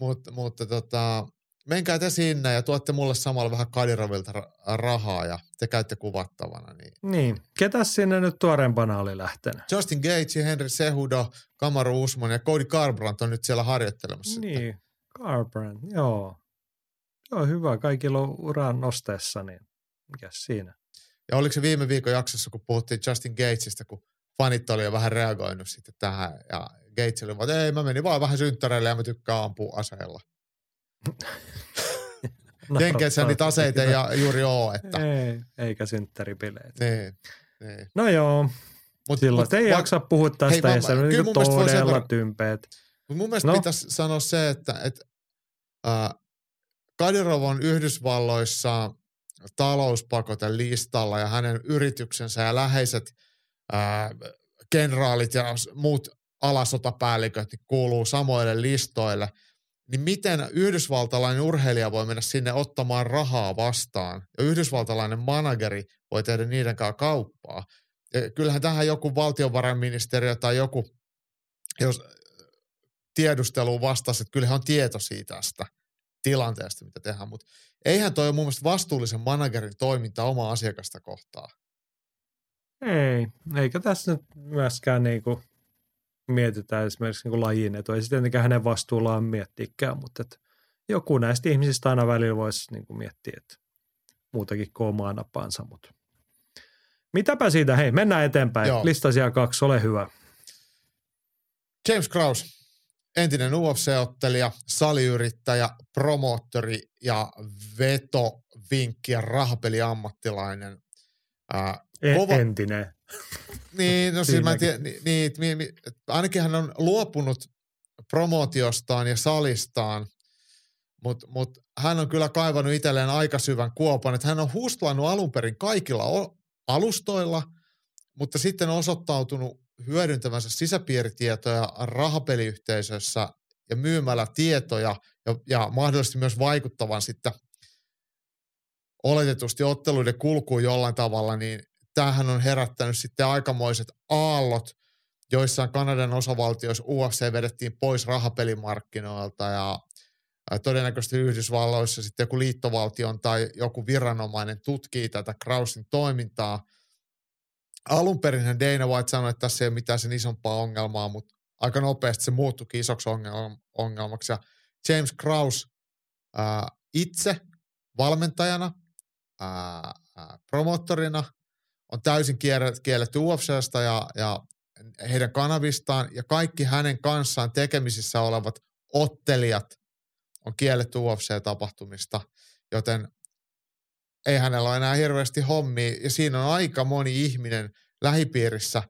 mutta, mutta tota, menkää te sinne ja tuotte mulle samalla vähän Kadirovilta rahaa ja te käytte kuvattavana. Niin, niin. ketäs sinne nyt tuoreempana oli lähtenyt? Justin Gage, Henry Sehudo, Kamaru Usman ja Cody Garbrandt on nyt siellä harjoittelemassa. Niin, sitten. Garbrandt, joo. Joo, hyvä. Kaikilla on uran nosteessa, niin mikä siinä? Ja oliko se viime viikon jaksossa, kun puhuttiin Justin Gatesista, kun fanit oli jo vähän reagoinut sitten tähän, ja Gates oli vaan, että ei, mä menin vaan vähän synttäreille ja mä tykkään ampua aseella. no, Jenkeissä niitä aseita ei juuri ole. Että... Ei, eikä synttäripileet. Niin, niin. No joo, Mut, Silloin mut, ei va- jaksa puhua tästä hei, ja se on niin todella tympeet. Mutta mun mielestä no. pitäisi sanoa se, että et, äh, Kadirov on Yhdysvalloissa talouspakoten listalla ja hänen yrityksensä ja läheiset kenraalit ja muut alasotapäälliköt niin kuuluu samoille listoille, niin miten yhdysvaltalainen urheilija voi mennä sinne ottamaan rahaa vastaan? Ja yhdysvaltalainen manageri voi tehdä niiden kanssa kauppaa. Ja kyllähän tähän joku valtiovarainministeriö tai joku, jos tiedustelu vastasi, että kyllähän on tietoisia tästä – tilanteesta, mitä tehdään. Mutta eihän toi ole mun mielestä vastuullisen managerin toiminta omaa asiakasta kohtaa. Ei, eikä tässä nyt myöskään niinku mietitään esimerkiksi niinku lajin etu. Ei se tietenkään hänen vastuullaan miettiikään, mutta et joku näistä ihmisistä aina välillä voisi niinku miettiä, että muutakin kuin omaa napaansa. Mutta mitäpä siitä, hei, mennään eteenpäin. Joo. Listasia kaksi, ole hyvä. James Kraus, entinen UFC-ottelija, saliyrittäjä, promoottori ja vetovinkki ja rahapeliammattilainen. E- kova... Entinen. Niin, no siis mä en tiedä, niin, niin, niin, ainakin hän on luopunut promootiostaan ja salistaan, mutta mut hän on kyllä kaivannut itselleen aika syvän kuopan, että hän on hustlannut alun perin kaikilla alustoilla, mutta sitten on osoittautunut hyödyntämänsä sisäpiiritietoja rahapeliyhteisössä ja myymällä tietoja ja, ja mahdollisesti myös vaikuttavan sitten oletetusti otteluiden kulkuun jollain tavalla, niin tämähän on herättänyt sitten aikamoiset aallot, joissain Kanadan osavaltioissa UFC vedettiin pois rahapelimarkkinoilta ja todennäköisesti Yhdysvalloissa sitten joku liittovaltion tai joku viranomainen tutkii tätä Krausin toimintaa – alun perin Dana White sanoi, että tässä ei ole mitään sen isompaa ongelmaa, mutta aika nopeasti se muuttuikin isoksi ongelmaksi. Ja James Kraus ää, itse valmentajana, ää, ää, promottorina, on täysin kielletty UFCstä ja, ja heidän kanavistaan ja kaikki hänen kanssaan tekemisissä olevat ottelijat on kielletty UFC-tapahtumista, joten ei hänellä ole enää hirveästi hommia ja siinä on aika moni ihminen lähipiirissä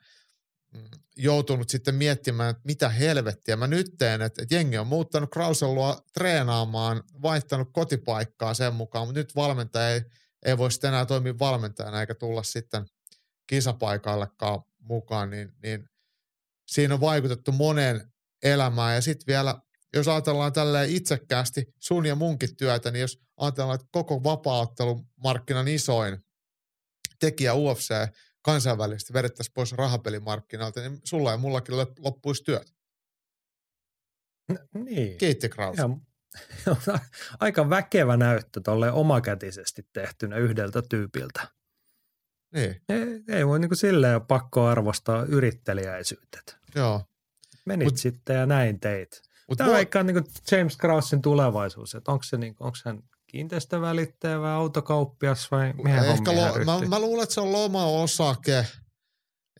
mm, joutunut sitten miettimään, että mitä helvettiä mä nyt teen, että, että jengi on muuttanut Krauselua treenaamaan, vaihtanut kotipaikkaa sen mukaan, mutta nyt valmentaja ei, ei voi sitten enää toimia valmentajana eikä tulla sitten kisapaikallekaan mukaan, niin, niin siinä on vaikutettu monen elämään. Ja sitten vielä, jos ajatellaan tälleen itsekkäästi sun ja munkin työtä, niin jos ajatellaan, että koko vapaaottelumarkkinan isoin tekijä UFC kansainvälisesti vedettäisiin pois rahapelimarkkinoilta, niin sulla ja mullakin loppuisi työt. Niin. Kiitti Kraus. aika väkevä näyttö tuolle omakätisesti tehtynä yhdeltä tyypiltä. Niin. Ei, ei voi niin silleen ole pakko arvostaa yrittelijäisyyttä. Joo. Menit Mut, sitten ja näin teit. Tämä on vaikka niin James Krausin tulevaisuus, että onko se niin, onko hän kiinteistövälittäjä vai autokauppias vai mihin Ehkä lo, mä, mä, luulen, että se on loma-osake,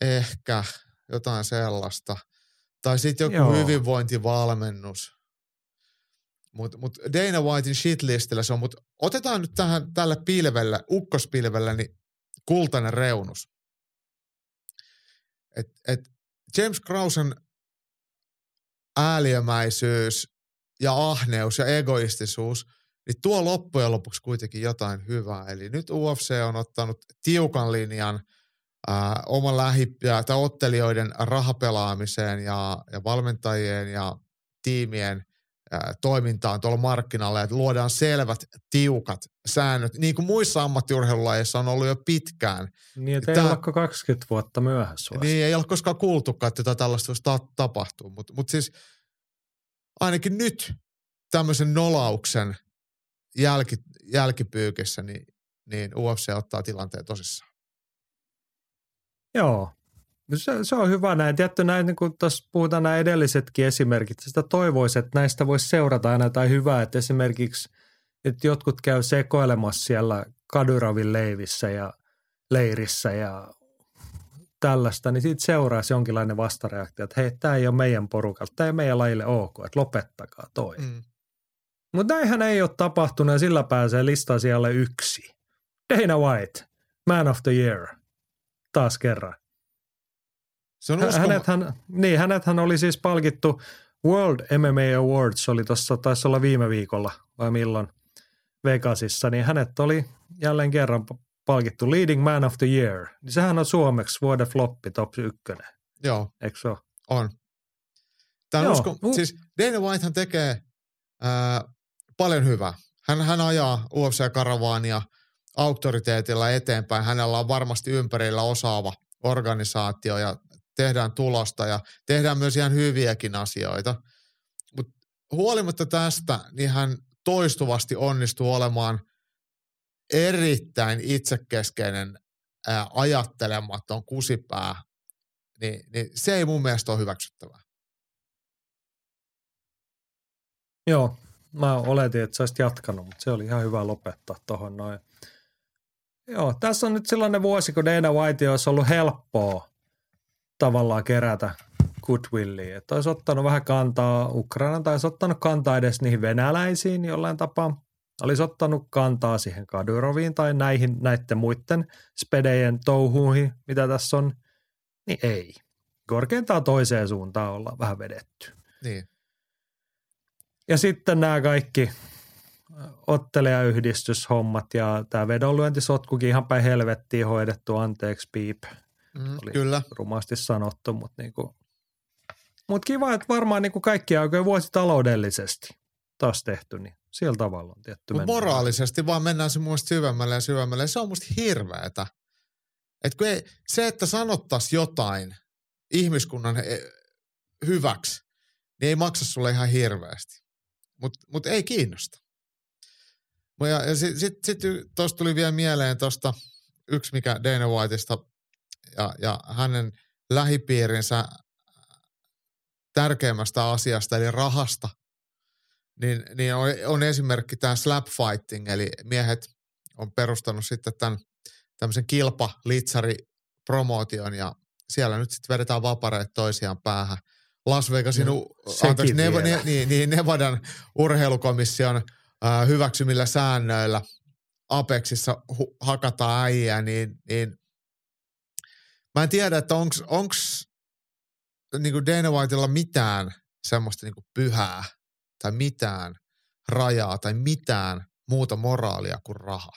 ehkä jotain sellaista. Tai sitten joku Joo. hyvinvointivalmennus. Mutta mut Dana Whitein shitlistillä se on, mutta otetaan nyt tähän tällä pilvellä, ukkospilvellä, niin kultainen reunus. Et, et James Krausen ääliömäisyys ja ahneus ja egoistisuus, niin tuo loppujen lopuksi kuitenkin jotain hyvää. Eli nyt UFC on ottanut tiukan linjan ää, oman lähi- tai ottelijoiden rahapelaamiseen ja, ja valmentajien ja tiimien – toimintaan tuolla markkinalla, että luodaan selvät, tiukat säännöt, niin kuin muissa ammattiurheilulajeissa on ollut jo pitkään. Niin, että Tämä, ei ole 20 vuotta myöhässä. Niin, ei ole koskaan kuultukaan, että jotain tällaista voisi ta- tapahtua, mutta mut siis ainakin nyt tämmöisen nolauksen jälki, jälkipyykissä, niin, niin UFC ottaa tilanteen tosissaan. Joo, se, se on hyvä näin. Tietty näin, niin kun tuossa puhutaan nämä edellisetkin esimerkit, sitä toivoisi, että näistä voisi seurata aina tai hyvää, että esimerkiksi että jotkut käy sekoilemassa siellä Kaduravin leivissä ja leirissä ja tällaista, niin siitä seuraisi jonkinlainen vastareaktio, että hei, tämä ei ole meidän porukalta, tämä ei ole meidän lajille ok, että lopettakaa toi. Mm. Mutta näinhän ei ole tapahtunut ja sillä pääsee listaan siellä yksi. Dana White, Man of the Year, taas kerran. Se on uskoma... hänethän, niin, hänethän oli siis palkittu World MMA Awards, oli tuossa, taisi olla viime viikolla vai milloin Vegasissa, niin hänet oli jälleen kerran palkittu Leading Man of the Year. Niin sehän on suomeksi vuoden floppi top ykkönen. Joo. Eikö se ole? On. Tämä on usko, siis Dana Whitehan tekee ää, paljon hyvää. Hän, hän ajaa UFC-karavaania auktoriteetilla eteenpäin. Hänellä on varmasti ympärillä osaava organisaatio ja tehdään tulosta ja tehdään myös ihan hyviäkin asioita. Mutta huolimatta tästä, niin hän toistuvasti onnistuu olemaan erittäin itsekeskeinen, ää, ajattelematon kusipää, niin, niin se ei mun mielestä ole hyväksyttävää. Joo, mä oletin, että sä olisit jatkanut, mutta se oli ihan hyvä lopettaa tuohon noin. Joo, tässä on nyt sellainen vuosi, kun Dana White olisi ollut helppoa tavallaan kerätä goodwillia. Että olisi ottanut vähän kantaa Ukrainan tai olisi ottanut kantaa edes niihin venäläisiin jollain tapaa. Olisi ottanut kantaa siihen Kadyroviin tai näihin näiden muiden spedejen touhuihin, mitä tässä on. Niin ei. Korkeintaan toiseen suuntaan ollaan vähän vedetty. Niin. Ja sitten nämä kaikki ottelejayhdistyshommat ja tämä vedonlyöntisotkukin ihan päin helvettiin hoidettu, anteeksi piip. Mm, oli kyllä. rumasti sanottu, mutta niinku, mut kiva, että varmaan niinku kaikki oikein vuosi taloudellisesti taas tehty, niin sillä tavalla on tietty Mut moraalisesti vaan mennään se mun syvemmälle ja syvemmälle. Se on musta hirveetä. Et kun ei, se, että sanottaisiin jotain ihmiskunnan hyväksi, niin ei maksa sulle ihan hirveästi. Mutta mut ei kiinnosta. Ja, sitten sit, sit tuosta tuli vielä mieleen tuosta yksi, mikä Dana Whiteista ja, ja hänen lähipiirinsä tärkeimmästä asiasta, eli rahasta, niin, niin on, on esimerkki tämä slap fighting, eli miehet on perustanut sitten tämän tämmöisen kilpa, litsari, promootion ja siellä nyt sitten vedetään vapareet toisiaan päähän. Las Vegasin, No, anteeksi, Nev- ne, niin, niin, Nevadan urheilukomission äh, hyväksymillä säännöillä Apexissa hu- hakataan äijää, niin, niin mä en tiedä, että onks, onks niin Dana Whiteilla mitään semmoista niin pyhää tai mitään rajaa tai mitään muuta moraalia kuin raha.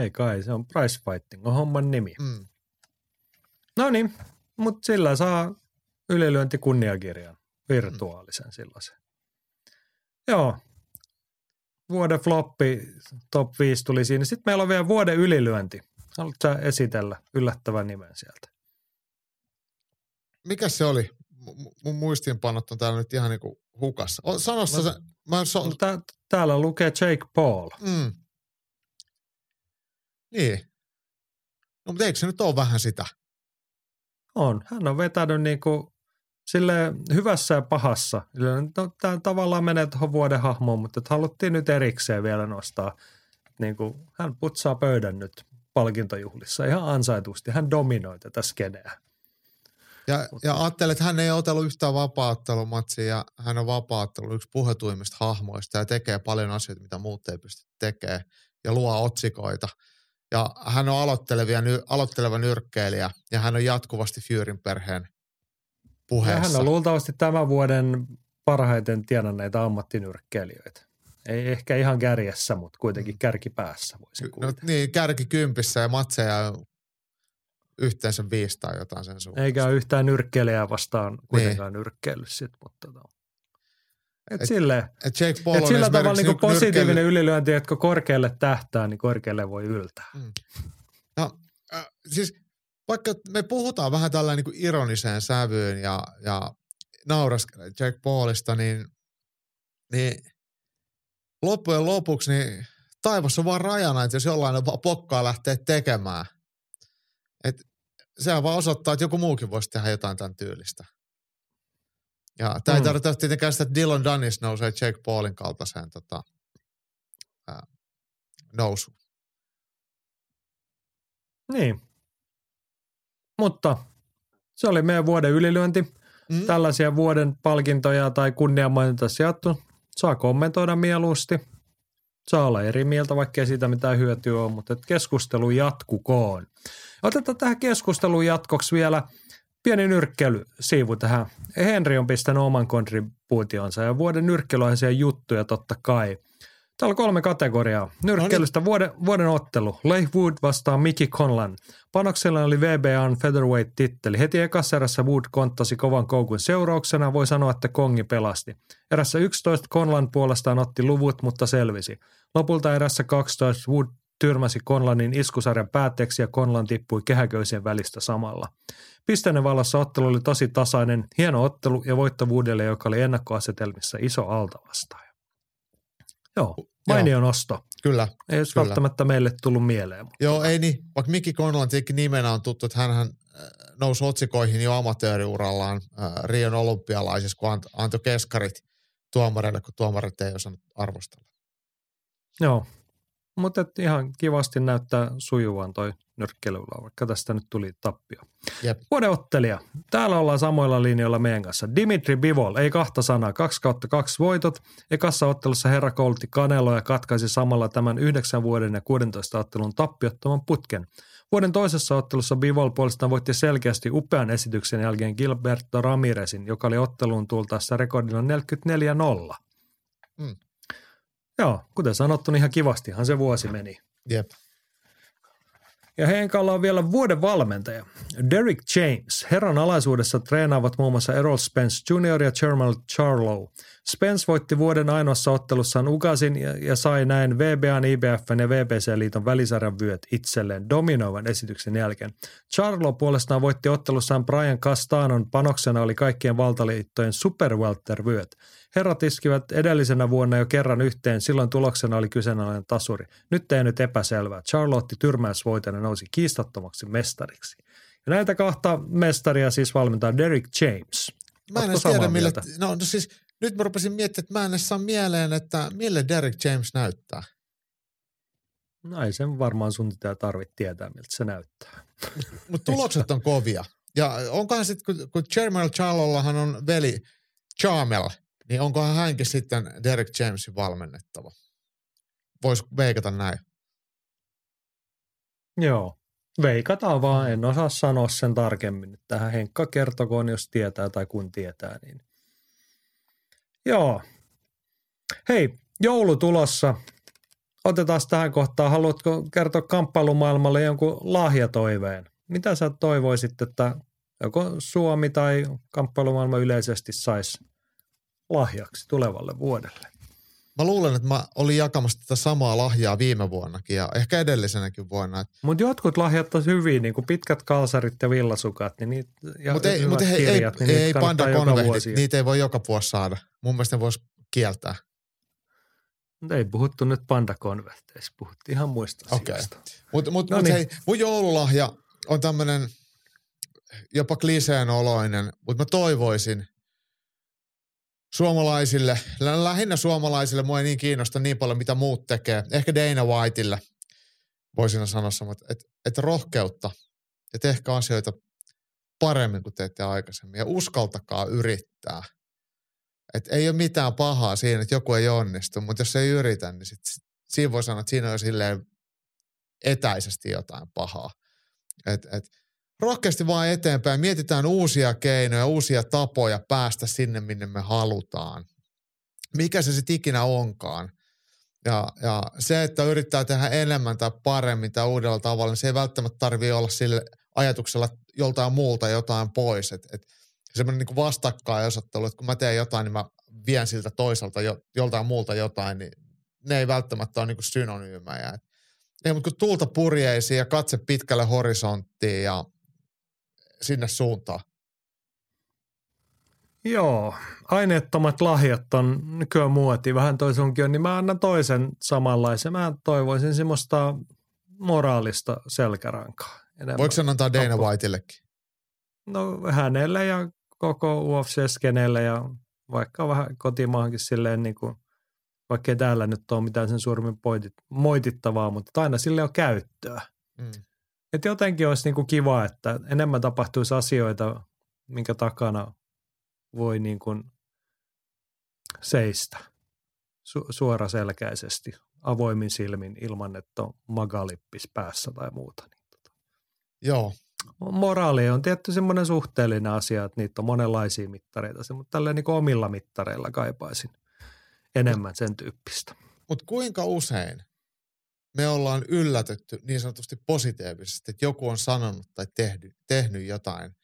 Ei kai, se on price fighting, on homman nimi. Mm. No niin, mutta sillä saa ylilyönti kunniakirjan, virtuaalisen sellaisen. Joo, vuoden floppi top 5 tuli siinä. Sitten meillä on vielä vuoden ylilyönti. Haluatko esitellä yllättävän nimen sieltä? Mikä se oli? M- mun muistiinpanot on täällä nyt ihan niinku hukassa. O, sano sä, Mä- mä so, No, tää, täällä lukee Jake Paul. mm. Niin. No mutta eikö se nyt ole vähän sitä? On. Hän on vetänyt niinku sille hyvässä ja pahassa. No, tämä tavallaan menee tuohon vuoden hahmoon, mutta haluttiin nyt erikseen vielä nostaa. Niinku, hän putsaa pöydän nyt palkintojuhlissa ihan ansaitusti. Hän dominoi tätä skeneä. Ja, ja ajattelin, että hän ei otellut yhtään vapaaottelumatsia ja hän on vapaaottelu yksi puhetuimmista hahmoista ja tekee paljon asioita, mitä muut ei pysty tekemään ja luo otsikoita. Ja hän on aloitteleva nyrkkeilijä ja hän on jatkuvasti Furyn perheen Ja puheessa. hän on luultavasti tämän vuoden parhaiten tienanneita ammattinyrkkeilijöitä. Ei ehkä ihan kärjessä, mutta kuitenkin kärkipäässä voisin no, niin, kärki kympissä ja matseja yhteensä viisi tai jotain sen suhteen. Eikä ole yhtään nyrkkeilijää vastaan kuitenkaan niin. nyrkkeillyt sit, mutta tota. Et, Et- silleen, Et Jake Paul et sillä tavalla niin positiivinen nyrkkeily- ylilyönti, että kun korkealle tähtää, niin korkealle voi yltää. No, äh, siis vaikka me puhutaan vähän tällä niin kuin ironiseen sävyyn ja, ja nauraskelen Jack Paulista, niin, niin loppujen lopuksi niin taivas on vaan rajana, että jos jollain vaan pokkaa lähtee tekemään. Et sehän vaan osoittaa, että joku muukin voisi tehdä jotain tämän tyylistä. Ja tämä mm. ei tarkoita tietenkään sitä, että Dylan Dunnis nousee Jake Paulin kaltaiseen tota, ää, nousuun. Niin. Mutta se oli meidän vuoden ylilyönti. Mm. Tällaisia vuoden palkintoja tai kunniamaininta sijoittu. Saa kommentoida mieluusti. Saa olla eri mieltä, vaikka ei siitä mitään hyötyä ole, mutta keskustelu jatkukoon. Otetaan tähän keskustelun jatkoksi vielä pieni nyrkkeilysiivu tähän. Henri on pistänyt oman kontribuutionsa ja vuoden nyrkkeilyaiheisia juttuja totta kai. Täällä on kolme kategoriaa. Nyrkkeilystä vuoden, vuoden ottelu. Leigh Wood vastaa Mickey Conlan. Panoksella oli VBAn featherweight-titteli. Heti ekassa erässä Wood konttasi kovan koukun seurauksena. Voi sanoa, että Kongi pelasti. Erässä 11 Conlan puolestaan otti luvut, mutta selvisi. Lopulta erässä 12 Wood tyrmäsi Conlanin iskusarjan päätteeksi ja Conlan tippui kehäköisien välistä samalla. Pisteiden valossa ottelu oli tosi tasainen, hieno ottelu ja voitto Woodille, joka oli ennakkoasetelmissa iso altavastaaja. Joo, mainio nosto. Kyllä. Ei olisi Kyllä. välttämättä meille tullut mieleen. mutta- Joo, ei niin. Vaikka Mickey Conlan tietenkin nimenä on tuttu, että hän nousi otsikoihin jo amatööriurallaan äh, Rion olympialaisissa, kun ant- antoi keskarit tuomareille, kun tuomarit ei osannut arvostella. Joo, mutta ihan kivasti näyttää sujuvan toi nyrkkeilyllä, vaikka tästä nyt tuli tappio. Jep. Vuoden ottelija. Täällä ollaan samoilla linjoilla meidän kanssa. Dimitri Bivol, ei kahta sanaa, 2 kautta kaksi voitot. Ekassa ottelussa herra koulutti Kanelo ja katkaisi samalla tämän 9 vuoden ja 16 ottelun tappiottoman putken. Vuoden toisessa ottelussa Bivol puolestaan voitti selkeästi upean esityksen jälkeen Gilberto Ramirezin, joka oli otteluun tultaessa rekordilla 44-0. Mm. Joo, kuten sanottu, niin ihan kivastihan se vuosi meni. Jep. Ja Henkalla on vielä vuoden valmentaja. Derek James. Herran alaisuudessa treenaavat muun muassa Errol Spence Jr. ja Jermel Charlo. Spence voitti vuoden ainoassa ottelussaan Ugasin ja, ja sai näin VBAn, IBFn ja VBC-liiton välisarjan vyöt itselleen dominoivan esityksen jälkeen. Charlo puolestaan voitti ottelussaan Brian Castanon panoksena oli kaikkien valtaliittojen Super Welter-vyöt. Herrat iskivät edellisenä vuonna jo kerran yhteen, silloin tuloksena oli kyseenalainen tasuri. Nyt ei nyt epäselvää. Charlotte tyrmäysvoitena nousi kiistattomaksi mestariksi. Ja näitä kahta mestaria siis valmentaa Derek James. Mä en Ootko edes tiedä, mille, no, no siis nyt mä rupesin miettimään, että mä en edes saa mieleen, että mille Derek James näyttää. No ei sen varmaan sun tarvitse tietää, miltä se näyttää. Mutta tulokset on kovia. Ja onkohan sitten, kun, kun Jermel Charlollahan on veli Charmel, niin onkohan hänkin sitten Derek Jamesin valmennettava? Voisi veikata näin. Joo, veikataan vaan, en osaa sanoa sen tarkemmin. Tähän Henkka kertokoon, jos tietää tai kun tietää. Niin. Joo. Hei, joulu tulossa. Otetaan tähän kohtaan. Haluatko kertoa kamppailumaailmalle jonkun lahjatoiveen? Mitä sä toivoisit, että joko Suomi tai kamppailumaailma yleisesti saisi lahjaksi tulevalle vuodelle? Mä luulen, että mä olin jakamassa tätä samaa lahjaa viime vuonnakin ja ehkä edellisenäkin vuonna. Mutta jotkut lahjat on hyviä, niin kuin pitkät kalsarit ja villasukat, niin niitä, ja Mutta ei, mut hei, kirjat, ei, niin ei panda konvehdit, niitä ei voi joka vuosi saada. Mun mielestä ne voisi kieltää. Ei puhuttu nyt panda-konverteissa, puhuttiin ihan muista okay. Mutta mut, no mut niin. hei, mun joululahja on tämmöinen jopa kliseen oloinen, mutta mä toivoisin suomalaisille, lähinnä suomalaisille, mua ei niin kiinnosta niin paljon, mitä muut tekee. Ehkä Dana Whiteille voisin sanoa että, että, että rohkeutta ja tehkää asioita paremmin kuin teette aikaisemmin ja uskaltakaa yrittää. Et ei ole mitään pahaa siinä, että joku ei onnistu, mutta jos ei yritä, niin sit, siinä voi sanoa, että siinä on silleen etäisesti jotain pahaa. Et, et, rohkeasti vaan eteenpäin, mietitään uusia keinoja, uusia tapoja päästä sinne, minne me halutaan. Mikä se sitten ikinä onkaan. Ja, ja se, että yrittää tehdä enemmän tai paremmin tai uudella tavalla, niin se ei välttämättä tarvitse olla sille ajatuksella joltain muulta jotain pois. Et, et semmoinen niin vastakkainasettelu, että kun mä teen jotain, niin mä vien siltä toiselta jo, joltain muulta jotain, niin ne ei välttämättä ole niin synonyymejä. Ei, mutta kun tuulta purjeisiin ja katse pitkälle horisonttiin ja sinne suuntaan. Joo, aineettomat lahjat on nykyään muoti. Vähän toi sunkin on, niin mä annan toisen samanlaisen. Mä toivoisin semmoista moraalista selkärankaa. Enemmän Voiko sen antaa Dana Whiteillekin? No hänelle ja koko UFC-skenelle ja vaikka vähän kotimaahankin silleen niin kuin, vaikka täällä nyt ole mitään sen suurimmin moitittavaa, mutta aina sille on käyttöä. Mm. Että jotenkin olisi niin kuin kiva, että enemmän tapahtuisi asioita, minkä takana voi niin kuin seistä su- suoraselkäisesti, avoimin silmin ilman, että on magalippis päässä tai muuta. Niin tota. Joo. Moraali on tietty semmoinen suhteellinen asia, että niitä on monenlaisia mittareita, mutta tällä niin omilla mittareilla kaipaisin enemmän sen tyyppistä. Mutta kuinka usein me ollaan yllätetty niin sanotusti positiivisesti, että joku on sanonut tai tehnyt, tehnyt jotain,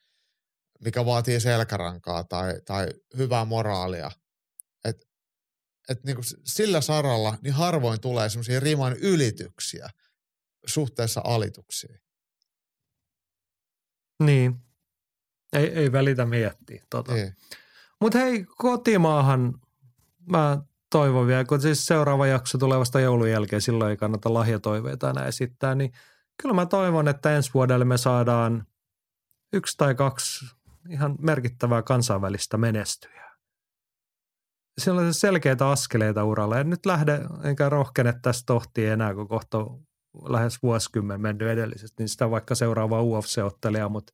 mikä vaatii selkärankaa tai, tai hyvää moraalia. Et, et niin kuin sillä saralla niin harvoin tulee semmoisia riman ylityksiä suhteessa alituksiin. Niin. Ei, ei välitä miettiä. Tota. Mutta hei, kotimaahan mä toivon vielä, kun siis seuraava jakso tulee vasta joulun jälkeen, silloin ei kannata lahjatoiveita enää esittää, niin kyllä mä toivon, että ensi vuodelle me saadaan yksi tai kaksi ihan merkittävää kansainvälistä menestyjää. On selkeitä askeleita uralla. En nyt lähde enkä rohkene tästä tohtiin enää, kun kohta lähes vuosikymmen mennyt edellisesti, niin sitä vaikka seuraavaa UFC-ottelijaa, mutta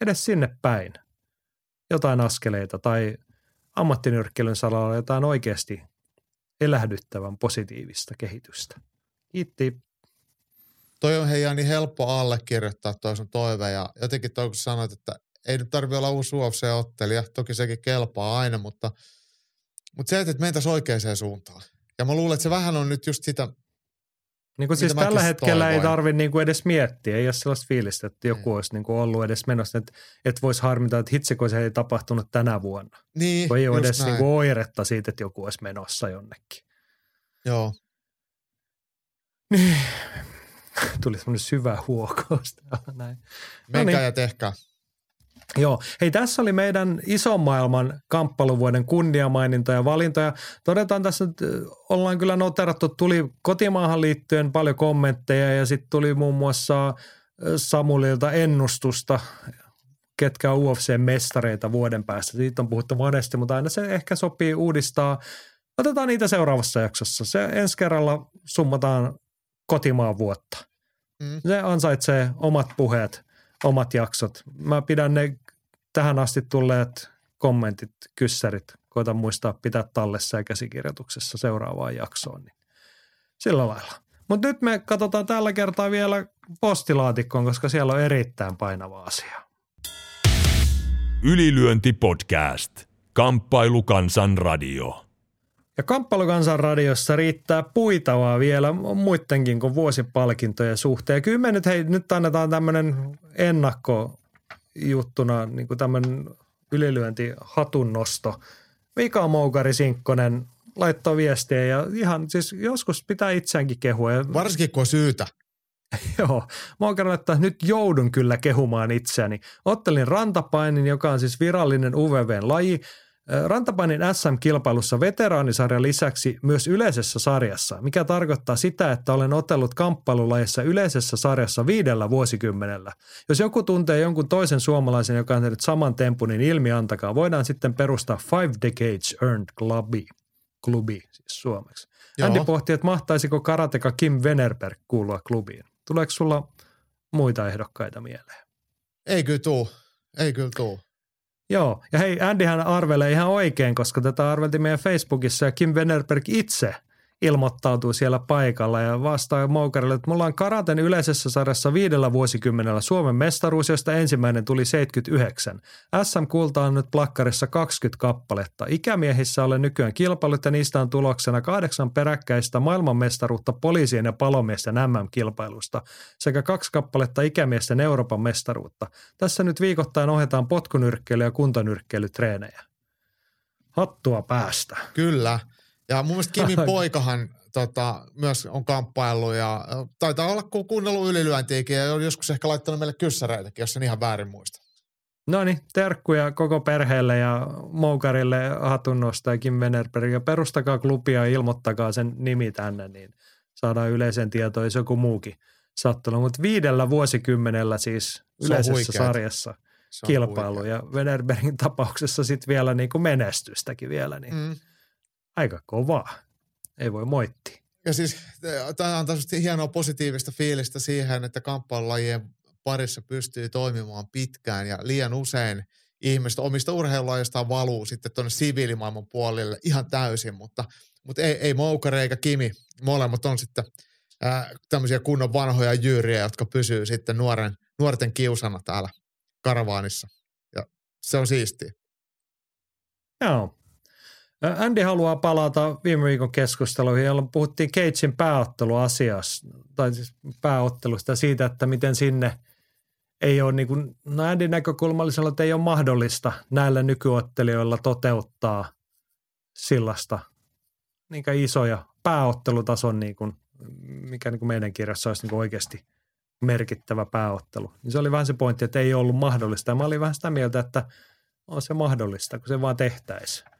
edes sinne päin jotain askeleita tai ammattinyrkkelyn salalla jotain oikeasti elähdyttävän positiivista kehitystä. Kiitti. Toi on hei niin helppo allekirjoittaa toi sun toive ja jotenkin toi kun sanoit, että ei nyt tarvi olla uusi UFC-ottelija, toki sekin kelpaa aina, mutta, mutta se, että mentäisiin oikeaan suuntaan. Ja mä luulen, että se vähän on nyt just sitä, niin kuin siis tällä hetkellä toivoin. ei tarvitse niin kuin edes miettiä, ei ole sellaista fiilistä, että joku mm. olisi niin kuin ollut edes menossa, että, että voisi harmita, että hitsi, kun se ei tapahtunut tänä vuonna. Niin, kun ei ole edes niin kuin oiretta siitä, että joku olisi menossa jonnekin. Joo. Niin. Tuli semmoinen syvä huokaus Näin. Menkää no niin. ja tehkää. Joo, hei tässä oli meidän ison maailman kamppailuvuoden kunniamaininta ja valintoja. Todetaan tässä, että ollaan kyllä noterattu, tuli kotimaahan liittyen paljon kommentteja ja sitten tuli muun muassa Samulilta ennustusta, ketkä on UFC-mestareita vuoden päästä. Siitä on puhuttu monesti, mutta aina se ehkä sopii uudistaa. Otetaan niitä seuraavassa jaksossa. Se ensi kerralla summataan kotimaan vuotta. Mm. Se ansaitsee omat puheet, omat jaksot. Mä pidän ne tähän asti tulleet kommentit, kyssärit, koitan muistaa pitää tallessa ja käsikirjoituksessa seuraavaan jaksoon. Niin sillä lailla. Mutta nyt me katsotaan tällä kertaa vielä postilaatikkoon, koska siellä on erittäin painava asia. Ylilyönti podcast. Kamppailu kansan radio. Ja Kamppailukansan radiossa riittää puitavaa vielä muidenkin kuin vuosipalkintojen suhteen. Kyllä me nyt, hei, nyt annetaan tämmöinen ennakkojuttuna niin kuin tämmöinen ylilyönti hatunnosto. Mika Moukari Sinkkonen laittoi viestiä ja ihan siis joskus pitää itseäänkin kehua. Varsinkin kun on syytä. joo, Moukari laittaa, että nyt joudun kyllä kehumaan itseäni. Ottelin rantapainin, joka on siis virallinen UVV-laji. Rantapainin SM-kilpailussa veteraanisarjan lisäksi myös yleisessä sarjassa, mikä tarkoittaa sitä, että olen otellut kamppailulajissa yleisessä sarjassa viidellä vuosikymmenellä. Jos joku tuntee jonkun toisen suomalaisen, joka on tehnyt saman tempun, niin ilmi antakaa. Voidaan sitten perustaa Five Decades Earned Clubi, klubi siis suomeksi. Joo. Andy pohti, että mahtaisiko karateka Kim Venerberg kuulua klubiin. Tuleeko sulla muita ehdokkaita mieleen? Ei kyllä tuu. Ei kyllä tuu. Joo, ja hei, Andyhän arvelee ihan oikein, koska tätä arveltiin meidän Facebookissa ja Kim Venerberg itse ilmoittautuu siellä paikalla ja vastaa Moukarille, että mulla on karaten yleisessä sarjassa viidellä vuosikymmenellä Suomen mestaruus, josta ensimmäinen tuli 79. SM-kulta on nyt plakkarissa 20 kappaletta. Ikämiehissä olen nykyään kilpailut ja niistä on tuloksena kahdeksan peräkkäistä maailmanmestaruutta poliisien ja palomiesten MM-kilpailusta sekä kaksi kappaletta ikämiesten Euroopan mestaruutta. Tässä nyt viikoittain ohjataan potkunyrkkeily- ja kuntonyrkkeilytreenejä. Hattua päästä. Kyllä. Ja mun mielestä Kimin poikahan tota, myös on kamppaillut ja taitaa olla ku- kuunnellut ylilyöntiäkin ja on joskus ehkä laittanut meille kyssäreitäkin, jos en ihan väärin muista. No niin, terkkuja koko perheelle ja Moukarille hatunnosta ja Kim Venerberg. Ja perustakaa klubia ja ilmoittakaa sen nimi tänne, niin saadaan yleisen tietoon, jos joku muukin sattunut. Mutta viidellä vuosikymmenellä siis yleisessä sarjassa kilpailu. Ja Venerbergin tapauksessa sitten vielä niin kuin menestystäkin vielä, niin Mm. Aika kovaa. Ei voi moittia. Ja siis tämä antaa semmoista hienoa positiivista fiilistä siihen, että kamppailulajien parissa pystyy toimimaan pitkään ja liian usein ihmiset omista urheilulajistaan valuu sitten tuonne siviilimaailman puolelle ihan täysin, mutta, mutta ei, ei Moukare eikä Kimi, molemmat on sitten ää, tämmöisiä kunnon vanhoja jyyriä, jotka pysyy sitten nuoren, nuorten kiusana täällä karavaanissa. Ja se on siistiä. Joo. Andy haluaa palata viime viikon keskusteluihin, jolloin puhuttiin Cagein pääotteluasiasta, tai siis pääottelusta siitä, että miten sinne ei ole, niin kuin, no Andyn näkökulmalla että ei ole mahdollista näillä nykyottelijoilla toteuttaa sillasta niin isoja pääottelutason, niin kuin, mikä niin kuin meidän kirjassa olisi niin oikeasti merkittävä pääottelu. Niin se oli vähän se pointti, että ei ollut mahdollista. Ja mä olin vähän sitä mieltä, että on se mahdollista, kun se vaan tehtäisiin.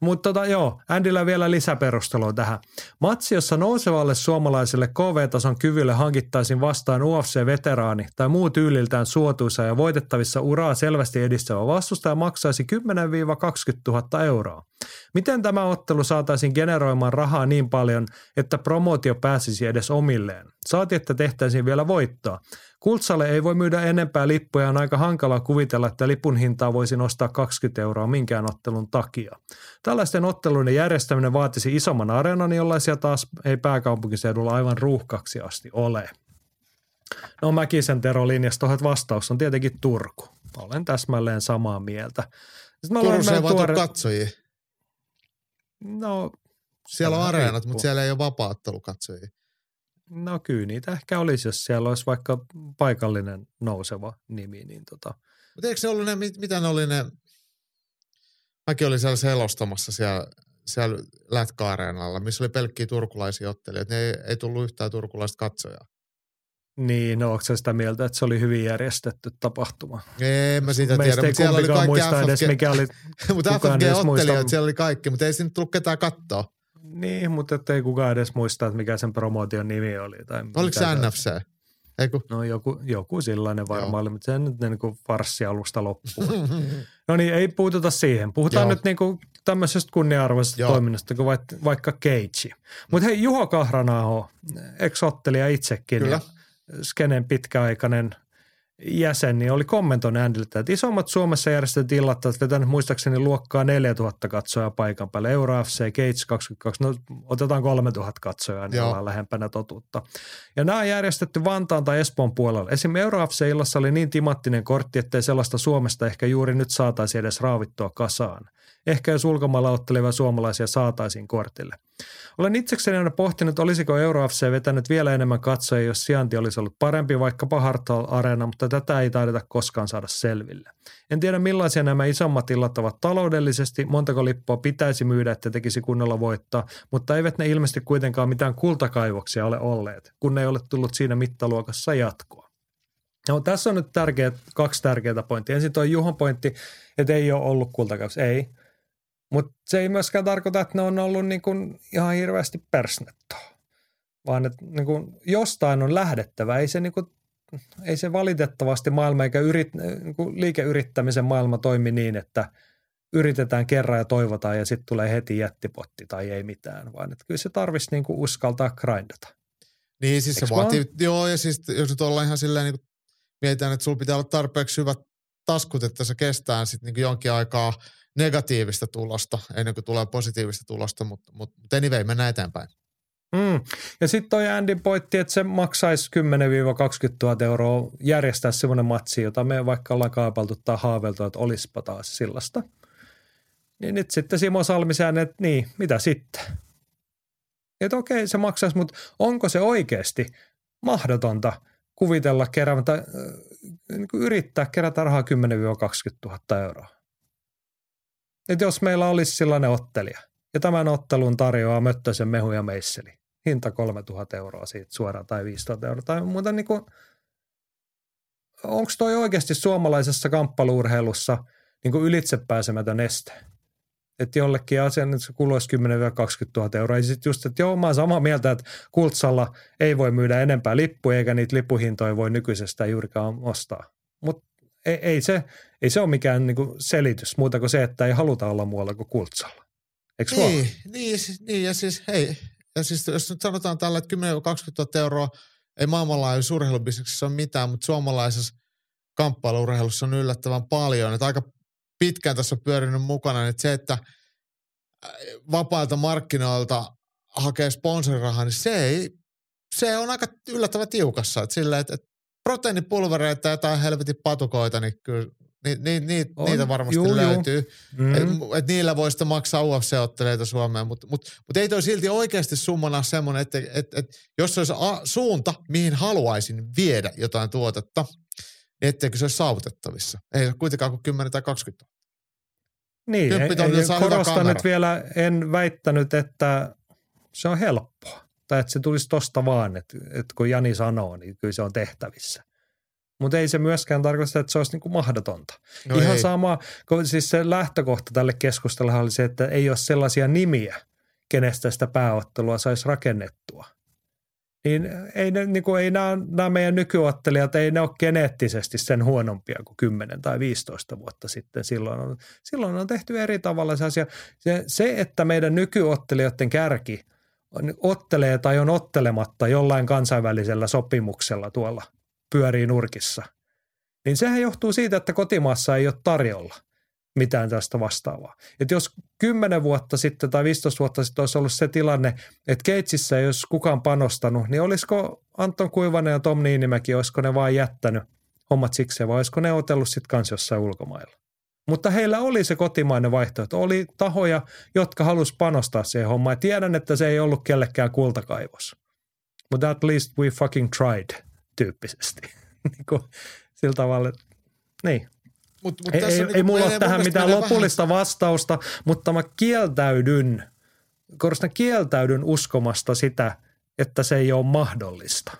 Mutta tota, joo, Andyllä vielä lisäperustelua tähän. Matsi, jossa nousevalle suomalaiselle KV-tason kyvylle hankittaisiin vastaan UFC-veteraani tai muu tyyliltään suotuisa ja voitettavissa uraa selvästi edistävä vastustaja maksaisi 10-20 000 euroa. Miten tämä ottelu saataisiin generoimaan rahaa niin paljon, että promootio pääsisi edes omilleen? Saati, että tehtäisiin vielä voittoa. Kultsalle ei voi myydä enempää lippuja ja on aika hankala kuvitella, että lipun hintaa voisi nostaa 20 euroa minkään ottelun takia. Tällaisten otteluiden järjestäminen vaatisi isomman areenan, jollaisia taas ei pääkaupunkiseudulla aivan ruuhkaksi asti ole. No Mäkisen Tero että vastaus on tietenkin Turku. Olen täsmälleen samaa mieltä. Sitten mä Turussa ei tuore... katsojia. No, Siellä on areenat, riippuu. mutta siellä ei ole vapaattelukatsojia. no kyllä niitä ehkä olisi, jos siellä olisi vaikka paikallinen nouseva nimi. Niin tota. Mutta eikö ne ollut ne, mit- mitä ne oli ne, mäkin olin siellä selostamassa siellä, siellä Lätkä-areenalla, missä oli pelkkiä turkulaisia ottelijoita. Ne ei, ei tullut yhtään turkulaista katsojaa. Niin, no onko sitä mieltä, että se oli hyvin järjestetty tapahtuma? En mä sitä tiedä, ei mutta siellä oli kaikki muista edes, FFG, mikä oli, mutta FFG-ottelijoita siellä oli kaikki, mutta ei sinne tullut ketään katsoa. niin, mutta ei kukaan edes muista, että mikä sen promootion nimi oli. Tai Oliko se NFC? Eiku? No joku, joku sellainen varmaan oli, mutta se nyt niin kuin farssi alusta loppuun. no niin, ei puututa siihen. Puhutaan Joo. nyt niin kuin tämmöisestä kunnia-arvoisesta Joo. toiminnasta kuin vaikka, vaikka Cage. Mutta hei, Juho Kahranaho, ex-ottelija itsekin. Kyllä. ja Skenen pitkäaikainen jäsen, niin oli kommentoinut Andyltä, että isommat Suomessa järjestetyt illat ovat vetänyt muistaakseni luokkaa 4000 katsojaa paikan päälle. Euro FC, Cage 22, no otetaan 3000 katsojaa, niin Joo. ollaan lähempänä totuutta. Ja nämä on järjestetty Vantaan tai Espoon puolella. Esimerkiksi Euro FC-illassa oli niin timattinen kortti, ettei sellaista Suomesta ehkä juuri nyt saataisiin edes raavittua kasaan. Ehkä jos ulkomailla ottelevia suomalaisia saataisiin kortille. Olen itsekseni aina pohtinut, olisiko Euro FC vetänyt vielä enemmän katsojia, jos sijainti olisi ollut parempi vaikkapa Hartwall Arena, mutta tätä ei taideta koskaan saada selville. En tiedä millaisia nämä isommat illat ovat taloudellisesti, montako lippua pitäisi myydä, että tekisi kunnolla voittaa, mutta eivät ne ilmeisesti kuitenkaan mitään kultakaivoksia ole olleet, kun ne ei ole tullut siinä mittaluokassa jatkoa. No, tässä on nyt tärkeät, kaksi tärkeää pointtia. Ensin tuo Juhon pointti, että ei ole ollut kultakaivoksia. Ei, mutta se ei myöskään tarkoita, että ne on ollut niin kuin ihan hirveästi persnettoa, vaan että niin kuin jostain on lähdettävä. Ei se, niin kuin, ei se valitettavasti maailma eikä yrit, niin kuin liikeyrittämisen maailma toimi niin, että yritetään kerran ja toivotaan ja sitten tulee heti jättipotti tai ei mitään, vaan että kyllä se tarvitsisi niin kuin uskaltaa grindata. Niin siis se Eiks vaatii, joo ja siis jos nyt ollaan ihan silleen niin kuin mietitään, että sulla pitää olla tarpeeksi hyvät taskut, että se kestää sitten niin jonkin aikaa negatiivista tulosta ennen kuin tulee positiivista tulosta, mutta, mutta anyway, mennään eteenpäin. Mm. Ja sitten toi Andy pointti, että se maksaisi 10-20 000 euroa järjestää semmoinen matsi, jota me vaikka ollaan kaapaltu tai haaveltu, että olispa taas sillasta. Niin nyt sitten Simo Salmisään, että niin, mitä sitten? Että okei, se maksaisi, mutta onko se oikeasti mahdotonta kuvitella tai äh, niin yrittää kerätä rahaa 10-20 000 euroa? Että jos meillä olisi sellainen ottelija, ja tämän ottelun tarjoaa Möttösen mehu ja meisseli. Hinta 3000 euroa siitä suoraan tai 5000 euroa. Tai muuta niin kuin, onko toi oikeasti suomalaisessa kamppaluurheilussa niin kuin ylitsepääsemätön este? Että jollekin asian se kuluisi 10-20 000 euroa. Ja sitten just, että joo, mä oon samaa mieltä, että Kultsalla ei voi myydä enempää lippuja, eikä niitä lippuhintoja voi nykyisestä juurikaan ostaa. Mutta ei, ei, se, ei se ole mikään niin kuin selitys muuta kuin se, että ei haluta olla muualla kuin Kultsalla. Eikö? Niin, niin, siis, niin, ja siis hei, ja siis jos nyt sanotaan tällä, että 10-20 000 euroa ei maailmanlaajuisessa urheilubisneksessä ole mitään, mutta suomalaisessa kamppailurheilussa on yllättävän paljon. Että aika pitkään tässä on pyörinyt mukana, niin että se, että äh, vapailta markkinoilta hakee sponsorirahaa, niin se, ei, se on aika yllättävän tiukassa. Että sillä, että, että proteiinipulvereita ja jotain helvetin patukoita, niin kyllä ni, ni, ni, On, niitä varmasti juu, juu. löytyy. Mm. Et, et niillä voi sitten maksaa UFC-otteleita Suomeen, mutta mut, mut ei toi silti oikeasti summana semmoinen, että et, et, jos se olisi a, suunta, mihin haluaisin viedä jotain tuotetta, niin etteikö se olisi saavutettavissa. Ei se kuitenkaan kuin 10 tai 20. Niin, ei, ei, korostan nyt vielä, en väittänyt, että se on helppoa. Tai että se tulisi tosta vaan, että, että kun Jani sanoo, niin kyllä se on tehtävissä. Mutta ei se myöskään tarkoita, että se olisi niin kuin mahdotonta. No Ihan ei. sama, kun siis se lähtökohta tälle keskustelulle oli se, että ei ole sellaisia nimiä, kenestä sitä pääottelua saisi rakennettua. Niin ei, ne, niin kuin ei nämä, nämä meidän nykyottelijat, ei ne ole geneettisesti sen huonompia kuin 10 tai 15 vuotta sitten. Silloin on, silloin on tehty eri tavalla se asia. Se, se, että meidän nykyottelijoiden kärki ottelee tai on ottelematta jollain kansainvälisellä sopimuksella tuolla pyörii nurkissa, niin sehän johtuu siitä, että kotimaassa ei ole tarjolla mitään tästä vastaavaa. Että jos 10 vuotta sitten tai 15 vuotta sitten olisi ollut se tilanne, että Keitsissä ei olisi kukaan panostanut, niin olisiko Anton Kuivanen ja Tom Niinimäki, olisiko ne vain jättänyt hommat siksi vai olisiko ne otellut sitten kanssa jossain ulkomailla? Mutta heillä oli se kotimainen vaihtoehto. Oli tahoja, jotka halusi panostaa siihen hommaan. Ja tiedän, että se ei ollut kellekään kultakaivos. Mutta at least we fucking tried tyyppisesti. niin kuin, sillä tavalla, niin. Mut, mut Ei, tässä ei, on ei mulla ole tähän mitään lopullista vastausta, mutta mä kieltäydyn, korostan kieltäydyn uskomasta sitä, että se ei ole mahdollista.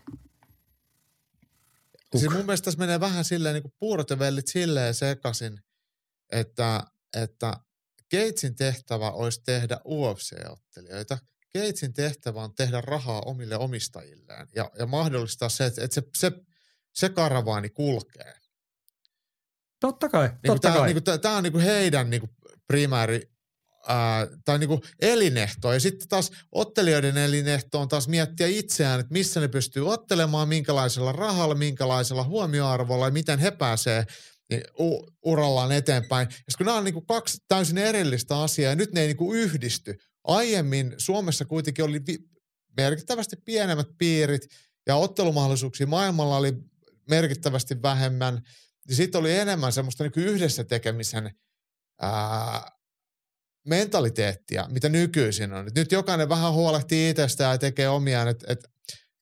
Vähän, siis mun mielestä tässä menee vähän silleen niin kuin puurot ja vellit silleen sekaisin, että, että Gatesin tehtävä olisi tehdä UFC-ottelijoita. Gatesin tehtävä on tehdä rahaa omille omistajilleen ja, ja mahdollistaa se, että, että se, se se karavaani kulkee. Totta kai, Niin totta tämä, kai. niin kuin, tämä on niin kuin heidän niin kuin primääri ää, tai niin kuin elinehto. Ja sitten taas ottelijoiden elinehto on taas miettiä itseään, että missä ne pystyy ottelemaan, minkälaisella rahalla, minkälaisella huomioarvolla ja miten he pääsee niin u- urallaan eteenpäin. Ja kun nämä on niin kuin kaksi täysin erillistä asiaa ja nyt ne ei niin kuin yhdisty. Aiemmin Suomessa kuitenkin oli vi- merkittävästi pienemmät piirit ja ottelumahdollisuuksia maailmalla oli merkittävästi vähemmän. Ja sitten oli enemmän semmoista niin kuin yhdessä tekemisen ää, mentaliteettia, mitä nykyisin on. Et nyt jokainen vähän huolehtii itsestään ja tekee omiaan. Et, et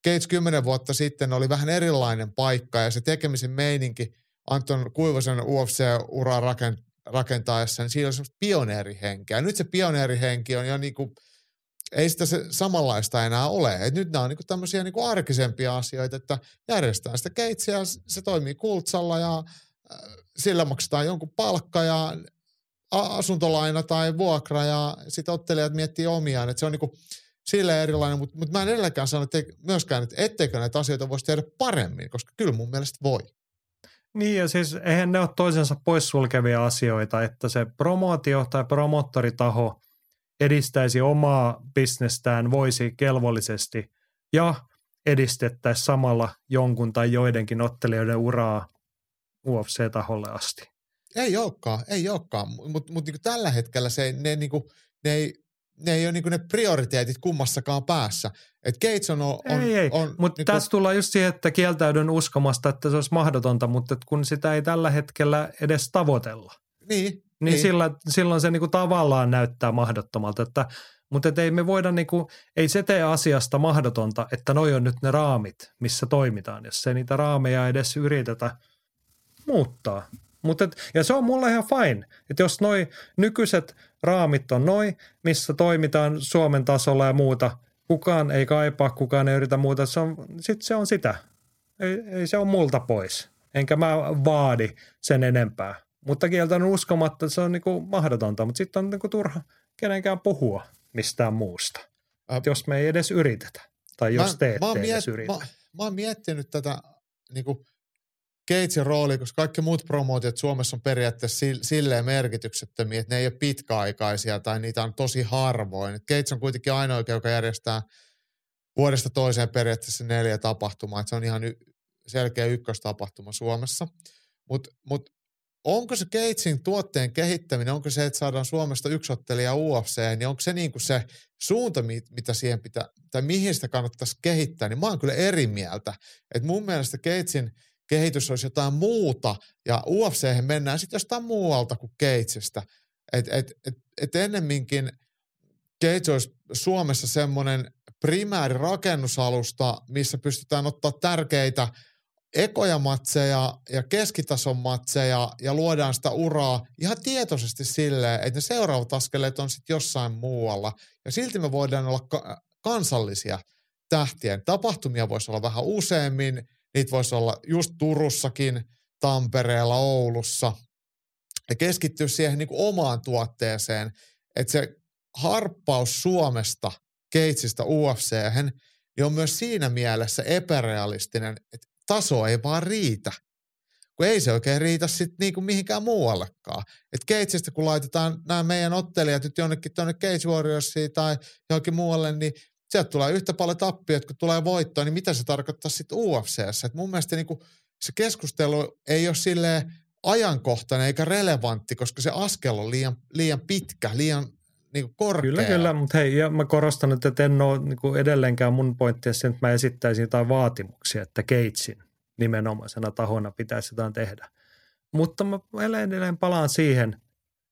Gates kymmenen vuotta sitten oli vähän erilainen paikka ja se tekemisen meininki Anton Kuivosen UFC-uraa rakent, rakentaessa, niin siinä oli semmoista pioneerihenkeä. Nyt se pioneerihenki on jo niinku, ei sitä se samanlaista enää ole. Et nyt nämä on niinku tämmöisiä niinku arkisempia asioita, että järjestetään sitä keitsiä, se toimii kultsalla ja äh, sillä maksetaan jonkun palkka ja asuntolaina tai vuokra ja sitten ottelijat miettii omiaan, että se on niinku sille erilainen, mutta mut mä en edelläkään sano että myöskään, että etteikö näitä asioita voisi tehdä paremmin, koska kyllä mun mielestä voi. Niin ja siis eihän ne ole toisensa poissulkevia asioita, että se promootio tai promottoritaho edistäisi omaa bisnestään voisi kelvollisesti ja edistettäisiin samalla jonkun tai joidenkin ottelijoiden uraa UFC-taholle asti. Ei olekaan, ei olekaan, mutta mut niinku tällä hetkellä se, ne, niinku, ne, ei, ne ei ole niinku ne prioriteetit kummassakaan päässä. Et Gates on, on, ei, ei. on mutta niinku, tässä tullaan just siihen, että kieltäydyn uskomasta, että se olisi mahdotonta, mutta kun sitä ei tällä hetkellä edes tavoitella, niin, niin, niin. Sillä, silloin se niinku tavallaan näyttää mahdottomalta. Että, mutta et ei me voida, niinku, ei se tee asiasta mahdotonta, että noi on nyt ne raamit, missä toimitaan, jos ei niitä raameja edes yritetä muuttaa. Mut et, ja se on mulle ihan fine, että jos noi nykyiset raamit on noi, missä toimitaan Suomen tasolla ja muuta, kukaan ei kaipaa, kukaan ei yritä muuta, se on, sit se on sitä. Ei, ei se on multa pois. Enkä mä vaadi sen enempää. Mutta kieltänyt uskomatta, että se on niinku mahdotonta, mutta sitten on niinku turha kenenkään puhua mistään muusta. Ä- jos me ei edes yritetä, tai jos te ette oon edes miet- yritä. mä, mä oon miettinyt tätä niinku Gatesin roolia, koska kaikki muut promootiot Suomessa on periaatteessa sil- silleen merkityksettömiä, että ne ei ole pitkäaikaisia tai niitä on tosi harvoin. Gates on kuitenkin ainoa, joka järjestää vuodesta toiseen periaatteessa neljä tapahtumaa. Se on ihan y- selkeä ykköstapahtuma Suomessa. Mutta mut onko se Gatesin tuotteen kehittäminen, onko se, että saadaan Suomesta yksi ottelija UFC, niin onko se niin kuin se suunta, mi- mitä siihen pitää, tai mihin sitä kannattaisi kehittää, niin mä oon kyllä eri mieltä. Et mun mielestä Gatesin kehitys olisi jotain muuta, ja UFC mennään sitten jostain muualta kuin Gatesista. Et, et, et, et ennemminkin Gates olisi Suomessa semmoinen primääri rakennusalusta, missä pystytään ottaa tärkeitä ekoja matseja ja keskitason matseja ja luodaan sitä uraa ihan tietoisesti silleen, että ne seuraavat askeleet on sitten jossain muualla. Ja silti me voidaan olla ka- kansallisia tähtiä. Tapahtumia voisi olla vähän useammin, niitä voisi olla just Turussakin, Tampereella, Oulussa. Ja keskittyä siihen niin kuin omaan tuotteeseen, että se harppaus Suomesta, Keitsistä ufc niin on myös siinä mielessä epärealistinen, että taso ei vaan riitä. Kun ei se oikein riitä sitten niinku mihinkään muuallekaan. Et Keitsistä kun laitetaan nämä meidän ottelijat nyt jonnekin tuonne Cage Warriorsiin tai johonkin muualle, niin sieltä tulee yhtä paljon tappiot, kun tulee voittoa, niin mitä se tarkoittaa sitten UFCssä? Et mun mielestä niinku se keskustelu ei ole silleen ajankohtainen eikä relevantti, koska se askel on liian, liian pitkä, liian niinku korkea. Kyllä, kyllä, mutta hei, ja mä korostan, että et en ole niin edelleenkään mun pointti sen, että mä esittäisin jotain vaatimuksia, että Gatesin nimenomaisena tahona pitäisi jotain tehdä. Mutta mä edelleen palaan siihen,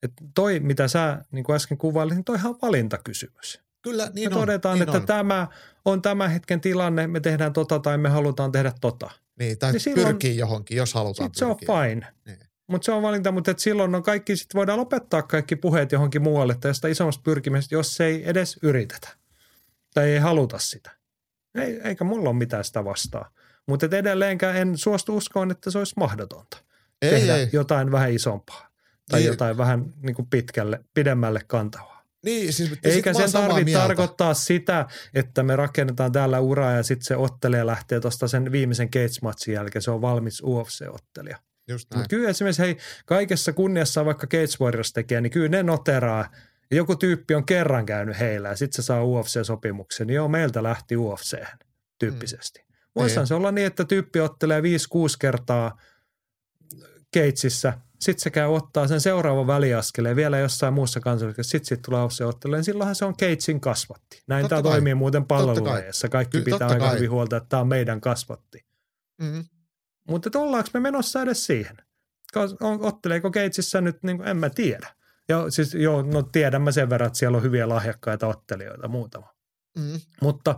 että toi, mitä sä niin kuin äsken kuvailit, niin toi on valintakysymys. Kyllä, niin me on, todetaan, niin että on. tämä on tämän hetken tilanne, me tehdään tota tai me halutaan tehdä tota. Niin, tai niin silloin- pyrkii johonkin, jos halutaan Sitten se on fine. Niin. Mutta se on valinta, mutta et silloin on kaikki, sit voidaan lopettaa kaikki puheet johonkin muualle tästä isommasta pyrkimisestä, jos se ei edes yritetä. Tai ei haluta sitä. Ei, eikä mulla ole mitään sitä vastaa. Mutta edelleenkään en suostu uskoon, että se olisi mahdotonta. Ei, tehdä ei. jotain vähän isompaa. Tai Niin. jotain vähän niin kuin pitkälle, pidemmälle kantavaa. Niin, siis, Eikä sen tarvitse tarkoittaa sitä, että me rakennetaan täällä uraa ja sitten se ottelija lähtee tuosta sen viimeisen Gates-matsin jälkeen. Se on valmis UFC-ottelija. Mutta kyllä esimerkiksi hei, kaikessa kunniassa vaikka Gates Warriors tekee, niin kyllä ne noteraa. Joku tyyppi on kerran käynyt heillä ja sitten se saa UFC-sopimuksen. Niin joo, meiltä lähti UFC tyyppisesti. Mm. Voisihan Niin. se olla niin, että tyyppi ottelee 5-6 kertaa Gatesissa, sitten se käy ottaa sen seuraavan väliaskeleen vielä jossain muussa kansallisessa, sitten sit tulee UFC ottelee, niin silloinhan se on Gatesin kasvatti. Näin Totta tämä kai. toimii muuten palvelulajeissa. Kaikki Kyllä, pitää aika kai. hyvin huolta, että tämä on meidän kasvatti. Mm. Mutta ollaanko me menossa edes siihen? Otteleeko Gatesissa nyt, niin kuin, en mä tiedä. Ja siis joo, no tiedän mä sen verran, että siellä on hyviä lahjakkaita ottelijoita muutama. Mm. Mutta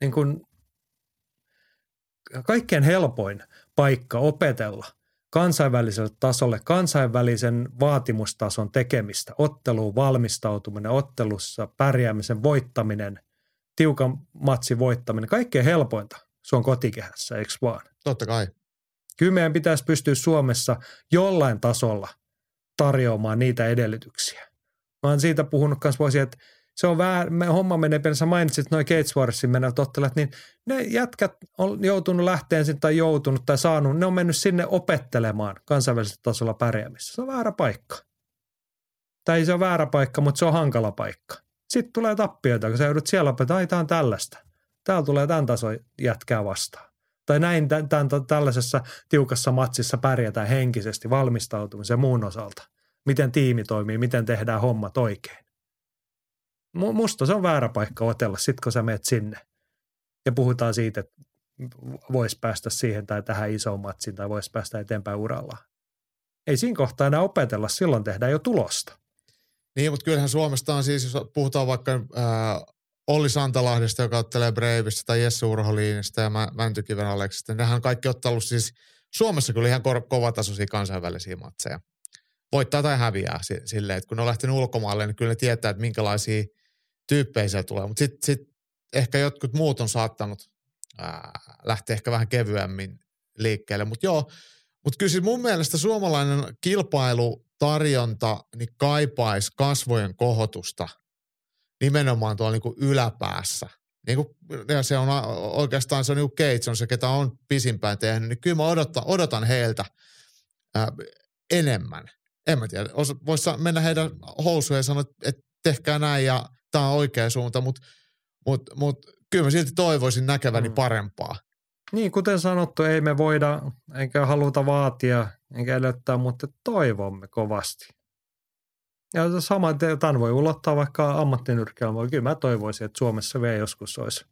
niin kuin, kaikkein helpoin paikka opetella kansainväliselle tasolle kansainvälisen vaatimustason tekemistä, otteluun valmistautuminen, ottelussa pärjäämisen voittaminen, tiukan matsin voittaminen, kaikkein helpointa se on kotikehässä, eikö vaan? Totta kai. Kyllä meidän pitäisi pystyä Suomessa jollain tasolla tarjoamaan niitä edellytyksiä. Mä oon siitä puhunut myös vuosia, että se on vähän, homma menee, sä mainitsit noin Gates Warriorsin menevät ottelut, niin ne jätkät on joutunut lähteen sinne tai joutunut tai saanut, ne on mennyt sinne opettelemaan kansainvälisellä tasolla pärjäämistä. Se on väärä paikka. Tai se ole väärä paikka, mutta se on hankala paikka. Sitten tulee tappioita, kun sä joudut siellä opettaa, ai tää on tällaista. Täällä tulee tämän tason jätkää vastaan. Tai näin tämän, tämän, tällaisessa tiukassa matsissa pärjätään henkisesti valmistautumisen ja muun osalta. Miten tiimi toimii, miten tehdään hommat oikein. Mu- Musta se on väärä paikka otella, sit kun sä meet sinne. Ja puhutaan siitä, että voisi päästä siihen tai tähän isoon matsiin tai voisi päästä eteenpäin uralla. Ei siinä kohtaa enää opetella, silloin tehdään jo tulosta. Niin, mutta kyllähän Suomesta on siis, jos puhutaan vaikka ää, Olli Santalahdesta, joka ottelee Breivissä, tai Jesse Urholiinista ja Mä- Mäntykiven Aleksista. Nehän on kaikki ottanut siis Suomessa kyllä ihan kovatasoisia kansainvälisiä matseja. Voittaa tai häviää si- silleen, että kun ne on lähtenyt ulkomaille, niin kyllä ne tietää, että minkälaisia tyyppejä tulee. Mutta sitten sit ehkä jotkut muut on saattanut ää, lähteä ehkä vähän kevyemmin liikkeelle. Mutta joo, mutta kyllä siis mun mielestä suomalainen kilpailutarjonta niin kaipaisi kasvojen kohotusta nimenomaan tuolla niinku yläpäässä. Niin kuin, ja se on oikeastaan se on niinku Gates on se, ketä on pisimpään tehnyt, niin kyllä mä odotan, odotan heiltä ää, enemmän. En mä tiedä, voisi mennä heidän housuun ja sanoa, että tehkää näin ja tämä on oikea suunta, mutta mut, mut, kyllä mä silti toivoisin näkeväni Mm. parempaa. Niin, kuten sanottu, ei me voida eikä haluta vaatia eikä edellyttää, mutta toivomme kovasti. Ja sama, tämän voi ulottaa vaikka ammattinyrkkeilmään. Kyllä mä toivoisin, että Suomessa vielä joskus olisi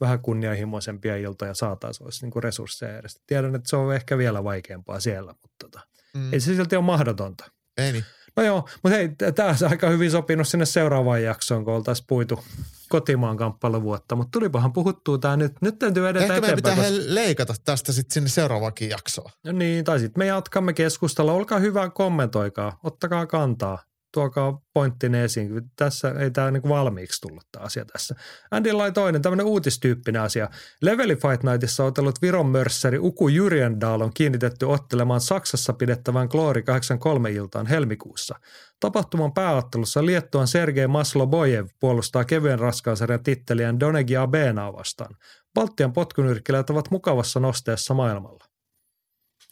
vähän kunnianhimoisempia iltoja saataisiin olisi niin kuin resursseja edes. Tiedän, että se on ehkä vielä vaikeampaa siellä, mutta tota, Mm. ei se silti ole mahdotonta. Ei niin. No joo, mutta hei, tämä on aika hyvin sopinut sinne seuraavaan jaksoon, kun oltaisiin puitu kotimaan kamppailuvuotta, mutta tulipahan puhuttua tämä nyt. Nyt täytyy edetä Ehkä meidän eteenpäin. pitää koska- leikata tästä sitten sinne seuraavakin jaksoon. No niin, tai sitten me jatkamme keskustella. Olkaa hyvä, kommentoikaa, ottakaa kantaa, tuokaa pointtine esiin. Tässä ei tämä niinku valmiiksi tullut tämä asia tässä. Andy lai toinen, tämmöinen uutistyyppinen asia. Leveli Fight Nightissa otellut Viron mörsseri Uku Jyrjendal on kiinnitetty ottelemaan Saksassa pidettävään Glory 83 iltaan helmikuussa. Tapahtuman pääottelussa Liettuan Sergei Maslobojev puolustaa kevyen raskaansarjan titteliään Donegi Abenaa vastaan. Baltian potkunyrkkelijät ovat mukavassa nosteessa maailmalla.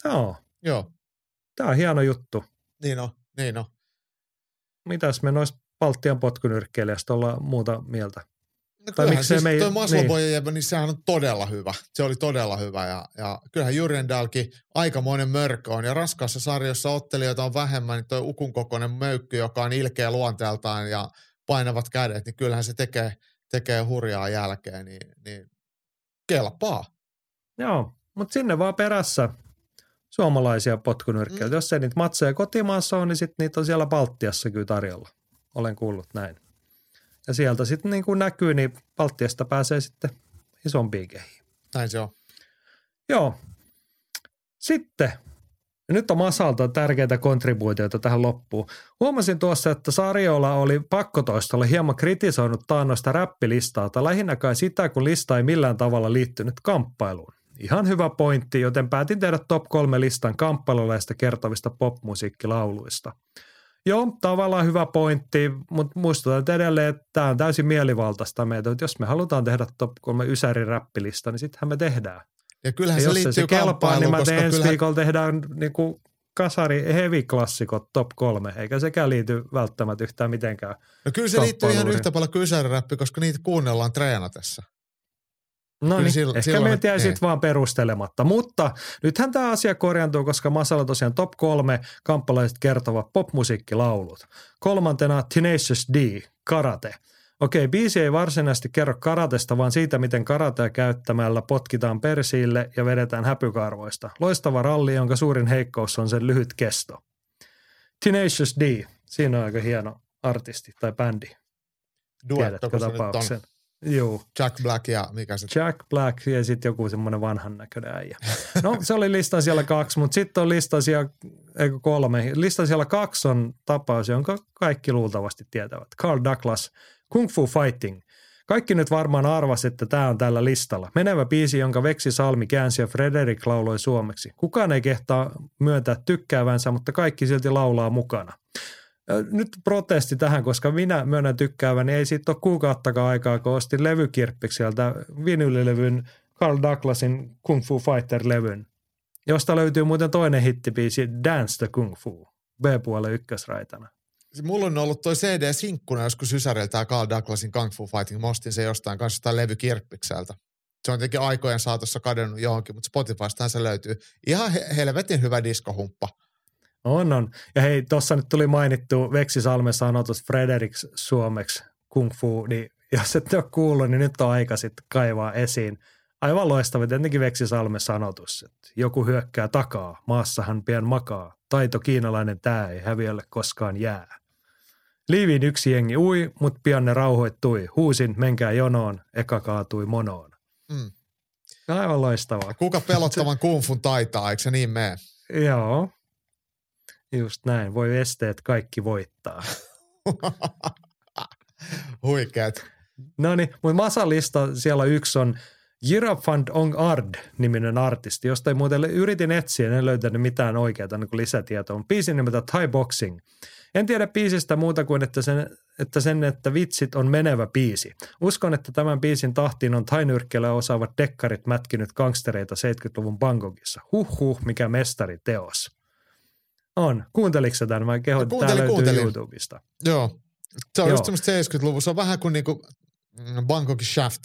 Joo, Joo, tämä on hieno juttu. niin on, niin on. Mitäs me noista Baltian potkunyrkkeilijästä ollaan muuta mieltä? No Tai miksei siis me toi Maslobojev, niin. niin sehän on todella hyvä. Se oli todella hyvä ja, ja kyllähän Jyrendalkin aikamoinen mörkö on. Ja raskaassa sarjassa ottelijoita on vähemmän, niin toi ukun kokoinen möykky, joka on ilkeä luonteeltaan ja painavat kädet, niin kyllähän se tekee, tekee hurjaa jälkeen, niin, niin kelpaa. Joo, mutta sinne vaan perässä suomalaisia potkunyrkkejä. Mm. Jos ei niitä matseja kotimaassa on, niin sitten niitä on siellä Baltiassa kyllä tarjolla. Olen kuullut näin. Ja sieltä sitten niin kuin näkyy, niin Baltiasta pääsee sitten isompiin kehiin. Näin se on. Joo. Sitten, nyt on Masalta tärkeitä kontribuutioita tähän loppuun. Huomasin tuossa, että Sarjola oli pakkotoistolla hieman kritisoinut taannoista räppilistaa, tai lähinnä kai sitä, kun lista ei millään tavalla liittynyt kamppailuun. Ihan hyvä pointti, joten päätin tehdä top kolme listan kamppailulaista kertovista popmusiikkilauluista. Joo, tavallaan hyvä pointti, mutta muistutan edelleen, että tämä on täysin mielivaltaista meitä. Että jos me halutaan tehdä top 3 Ysäri räppilista, niin sittenhän me tehdään. Ja kyllähän Ja se jos liittyy se kelpaa, niin mä koska teen ensi kyllähän, viikolla tehdään niin kuin kasari heavy-klassikot top kolme, eikä sekään liity välttämättä yhtään mitenkään. no kyllä se liittyy ihan yhtä paljon kuin ysäriräppi, koska niitä kuunnellaan treenatessa. No niin, silloin- ehkä silloin- me jäi niin. sitten vaan perustelematta. Mutta nythän tämä asia korjantuu, koska Masalla tosiaan top kolme kamppalaiset kertovat popmusiikkilaulut. Kolmantena Tenacious D, Karate. Okei, biisi ei varsinaisesti kerro karatesta, vaan siitä, miten karatea käyttämällä potkitaan persiille ja vedetään häpykarvoista. Loistava ralli, jonka suurin heikkous on sen lyhyt kesto. Tenacious D, siinä on aika hieno artisti tai bändi. Duetto, Tiedätkö tapauksen? Joo. Jack Black ja mikä se Jack Black ja sitten joku semmoinen vanhan näköinen äijä. No se oli listan siellä kaksi, mutta sitten on listan siellä, eikö kolme. Listan siellä kaksi on tapaus, jonka kaikki luultavasti tietävät. Carl Douglas, Kung Fu Fighting. Kaikki nyt varmaan arvasi, että tämä on tällä listalla. Menevä biisi, jonka Veksi Salmi käänsi ja Frederick lauloi suomeksi. Kukaan ei kehtaa myöntää tykkäävänsä, mutta kaikki silti laulaa mukana. Nyt protesti tähän, koska minä myönnän tykkääväni. Ei siitä ole kuukauttakaan aikaa, kun ostin levykirppikseltä vinylilevyn Carl Douglasin Kung Fu Fighter-levyn, josta löytyy muuten toinen hittibiisi Dance the Kung Fu, B-puolen ykkösraitana. Mulla on ollut toi CD-sinkkuna joskus Ysäriltä Carl Douglasin Kung Fu Fighting. Mä ostin se jostain kanssa jostain levykirppikseltä. Se on tietenkin aikojen saatossa kadonnut johonkin, mutta Spotifystahan se löytyy. Ihan he- helvetin hyvä diskohumppa. On, on. Ja hei, tuossa nyt tuli mainittu Veksi Salmen sanotus Fredericks suomeksi Kung Fu, niin jos et ole kuullut, niin nyt on aika sitten kaivaa esiin. Aivan loistava, tietenkin Veksi Salmen sanotus, että joku hyökkää takaa, maassahan pian makaa, taito kiinalainen tää ei häviölle koskaan jää. Liiviin yksi jengi ui, mut pian ne rauhoittui. Huusin, menkää jonoon, eka kaatui monoon. Mm. Aivan loistavaa. Kuka pelottavan kungfun taitaa, eikö se niin mene? Joo. Just näin. Voi esteet kaikki voittaa. Huikeet. No niin, mutta Masalista siellä yksi on Girafand Ong Ard niminen artisti, josta ei muuten yritin etsiä, en löytänyt mitään oikeaa niin lisätietoa. On biisin nimeltä Thai Boxing. En tiedä biisistä muuta kuin, että sen, että sen, että vitsit on menevä biisi. Uskon, että tämän biisin tahtiin on tainyrkkeellä osaavat dekkarit mätkinyt gangstereita 70-luvun Bangkokissa. Huh huh, mikä mestariteos. On. Kuunteliko sä tämän? Mä tämä Kuuntelin, löytyy kuuntelin. YouTubesta. Joo. Se on Joo. just semmoista 70-luvun. Se on vähän kuin niinku mm, Bangkokin Shaft.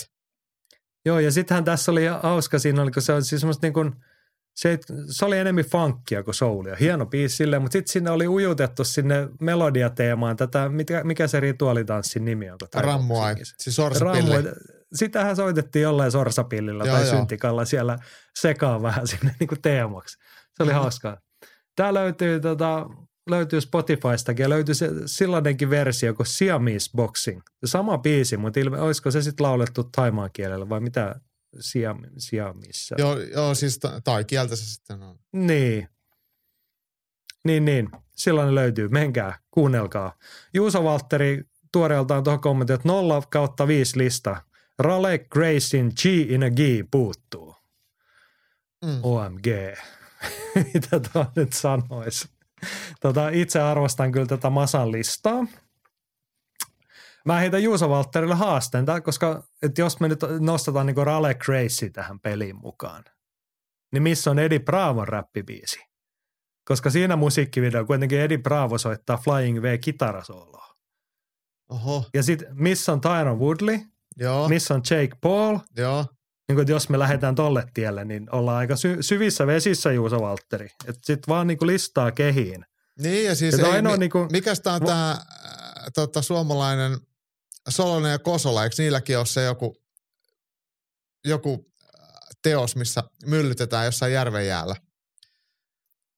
Joo, ja sittenhän tässä oli hauska siinä, oli, kun se on siis semmoista niin kuin, se, se oli enemmän funkia kuin soulia. Hieno biisi silleen, mutta sitten sinne oli ujutettu sinne melodiateemaan tätä, mikä, mikä se rituaalitanssin nimi on? Rammuai. Siis sorsapilli. Sitähän soitettiin jollain sorsapillilla Joo, tai joo. syntikalla siellä sekaan vähän sinne niin kuin teemaksi. Se oli hauskaa. Tämä löytyy, tota, löytyy Spotifystakin ja löytyy se, sellainenkin versio kuin Siamese Boxing. Sama biisi, mutta ilme, olisiko se sitten laulettu taimaan kielellä vai mitä Siam, Siamissa? Joo, joo, siis ta- tai kieltä se sitten on. Niin. Niin, niin. Silloin löytyy. Menkää, kuunnelkaa. Juuso Valtteri tuoreeltaan tuohon kommentti, että 0 kautta 5 lista. Raleigh Grayson G in a G puuttuu. Mm. OMG. Mitä tuo nyt sanoisi? Tota, itse arvostan kyllä tätä Masan listaa. Mä heitän Juuso Valtterille haasteen, koska että jos me nyt nostetaan niin Raleigh Gracie tähän peliin mukaan, niin missä on Eddie Bravon räppibiisi? Koska siinä musiikkivideo kuitenkin Eddie Bravo soittaa Flying V kitarasooloa. Oho, Ja sitten missä on Tyron Woodley, joo, missä on Jake Paul, joo. Niin kuin, jos me lähdetään tolle tielle, niin ollaan aika sy- syvissä vesissä Juuso Valtteri. Että sitten vaan niin kuin listaa kehiin. Niin ja siis ei, ainoa mi, niinku- mikäs tää on Vo- tää äh, tota, suomalainen Solonen ja Kosola, eikö niilläkin ole se joku, joku äh, teos, missä myllytetään jossain järven jäällä?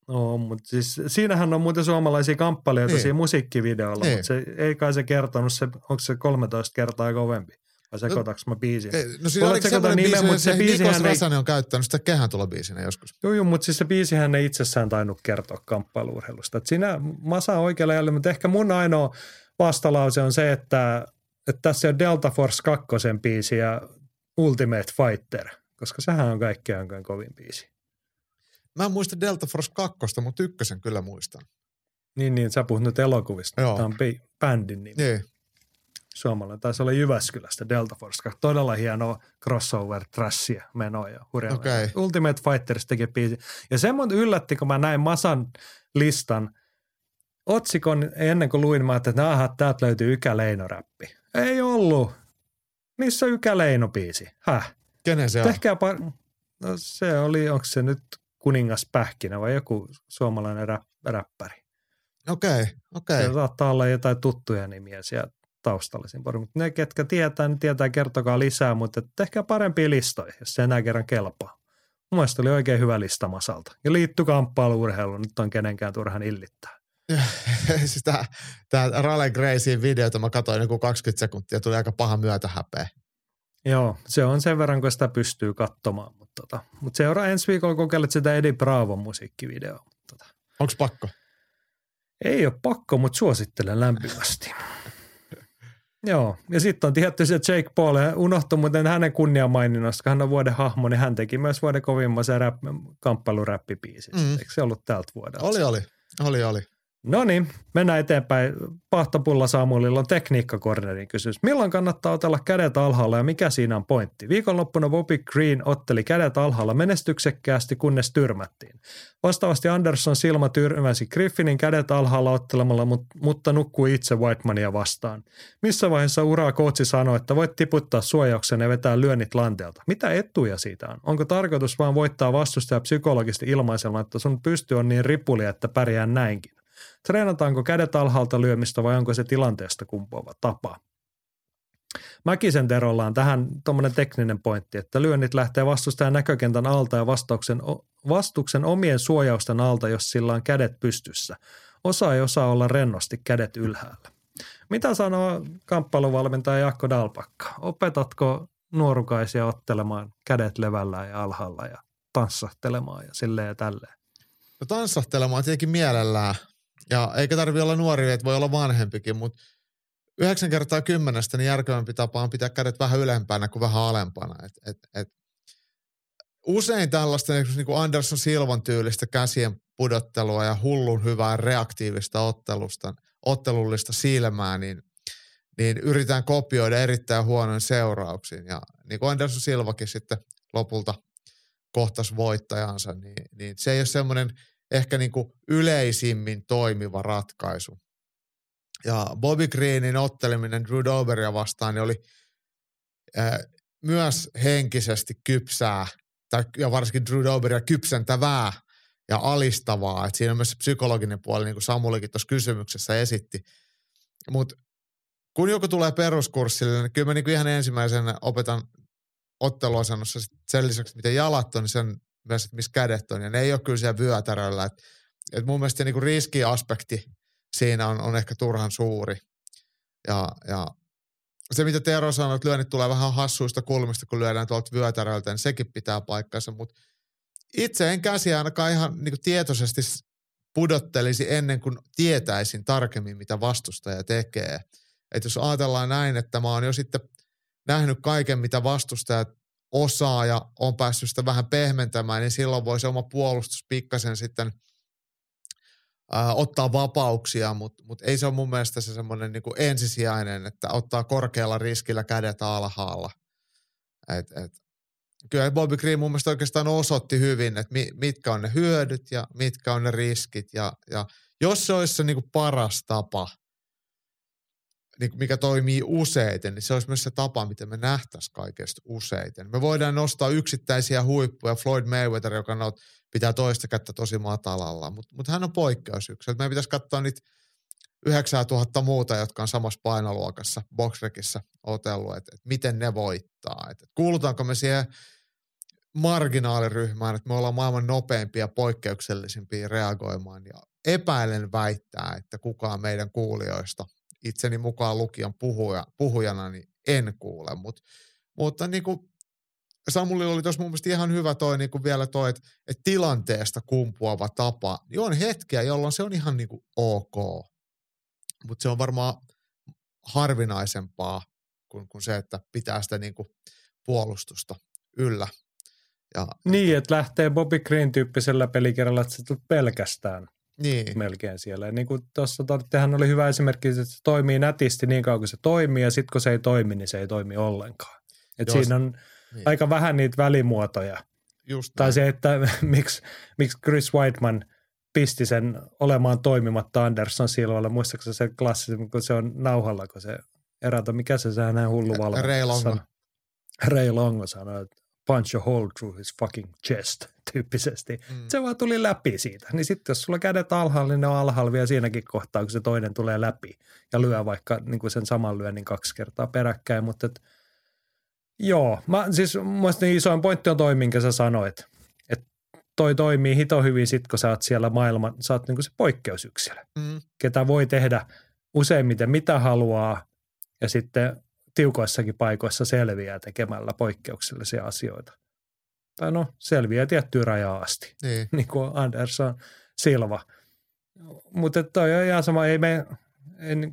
No, mutta siis siinähän on muuten suomalaisia kamppailijoita Niin. siinä musiikkivideolla, Niin. mutta se ei kai se kertonut, se, onko se 13 kertaa kovempi? Vai sekoitaks mä biisin? Ei, No Mulla oliko semmoinen nimen, biisi, mutta se biisihän Nikos ei- Räsänen on käyttänyt sitä kehän biisinä joskus. Joo, joo, mutta siis se biisihän ei itsessään tainnut kertoa kamppailuurheilusta. Et siinä Masa on oikealla jäljellä, mutta ehkä mun ainoa vastalause on se, että, että tässä on Delta Force 2 biisi ja Ultimate Fighter, koska sehän on kaikkein aikojen kovin biisi. Mä en muista Delta Force 2, mutta ykkösen kyllä muistan. Niin, niin, sä puhut nyt elokuvista. Joo. Tämä on bi- bändin nimi. Niin. Suomalainen. Taisi olla Jyväskylästä Delta Force. Todella hienoa crossover trashia menoa ja hurjaa. Okei. menoa. Ultimate Fighters teki biisi. Ja se mun yllätti, kun mä näin Masan listan otsikon ennen kuin luin, mä ajattelin, että aha, täältä löytyy Ykä Leino-räppi. Ei ollut. Missä Ykä Leino-biisi? Häh? Kenen se on? Tehkää par- no se oli, onko se nyt Kuningas Pähkinä vai joku suomalainen rap- räppäri? Okei, okei. Se saattaa olla jotain tuttuja nimiä siellä taustalla siinä porukassa. Mutta ne, ketkä tietää, niin tietää, kertokaa lisää, mutta tehkää parempia listoja, jos se enää kerran kelpaa. Mun mielestä oli oikein hyvä lista Masalta. Ja liitty kamppailu-urheiluun, nyt on kenenkään turhan illittää. siis tää Raleigh Gracien videota mä katsoin joku 20 sekuntia, tuli aika paha myötä häpeä. Joo, se on sen verran, kun sitä pystyy katsomaan. Mutta, tota, mutta seuraa ensi viikolla kokeilet sitä Eddie Bravon musiikkivideoa. Tota, Onks pakko? ei ole pakko, mutta suosittelen lämpimästi. Joo, ja sitten on tietty se Jake Paul, unohtui muuten hänen kunniamaininnasta, kun hän on vuoden hahmo, niin hän teki myös vuoden kovimman rap, kamppailuräppibiisin. Mm. Mm. Eikö se ollut tältä vuodelta? Oli, oli. Oli, oli. No niin, mennään eteenpäin. Pahtopulla Samuelilla on tekniikkakornerin kysymys. Milloin kannattaa otella kädet alhaalla ja mikä siinä on pointti? Viikonloppuna Bobby Green otteli kädet alhaalla menestyksekkäästi, kunnes tyrmättiin. Vastaavasti Anderson silmä tyrmäsi Griffinin kädet alhaalla ottelemalla, mut- mutta nukkui itse Whitemania vastaan. Missä vaiheessa uraa kootsi sanoi, että voit tiputtaa suojauksen ja vetää lyönnit lanteelta? Mitä etuja siitä on? Onko tarkoitus vaan voittaa vastustaja psykologisesti ilmaisella, että sun pysty on niin ripuli, että pärjää näinkin? Treenataanko kädet alhaalta lyömistä vai onko se tilanteesta kumpuava tapa? Mäkisen Terolla on tähän tuommoinen tekninen pointti, että lyönnit lähtee vastustajan näkökentän alta ja vastauksen, vastuksen omien suojausten alta, jos sillä on kädet pystyssä. Osa ei osaa olla rennosti kädet ylhäällä. Mitä sanoo kamppailuvalmentaja Jaakko Dalpakka? Opetatko nuorukaisia ottelemaan kädet levällään ja alhaalla ja tanssahtelemaan ja silleen ja tälleen? No tanssahtelemaan tietenkin mielellään. Ja eikä tarvi olla nuori, että voi olla vanhempikin, mutta yhdeksän kertaa kymmenestä niin järkevämpi tapa on pitää kädet vähän ylempänä kuin vähän alempana. Et, et, et. Usein tällaista niin kuin Anderson Silvan tyylistä käsien pudottelua ja hullun hyvää reaktiivista ottelusta, ottelullista silmää, niin, niin yritetään kopioida erittäin huonoin seurauksin. Ja niin kuin Anderson Silvakin sitten lopulta kohtas voittajansa, niin, niin se ei ole semmoinen ehkä niin kuin yleisimmin toimiva ratkaisu. Ja Bobby Greenin otteleminen Drew Doberia vastaan niin oli ää, myös henkisesti kypsää, tai, ja varsinkin Drew Doberia kypsentävää ja alistavaa. Et siinä on myös se psykologinen puoli, niin kuin Samulikin tuossa kysymyksessä esitti. Mutta kun joku tulee peruskurssille, niin kyllä mä niin ihan ensimmäisenä opetan otteluasennossa sen lisäksi, miten jalat on, niin sen myös, että missä kädet on. Ja ne ei ole kyllä siellä vyötäröllä. Et, et mun mielestä se niinku riskiaspekti siinä on, on ehkä turhan suuri. Ja, ja se, mitä Tero sanoi, että lyönnit tulee vähän hassuista kulmista, kun lyödään tuolta vyötäröltä, niin sekin pitää paikkansa. Mutta itse en käsiä ainakaan ihan niin tietoisesti pudottelisi ennen kuin tietäisin tarkemmin, mitä vastustaja tekee. Että jos ajatellaan näin, että mä oon jo sitten nähnyt kaiken, mitä vastustajat osaa ja on päässyt sitä vähän pehmentämään, niin silloin voi se oma puolustus pikkasen sitten ää, ottaa vapauksia, mutta mut ei se ole mun mielestä se semmoinen niinku ensisijainen, että ottaa korkealla riskillä kädet alhaalla. Et, et, kyllä Bobby Green mun mielestä oikeastaan osoitti hyvin, että mi, mitkä on ne hyödyt ja mitkä on ne riskit. Ja, ja jos se olisi se niinku paras tapa, niin mikä toimii useiten, niin se olisi myös se tapa, miten me nähtäisiin kaikesta useiten. Me voidaan nostaa yksittäisiä huippuja, Floyd Mayweather, joka not, pitää toista kättä tosi matalalla, mutta mut hän on poikkeusyksilö. Meidän pitäisi katsoa niitä 9000 muuta, jotka on samassa painoluokassa boxrekissä otellut, että et miten ne voittaa. Et, et kuulutaanko me siihen marginaaliryhmään, että me ollaan maailman nopeimpia poikkeuksellisimpia reagoimaan. Ja epäilen väittää, että kukaan meidän kuulijoista itseni mukaan lukijan puhuja, puhujana, niin en kuule. Mut, mutta niin kuin Samuli oli tuossa mun mielestä ihan hyvä toi niin kuin vielä toi, että, että tilanteesta kumpuava tapa, niin on hetkiä, jolloin se on ihan niin kuin ok. Mutta se on varmaan harvinaisempaa kuin, kuin se, että pitää sitä niin kuin puolustusta yllä. Ja, Niin, että lähtee Bobby Green-tyyppisellä pelikirjalla, että se pelkästään Niin. melkein siellä. Niin kuin tuossa todettiin, oli hyvä esimerkki, että se toimii nätisti niin kauan kuin se toimii ja sitten kun se ei toimi, niin se ei toimi ollenkaan. Et Joo, siinä on niin. aika vähän niitä välimuotoja. Just Tai näin. se, että miksi, miksi Chris Whiteman pisti sen olemaan toimimatta Anderson Silvalle. Muistaakseni se klassinen, kun se on nauhalla, kun se erätä, mikä se sehän näin hullu valmentaja Ray Longo. Ray Longo sanoi, että punch a hole through his fucking chest tyyppisesti. Mm. Se vaan tuli läpi siitä. Niin sitten jos sulla kädet alhaalla, niin ne on alhaalla vielä siinäkin kohtaa, kun se toinen tulee läpi ja lyö vaikka niin kuin sen saman lyönnin kaksi kertaa peräkkäin. Mutta et, joo, mä, siis mun niin isoin pointti on toi, minkä sä sanoit. Että toi toimii hito hyvin sit, kun sä oot siellä maailman, sä oot niin kuin se poikkeusyksilö, Mm. ketä voi tehdä useimmiten mitä haluaa ja sitten tiukoissakin paikoissa selviää tekemällä poikkeuksellisia asioita. Tai no, selviää tiettyyn rajaan asti Niin. niin kuin Anderson Silva. Mutta toi on ihan sama, ei me,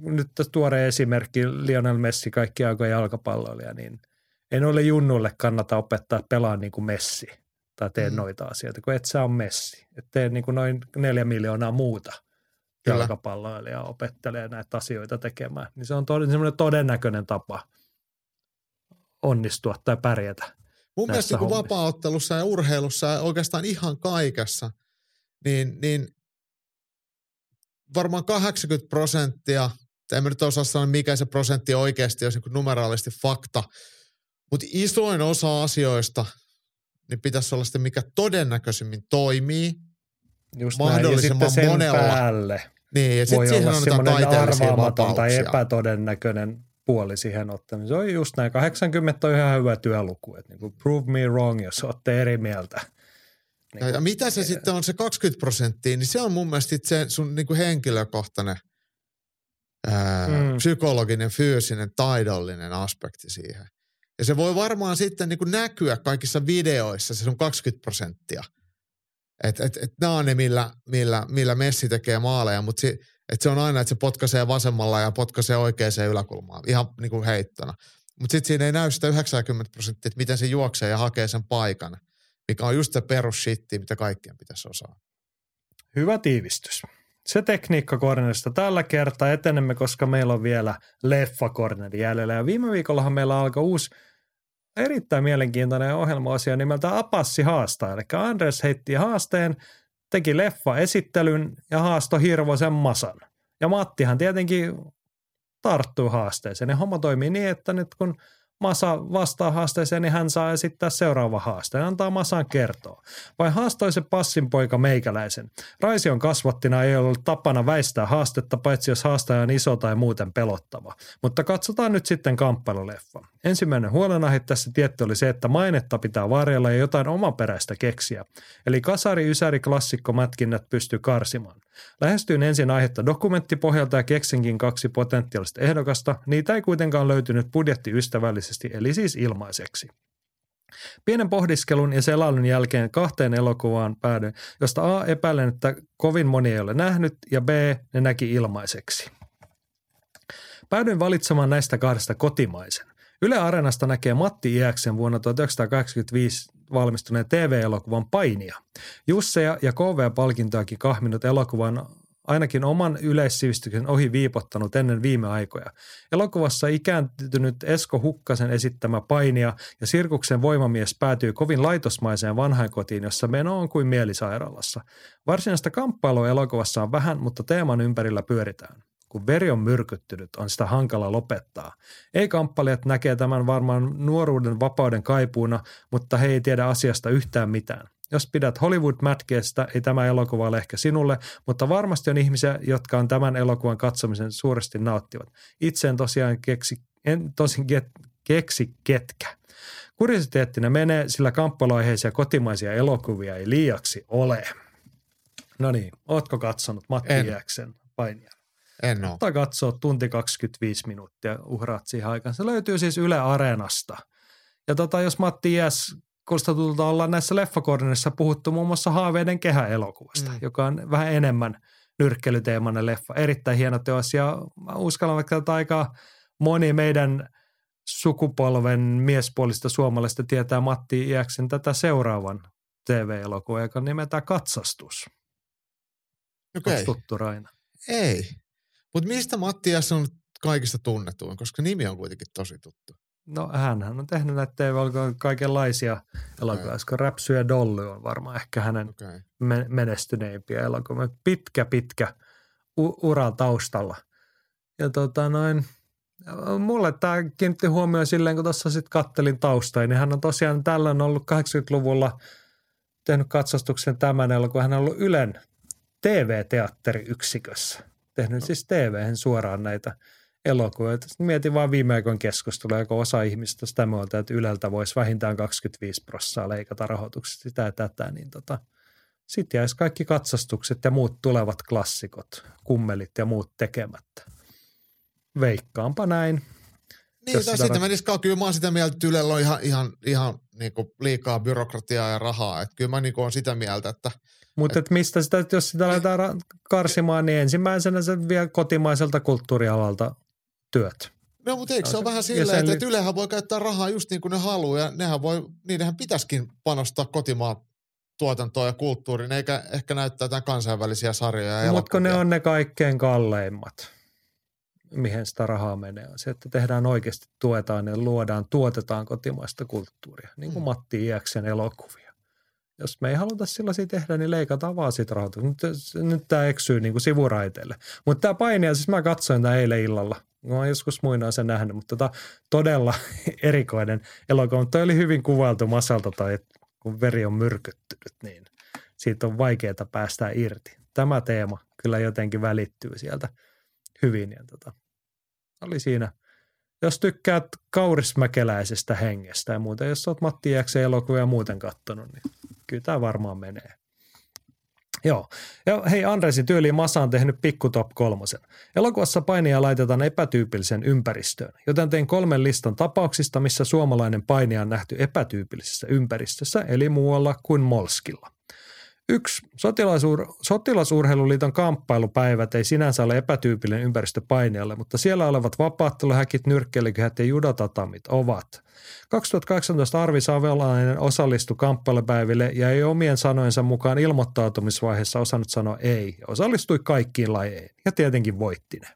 kuin nyt tässä tuore esimerkki, Lionel Messi, kaikki aikojen jalkapalloilija, niin ei noille junnuille kannata opettaa pelaa niin kuin Messi tai tee mm. noita asioita, kun et sä on Messi. Et tee niin kuin noin neljä miljoonaa muuta Kyllä. jalkapalloilijaa opettelee näitä asioita tekemään. Niin se on tod- semmoinen todennäköinen tapa onnistua tai pärjätä. Mun mielestä niin hommissa. vapaaottelussa ja urheilussa ja oikeastaan ihan kaikessa, niin, niin varmaan 80 prosenttia, tai en mä nyt osaa sanoa mikä se prosentti oikeasti olisi niin numeraalisesti fakta, mutta isoin osa asioista niin pitäisi olla sitten mikä todennäköisimmin toimii. Just näin. Ja Mahdollisimman sitten sen monella päälle Niin, ja sitten voi olla semmoinen arvaamaton tai epätodennäköinen puoli siihen ottaminen. Se on just näin. 80 on ihan hyvä työluku. Että niin kuin prove me wrong, jos olette eri mieltä. Niin Ja, ja kuin, mitä se sitten on se 20 prosenttia, niin se on mun mielestä sit se sun niinku henkilökohtainen ää, Mm. psykologinen, fyysinen, taidollinen aspekti siihen. Ja se voi varmaan sitten niinku näkyä kaikissa videoissa, se on 20 prosenttia. Että et, et nämä on ne, millä, millä, millä Messi tekee maaleja, mutta si, et se on aina, että se potkaisee vasemmalla ja potkaisee oikeaan yläkulmaan, ihan niinku heittona. Mutta sitten siinä ei näy sitä 90 prosenttia, että miten se juoksee ja hakee sen paikan mikä on just se perusshitti, mitä kaikkien pitäisi osaa. Hyvä tiivistys. Se tekniikkakornerista tällä kertaa etenemme, koska meillä on vielä leffakorneri jäljellä. Ja viime viikollahan meillä alkoi uusi erittäin mielenkiintoinen ohjelma-osio nimeltä Apassi haastaa. Eli Andres heitti haasteen, teki leffa-esittelyn ja haasto Hirvosen Masan. Ja Mattihan tietenkin tarttui haasteeseen. Ja homma toimii niin, että nyt kun Masa vastaa haasteeseen, niin hän saa esittää seuraava haaste ja antaa Masan kertoa. Vai haastoi se passin poika meikäläisen? Raision kasvattina ei ollut tapana väistää haastetta, paitsi jos haastaja on iso tai muuten pelottava. Mutta katsotaan nyt sitten kamppailuleffa. Ensimmäinen huolenaihe tässä tietty oli se, että mainetta pitää varjella ja jotain omaperäistä keksiä. Eli kasari, ysäri, klassikko, mätkinnät pystyy karsimaan. Lähestyin ensin aihetta dokumenttipohjalta ja keksinkin kaksi potentiaalista ehdokasta. Niitä ei kuitenkaan löytynyt budjettiystävällisesti, eli siis ilmaiseksi. Pienen pohdiskelun ja selailun jälkeen kahteen elokuvaan päädyin, josta A epäilen, että kovin moni ei ole nähnyt ja B ne näki ilmaiseksi. Päädyin valitsemaan näistä kahdesta kotimaisen. Yle Areenasta näkee Matti Iäksen vuonna 1985 valmistuneen TV-elokuvan Painia. Jusseja ja KV-palkintoakin kahminut elokuvan ainakin oman yleissivistyksen ohi viipottanut ennen viime aikoja. Elokuvassa ikääntynyt Esko Hukkasen esittämä painia ja sirkuksen voimamies päätyy kovin laitosmaiseen vanhainkotiin, jossa meno on kuin mielisairaalassa. Varsinaista kamppailua elokuvassa on vähän, mutta teeman ympärillä pyöritään. Kun veri on myrkyttynyt, on sitä hankala lopettaa. Ei kamppailijat näkee tämän varmaan nuoruuden vapauden kaipuuna, mutta he ei tiedä asiasta yhtään mitään. Jos pidät Hollywood-mätkeestä, ei tämä elokuva ole ehkä sinulle, mutta varmasti on ihmisiä, jotka on tämän elokuvan katsomisen suuresti nauttivat. Itse en tosiaan keksi, en tosin get, keksi ketkä. Kuriositeettina menee, sillä kamppailuaiheisia kotimaisia elokuvia ei liiaksi ole. No niin, ootko katsonut Matti En. Iäksen painia? En ole. Tai katsoa tunti 25 minuuttia, uhraat siihen aikaan. Se löytyy siis Yle Areenasta. Ja tota, jos Matti Iäs Kosta tulta ollaan näissä leffakoordinissa puhuttu muun muassa Haaveiden kehä-elokuvasta, Mm. joka on vähän enemmän nyrkkelyteemainen leffa. Erittäin hieno teos ja mä uskallan vaikka että aika moni meidän sukupolven miespuolista suomalaista tietää Matti Iäksen tätä seuraavan TV-elokuvan, joka nimetään Katsastus. Okei. Onko tuttu Raina? Ei. Mutta mistä Matti S. on kaikista tunnetuin, koska nimi on kuitenkin tosi tuttu. No hän on tehnyt näitä tv kaikenlaisia elokuvia, koska Räpsy ja Dolly on varmaan ehkä hänen Okay. me- menestyneimpiä elokuvia. Pitkä, pitkä u- ura taustalla. Ja tota noin, mulle tämä kiinnitti huomioon silleen, kun tuossa sitten kattelin taustaa, niin hän on tosiaan tällöin ollut 80-luvulla tehnyt katsastuksen tämän elokuvan. Hän on ollut Ylen TV-teatteriyksikössä. Tehnyt siis tv suoraan näitä elokuvia. Mietin vaan viime aikoina keskustelua, kun osa ihmistä sitä mieltä, että Yleltä voisi vähintään 25 prosenttia leikata rahoituksesta sitä ja tätä, niin tota, sitten jäisi kaikki katsastukset ja muut tulevat klassikot, kummelit ja muut tekemättä. Veikkaanpa näin. Niin, Jos tai sitten kat- menis kyllä mä oon sitä mieltä, että Ylellä on ihan, ihan, ihan niin kuin liikaa byrokratiaa ja rahaa. Että kyllä mä niin kuin on sitä mieltä, että Mutta et mistä sitä, että jos sitä lähdetään karsimaan, niin ensimmäisenä se vie kotimaiselta kulttuurialalta työt. No mutta eikö se No ole vähän silleen, että, että Ylehän voi käyttää rahaa just niin kuin ne haluaa ja nehän voi, niidenhän pitäisikin panostaa kotimaan tuotantoon ja kulttuuriin, eikä ehkä näyttää jotain kansainvälisiä sarjoja ja Mutta ne on ne kaikkein kalleimmat, mihin sitä rahaa menee, on se, että tehdään oikeasti, tuetaan ja luodaan, tuotetaan kotimaista kulttuuria, niin kuin Mm. Matti Iäksen elokuvia. Jos me ei haluta sellaisia tehdä, niin leikataan vaan siitä rahoitusta. Nyt, nyt tämä eksyy niin kuin sivuraiteille. Mutta tämä painia, siis mä katsoin tämän eilen illalla. Mä oon joskus muinoin sen nähnyt, mutta tota, todella erikoinen elokuva. Mutta oli hyvin kuvailtu Masalta tai kun veri on myrkyttynyt, niin siitä on vaikeaa päästä irti. Tämä teema kyllä jotenkin välittyy sieltä hyvin. Ja tota, oli siinä, jos tykkäät kaurismäkeläisestä hengestä ja muuta, jos olet Matti Iäksen elokuvia muuten kattonut, niin kyllä tämä varmaan menee. Joo. Ja hei, Andresin tyyliin Masa on tehnyt pikku top kolmosen. Elokuvassa painia laitetaan epätyypillisen ympäristöön, joten tein kolmen listan tapauksista, missä suomalainen painija on nähty epätyypillisessä ympäristössä, eli muualla kuin Molskilla. Yksi, sotilasuur- Sotilasurheiluliiton kamppailupäivät ei sinänsä ole epätyypillinen ympäristö painijalle, mutta siellä olevat vapaatteluhäkit, nyrkkeilykyhät ja judotatamit ovat. 2018 Arvi Savolainen osallistui kamppailupäiville ja ei omien sanojensa mukaan ilmoittautumisvaiheessa osannut sanoa ei. Osallistui kaikkiin lajeihin ja tietenkin voitti ne.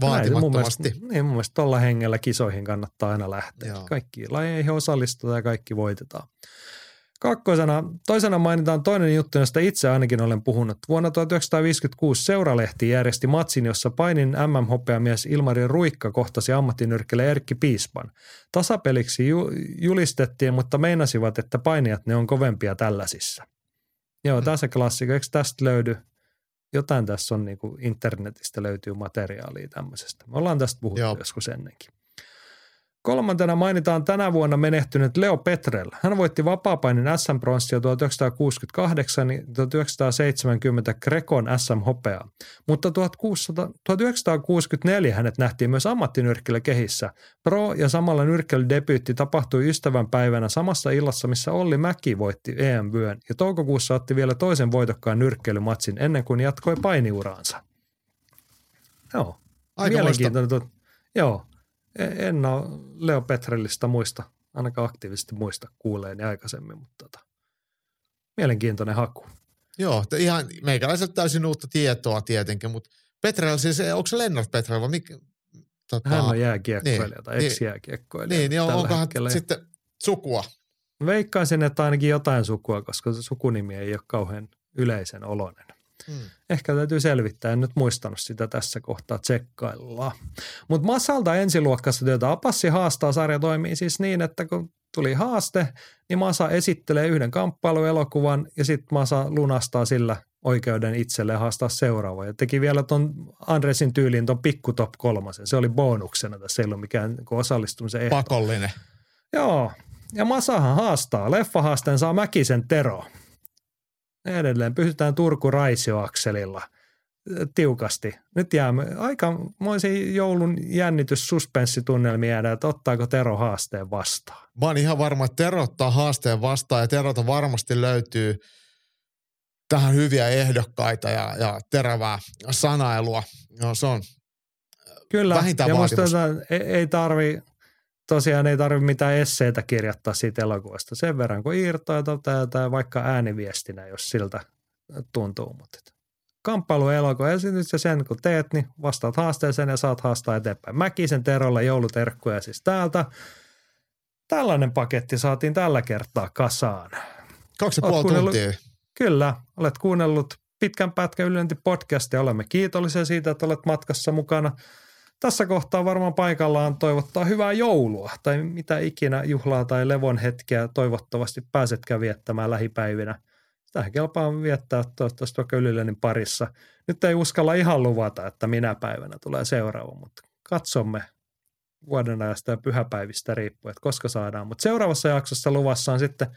Näin se mun Vaatimattomasti. mielestä, niin mun mielestä tuolla hengellä kisoihin kannattaa aina lähteä. Joo. Kaikki lajeihin osallistutaan ja kaikki voitetaan. Kakkosena, toisena mainitaan toinen juttu, josta itse ainakin olen puhunut. Vuonna 1956 Seuralehti järjesti matsin, jossa painin MM-hopeamies Ilmari Ruikka kohtasi ammattinyrkkele Erkki Piispan. Tasapeliksi ju- julistettiin, mutta meinasivat, että painijat ne on kovempia tällaisissa. Joo, Mm. tässä klassikko. Eikö tästä löydy? Jotain tässä on niin kuin internetistä löytyy materiaalia tämmöisestä. Me ollaan tästä puhuttu Joo. joskus ennenkin. Kolmantena mainitaan tänä vuonna menehtynyt Leo Petrel. Hän voitti vapaapainin SM-pronssia 1968 ja 1970 Grekon SM-hopeaa. Mutta 1600, 1964 hänet nähtiin myös ammattinyrkkillä kehissä. Pro- ja samalla nyrkkeilydebyytti tapahtui ystävänpäivänä samassa illassa, missä Olli Mäki voitti EM-vyön ja toukokuussa otti vielä toisen voitokkaan nyrkkeilymatsin ennen kuin jatkoi painiuraansa. Joo, Aika Mielenkiintoinen. Tuo, joo, en ole Leo Petrellistä muista, ainakaan aktiivisesti muista kuuleeni aikaisemmin, mutta tota, mielenkiintoinen haku. Joo, te ihan meikäläiseltä täysin uutta tietoa tietenkin, mutta Petrel siis, onko se Lennart Petrel vai mikä? Tota, Hän on jääkiekkoilija niin, tai niin. ex-jääkiekkoilija. Niin, niin onkohan hetkellä. sitten sukua? Veikkaisin, että ainakin jotain sukua, koska se sukunimi ei ole kauhean yleisen oloinen. Hmm. Ehkä täytyy selvittää, en nyt muistanut sitä tässä kohtaa tsekkailla. Mutta Masalta ensiluokkaista työtä Apassi haastaa sarja toimii siis niin, että kun tuli haaste, niin Masa esittelee yhden kamppailuelokuvan ja sitten Masa lunastaa sillä oikeuden itselleen haastaa seuraava. Ja teki vielä ton Andresin tyyliin ton pikku top kolmasen. Se oli bonuksena tässä, ei ollut mikään niin osallistumisen ehto. Pakollinen. Joo, ja Masahan haastaa. Leffahaasteen saa Mäkisen Tero. Edelleen pysytään Turku-Raisio-akselilla tiukasti. Nyt jäämme aikamoisiin joulun jännitys suspenssitunnelmia jäädä, että ottaako Tero haasteen vastaan. Mä oon ihan varma, että Tero ottaa haasteen vastaan ja Terota varmasti löytyy tähän hyviä ehdokkaita ja, ja terävää sanailua. No, se on Kyllä, Vähintään ja musta tota, ei, ei tarvi, tosiaan ei tarvi mitään esseitä kirjoittaa siitä elokuvasta. Sen verran, kun irtoa tai, tai vaikka ääniviestinä, jos siltä tuntuu. Mutta et kamppailueloko. Ja sen kun teet, niin vastaat haasteeseen ja saat haastaa eteenpäin. Mäkisen Terolle jouluterkkuja siis täältä. Tällainen paketti saatiin tällä kertaa kasaan. Kaksi ja puoli tuntia. Kyllä, olet kuunnellut pitkän pätkän ylenti podcastia. Olemme kiitollisia siitä, että olet matkassa mukana. Tässä kohtaa varmaan paikallaan toivottaa hyvää joulua tai mitä ikinä juhlaa tai levon hetkeä toivottavasti pääsetkään viettämään lähipäivinä. Tähän kelpaa viettää toivottavasti vaikka Ylilönin parissa. Nyt ei uskalla ihan luvata, että minä päivänä tulee seuraava, mutta katsomme vuodenajasta ja pyhäpäivistä riippuen, että koska saadaan. Mutta seuraavassa jaksossa luvassa on sitten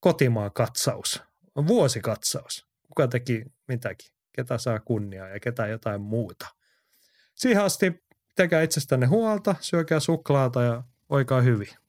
kotimaan katsaus, vuosikatsaus. Kuka teki mitäkin, ketä saa kunniaa ja ketä jotain muuta. Siihen asti tekää itsestänne huolta, syökää suklaata ja oikaa hyvin.